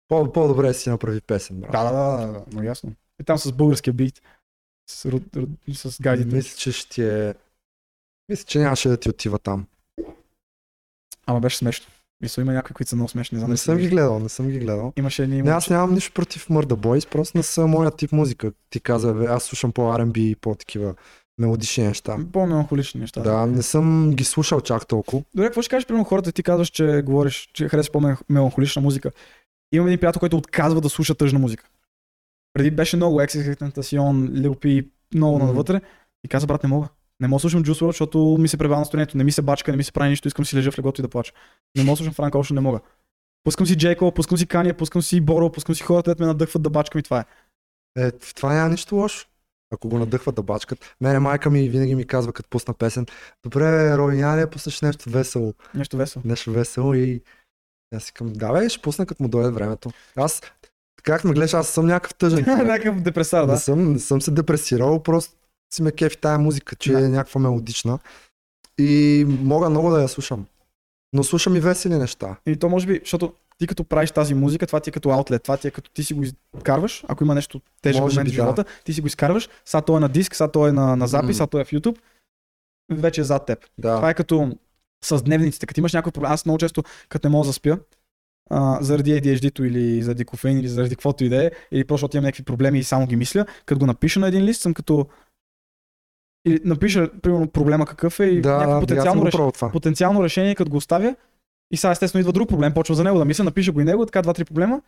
По- по-добре си направи песен, брат. Да, да, да, много ясно. И там с българския бит, с, ру- с гайдите. Мисля, че ще е... Мисля, че нямаше да ти отива там. Ама беше смешно. Мисля, има някои, които са много смешни. Не, знам Не съм ги гледал, не съм ги гледал. Имаше едни... Не, аз нямам нищо против Murder Boys, просто не са моя тип музика. Ти каза, бе, аз слушам по R&B и по-такива мелодични неща. По-меланхолични неща. Да, не съм ги слушал чак толкова. Добре, какво ще кажеш, примерно, хората ти казваш, че говориш, че харесва по-меланхолична музика. Имам един приятел, който отказва да слуша тъжна музика. Преди беше много Exit Tentacion, Lil P, много навътре. И каза, брат, не мога. Не мога да слушам Juice WRLD, защото ми се пребава настроението, не ми се бачка, не ми се прави нищо, искам си лежа в леглото и да плача. Не мога да слушам Франк Оушен, не мога. Пускам си Джейко, пускам си Кания, пускам си Боро, пускам си хората, ме надъхват да бачкам и това е. Е, в това няма нищо лошо. Ако го надъхват да бачкат. Мене майка ми винаги ми казва, като пусна песен, добре, Роби, няма ли да пуснеш нещо весело? Нещо весело. Нещо весело и аз си към, да бе, ще пусна като му дойде времето. Аз, как ме гледаш, аз съм някакъв тъжен. *laughs* Някакъв депресар, не, да. съм, не съм се депресирал, просто си ме кефи тая музика, че Да. е някаква мелодична. И мога много да я слушам. Но слушам и весели неща. И то може би, защото ти като правиш тази музика, това ти е като аутлет, това ти е като ти си го изкарваш, ако има нещо тежко момент би, в да. живота, ти си го изкарваш, сега той е на диск, сега той е на, на запис, М. сега той е в YouTube, вече е зад теб. Да. Това е като с дневниците, като имаш някакъв проблем, аз много често, като не мога да заспя, а, заради ADHD-то или заради кофеин или заради каквото и да е, или просто имам някакви проблеми и само ги мисля, като го напиша на един лист, съм като или напиша, примерно, проблема какъв е и да, някакво да, потенциално, реш... потенциално решение, като го оставя и сега естествено идва друг проблем, почва за него да мисля, напиша го и него, така два-три проблема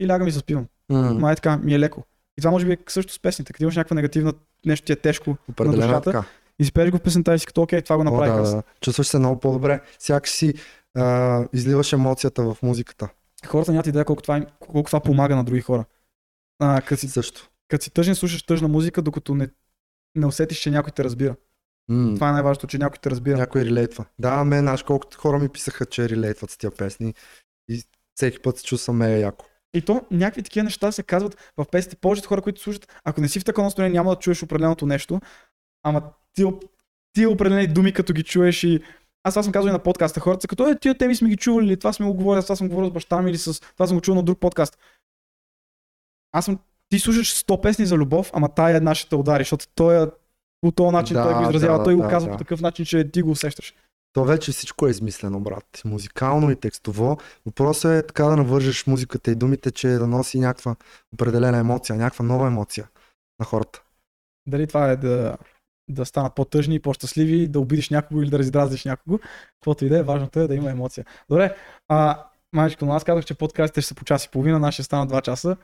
и лягам и заспивам. М, Май е така, ми е леко. И това може би е също с песните, като имаш някаква негативна, нещо ти е тежко Определено на душата, така. и спееш го в песента и си като, окей, това го О, направих да, аз. да. Чувстваш се много по-добре. Сякаш си а, изливаш емоцията в музиката. Хората нямат идея колко това, им- колко това помага на други хора. А, като, си, Също. като си тъжен, слушаш тъжна музика, докато не, не усетиш, че някой те разбира. М, Това е най-важното, че някой те разбира. Някой релейтва. Да, мен, знаеш колкото хора ми писаха, че релейтват с тия песни. И всеки път се чувствам мега яко. И то някакви такива неща се казват в песните. Повечето хора, които слушат, ако не си в такова настроение, няма да чуеш определеното нещо. Ама ти, ти определени думи, като ги чуеш и аз това съм казал и на подкаста. Хората са като, е, тия теми сме ги чували, или това сме го говорили, аз това съм говорил с баща ми, или с това съм го чул на друг подкаст. Аз съм, ти слушаш 100 песни за любов, ама тая една ще те удари, защото той е по този начин Да, той го изразява, да, той го да, казва да. по такъв начин, че ти го усещаш. То вече всичко е измислено, брат. Музикално и текстово. Въпросът е така да навържеш музиката и думите, че да носи някаква определена емоция, някаква нова емоция на хората. Дали това е да, да станат по-тъжни и по-щастливи, да обидиш някого или да раздразниш някого, каквото и да е, важното е да има емоция. Добре, а, майчко, но аз казах, че подкастите ще са по час и половина, нашия ще стана 2 часа.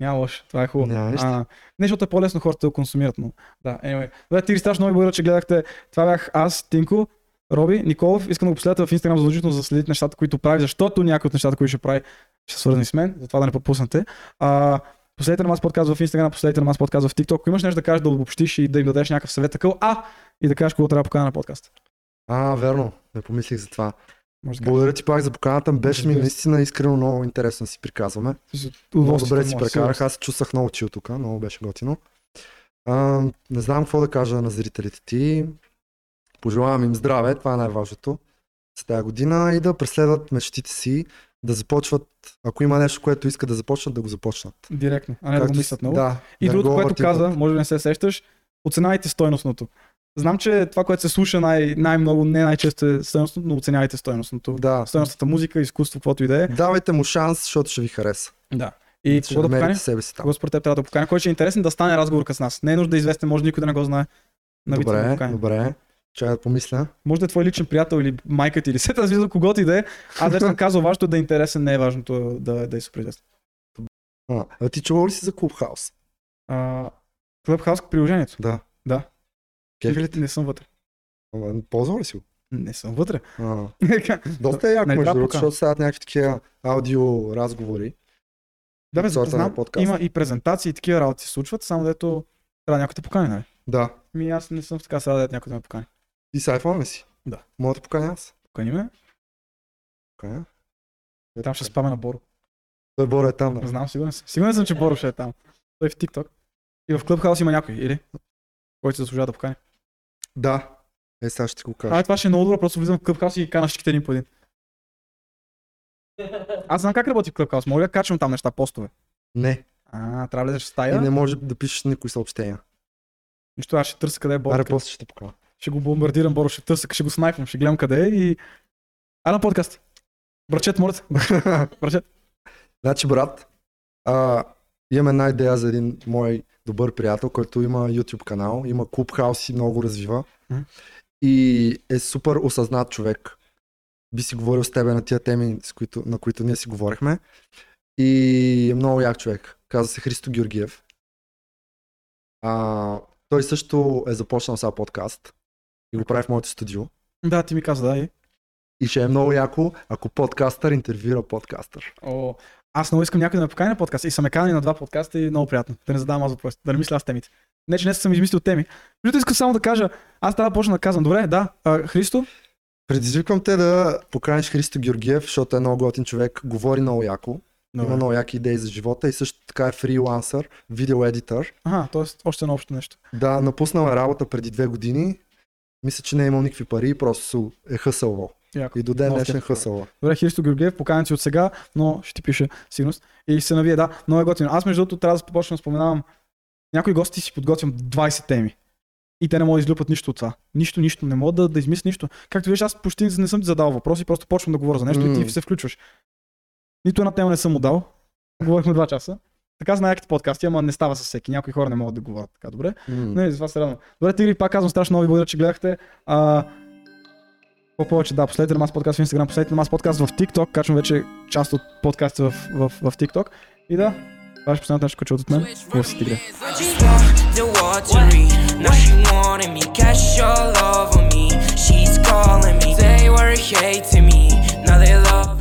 Няма лошо, това е хубаво. Нищо. А, не, защото е по-лесно хората да го консумират, но да, anyway. Добре, ти страшно много благодаря, че гледахте. Това бях аз, Тинко, Роби, Николов. Искам да го последвате в Инстаграм задължително за да следите нещата, които прави, защото някои от нещата, които ще прави, ще свързани с мен, затова да не пропуснете. А, Последете на Мас подкаст в Инстаграм, последете на Мас подкаст в TikTok. Ако имаш нещо да кажеш, да обобщиш и да им дадеш някакъв съвет такъв, а и да кажеш кого трябва да покана на подкаст. А, верно. Не помислих за това. Може да Благодаря ти пак за поканата. Беше ми наистина искрено много интересно си приказваме. Много добре си прекарах. Аз се чувствах много чил тук. Много беше готино. А, не знам какво да кажа на зрителите ти. Пожелавам им здраве. Това е най-важното за тази година и да преследват мечтите си, да започват, ако има нещо, което искат да започнат, да го започнат. Директно, а не да го Както мислят с- много. Да, И другото, го което каза, може да не се сещаш, оценявайте стойностното. Знам, че това, което се слуша най- най-много, не най-често е стойностното, но оценявайте стойностното. Да. Стойностната музика, изкуство, каквото и да е. Давайте му шанс, защото ще ви хареса. Да. И ще кого да поканя? себе си там. Кого според теб трябва да поканя? Кой ще е интересен да стане разговор с нас? Не е нужда да известен, може никой да не го знае. На Вица да Добре, добре. Чай да помисля. Може да е твой личен приятел или майка ти или *laughs* сета, аз виждам когото и да е. Аз вече съм казал, важното е да е интересен, не е важното да, да е супер известен. А, а ти чувал ли си за Клубхаус? Clubhouse приложението. Да. Да. Кефи ли ти? Не съм вътре. Ама, Ползвал ли си го? Не съм вътре. А, *laughs* доста е яко, между другото, защото стават някакви такива аудио разговори. Да, бе, знам, има и презентации и такива работи се случват, само дето трябва някой да покани, нали? Да. Ми аз не съм така сега да някой да ме покани. Ти с iPhone ли си? Да. Мога да поканя аз? Покани ме, Поканя. там ще спаме на Боро. Той Боро е там, да. Знам, сигурен съм. Сигурен съм, че Боро ще е там. Той е в TikTok. И в Clubhouse има някой, или? Който се заслужава да покани. Да. Е, сега ще ти го кажа. А, това ще е много добро, просто влизам в Clubhouse и ги канаш всичките един по един. Аз знам как работи в Clubhouse, мога ли да качвам там неща, постове. Не. А, трябва да влезеш в И стая. не може да пишеш никои съобщения. Нищо, аз ще търся къде е Боро. Аре, после ще те поканя. Ще го бомбардирам, Боро, ще търся, ще го снайпвам, ще гледам къде е и... А на подкаст. Брачет, моля. *laughs* Брачет. Значи, брат, а, имам една идея за един мой добър приятел, който има YouTube канал, има Clubhouse и много развива. И е супер осъзнат човек. Би си говорил с тебе на тия теми, с които, на които ние си говорихме. И е много як човек. Казва се Христо Георгиев. А, той също е започнал сега подкаст. и го прави в моето студио. Да, ти ми каза, да. И... И ще е много яко, ако подкастър интервюира подкастър. О, аз много искам някой да ме покани на подкаст. И са ме канали на два подкаста и много приятно. Да не задавам аз въпроси. Да не мисля аз темите. Не, че днес съм измислил теми. Между искам само да кажа, аз трябва да почна да казвам. Добре, да, а, Христо, Предизвиквам те да поканиш Христо Георгиев, защото е много готин човек, говори много яко, има много яки идеи за живота и също така е фрилансър, видео едитър. Ага, т.е. още едно общо нещо. Да, напуснал е работа преди две години. Мисля, че не е имал никакви пари, просто е хъсълвал. Яко. И до ден днешен кеф. хъсълва. Добре, Христо Георгиев, поканен си от сега, но ще ти пише сигурност. И се навие, да, много е готино. Аз между другото трябва да започна да споменавам. Някои гости си подготвям 20 теми. И те не могат да излюпат нищо от това. Нищо, нищо. Не могат да, да измислят нищо. Както виж, аз почти не съм ти задал въпроси, просто почвам да говоря за нещо и М. ти се включваш. Нито една тема не съм му дал. Говорихме 2 часа. Така знаят подкасти, ама не става с всеки. Някои хора не могат да говорят така добре. М. Не, за това се радвам. Добре, Тигри, пак казвам страшно много ви благодаря, че гледахте. А, по повече, да, последете на Мас подкаст в Instagram, последете на Мас подкаст в TikTok, качвам вече част от подкаста в, в, в, TikTok. И да, това беше последната нещо, което от мен. Хубаво си, watery. Now. They were